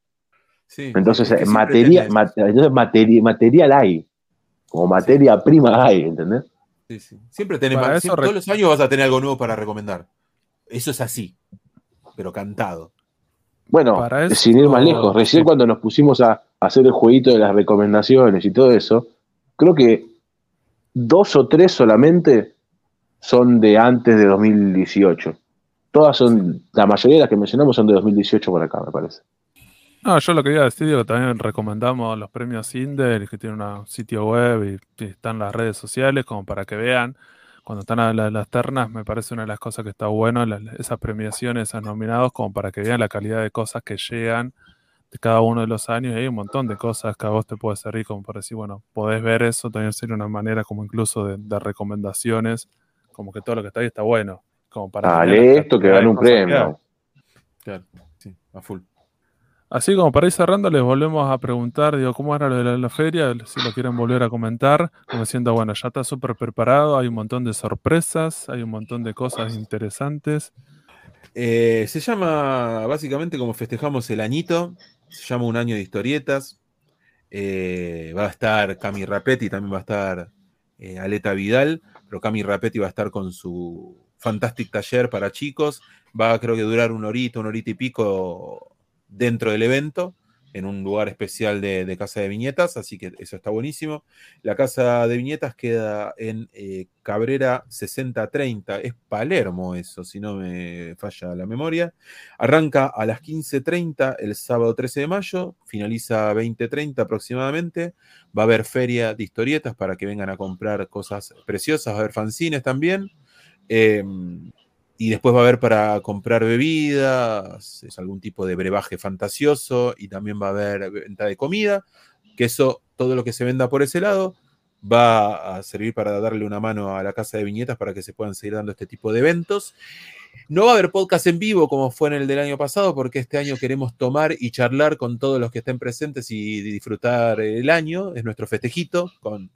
entonces, materia, material hay, como materia prima hay, ¿entendés? Sí, sí. Siempre tenemos, todos los años vas a tener algo nuevo para recomendar. Eso es así, pero cantado. Bueno, sin ir más lejos, recién cuando nos pusimos a hacer el jueguito de las recomendaciones y todo eso, creo que dos o tres solamente son de antes de 2018. Todas son, la mayoría de las que mencionamos son de 2018 por acá, me parece. No, yo lo que iba a decir, que también recomendamos los premios Inder, que tienen un sitio web y, están las redes sociales, como para que vean. Cuando están a las ternas, me parece una de las cosas que está bueno, esas premiaciones, esos nominados, como para que vean la calidad de cosas que llegan cada uno de los años y hay un montón de cosas que a vos te puede servir como para decir, bueno, podés ver eso, también sería una manera como incluso de, recomendaciones, como que todo lo que está ahí está bueno. Como para Dale esto que dan un premio. Claro, sí, a full. Así como para ir cerrando, les volvemos a preguntar, digo, ¿cómo era lo de la, feria? Si lo quieren volver a comentar, como siento, bueno, ya está súper preparado, hay un montón de sorpresas, hay un montón de cosas interesantes. Eh, se llama básicamente como festejamos el añito, se llama Un año de historietas. Eh, va a estar Cami Rapetti, también va a estar eh, Aleta Vidal, pero Cami Rapetti va a estar con su Fantastic Taller para chicos. Va creo que durar un horito, un horito y pico dentro del evento en un lugar especial de, Casa de Viñetas, así que eso está buenísimo. La Casa de Viñetas queda en eh, Cabrera 6030, es Palermo eso, si no me falla la memoria. Arranca a las 15.30 el sábado 13 de mayo, finaliza 20.30 aproximadamente. Va a haber feria de historietas para que vengan a comprar cosas preciosas, va a haber fanzines también. Em, y después va a haber para comprar bebidas, es algún tipo de brebaje fantasioso y también va a haber venta de comida, que eso, todo lo que se venda por ese lado, va a servir para darle una mano a la casa de viñetas para que se puedan seguir dando este tipo de eventos. No va a haber podcast en vivo como fue en el del año pasado, porque este año queremos tomar y charlar con todos los que estén presentes y disfrutar el año. Es nuestro festejito con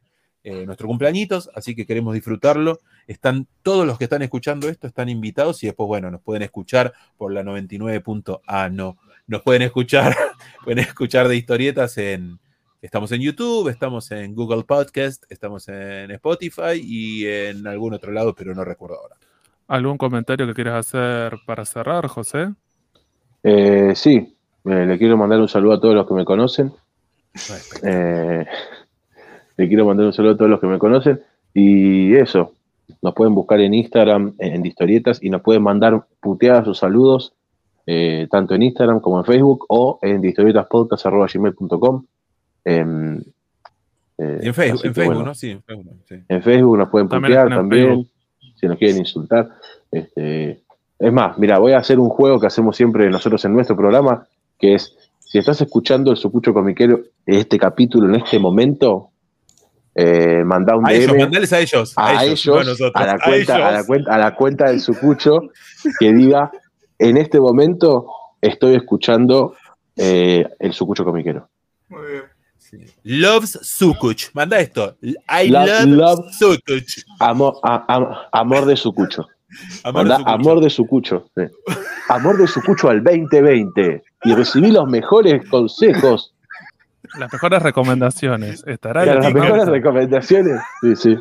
eh, nuestro cumpleañitos, así que queremos disfrutarlo. Están todos los que están escuchando esto, están invitados y después, bueno, nos pueden escuchar por la 99. Ah, no, nos pueden escuchar, pueden escuchar de historietas en, estamos en YouTube, estamos en Google Podcast, estamos en Spotify y en algún otro lado, pero no recuerdo ahora. ¿Algún comentario que quieras hacer para cerrar, José? Eh, sí, le quiero mandar un saludo a todos los que me conocen. Eh, le quiero mandar un saludo a todos los que me conocen. Y eso, nos pueden buscar en Instagram, en Historietas, y nos pueden mandar puteadas o saludos, eh, tanto en Instagram como en Facebook, o en historietaspodcast.gmail.com. Em, eh, en Facebook, en Facebook ¿no? Sí, en Facebook, En Facebook nos pueden putear también, si nos quieren insultar. Este, es más, mira, voy a hacer un juego que hacemos siempre nosotros en nuestro programa, que es, si estás escuchando el Sucucho Comiquero, este capítulo en este momento, eh, manda un a DM. Ellos, mandales a ellos. A, ellos, a, la cuenta, a, la cuenta, a la cuenta del Sucucho que diga, en este momento estoy escuchando eh, el Sucucho comiquero. Muy bien. Loves Sukuch. Manda esto. I love, Sukuch. Amor, amor de Sucucho. Amor, de Sucucho. amor de Sucucho. Amor de Sucucho al 2020. Y recibí los mejores consejos las mejores recomendaciones. Estará las mejores recomendaciones. Sí, sí.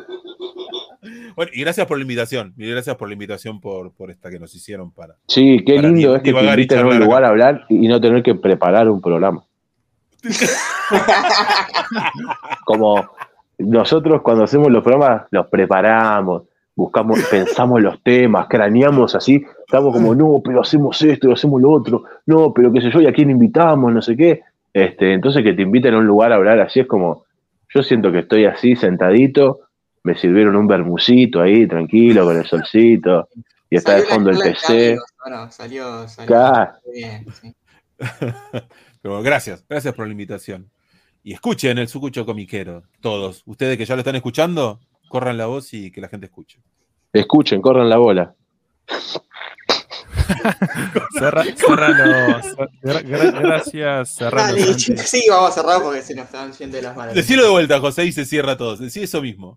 Bueno, y gracias por la invitación. Y gracias por la invitación por, por esta que nos hicieron para. Sí, qué lindo es que te inviten a un lugar a hablar y no tener que preparar un programa. Como nosotros cuando hacemos los programas los preparamos, buscamos, pensamos los temas, craneamos así, estamos como, no, pero hacemos esto, hacemos lo otro, no, pero qué sé yo, y a quién invitamos, no sé qué. Este, entonces que te inviten a un lugar a hablar así es como, yo siento que estoy así sentadito, me sirvieron un bermucito ahí, tranquilo, con el solcito, y está de fondo el PC. salió, bien, Pero gracias, gracias por la invitación. Y escuchen el Sucucho Comiquero, todos. Ustedes que ya lo están escuchando, corran la voz y que la gente escuche. Escuchen, corran la bola. gracias, cerralo. sí, vamos a cerrar porque se nos están yendo de las manos. Decilo de vuelta, José, y se cierra todo. Decí eso mismo.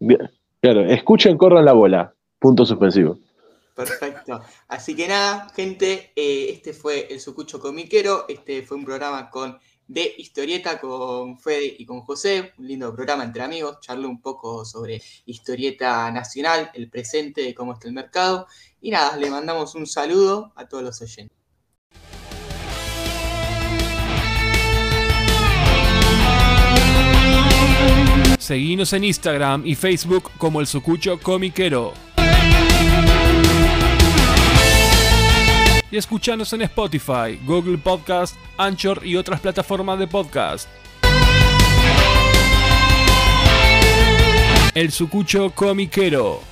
claro, escuchen, corran la bola. Punto suspensivo. Perfecto. Así que nada, gente, eh, este fue el Sucucho Comiquero. Este fue un programa con de historieta con Fede y con José, un lindo programa entre amigos, charlé un poco sobre historieta nacional, el presente, cómo está el mercado y nada, le mandamos un saludo a todos los oyentes. Seguimos en Instagram y Facebook como el Sucucho Comiquero. Y escuchanos en Spotify, Google Podcast, Anchor y otras plataformas de podcast. El Sucucho Comiquero.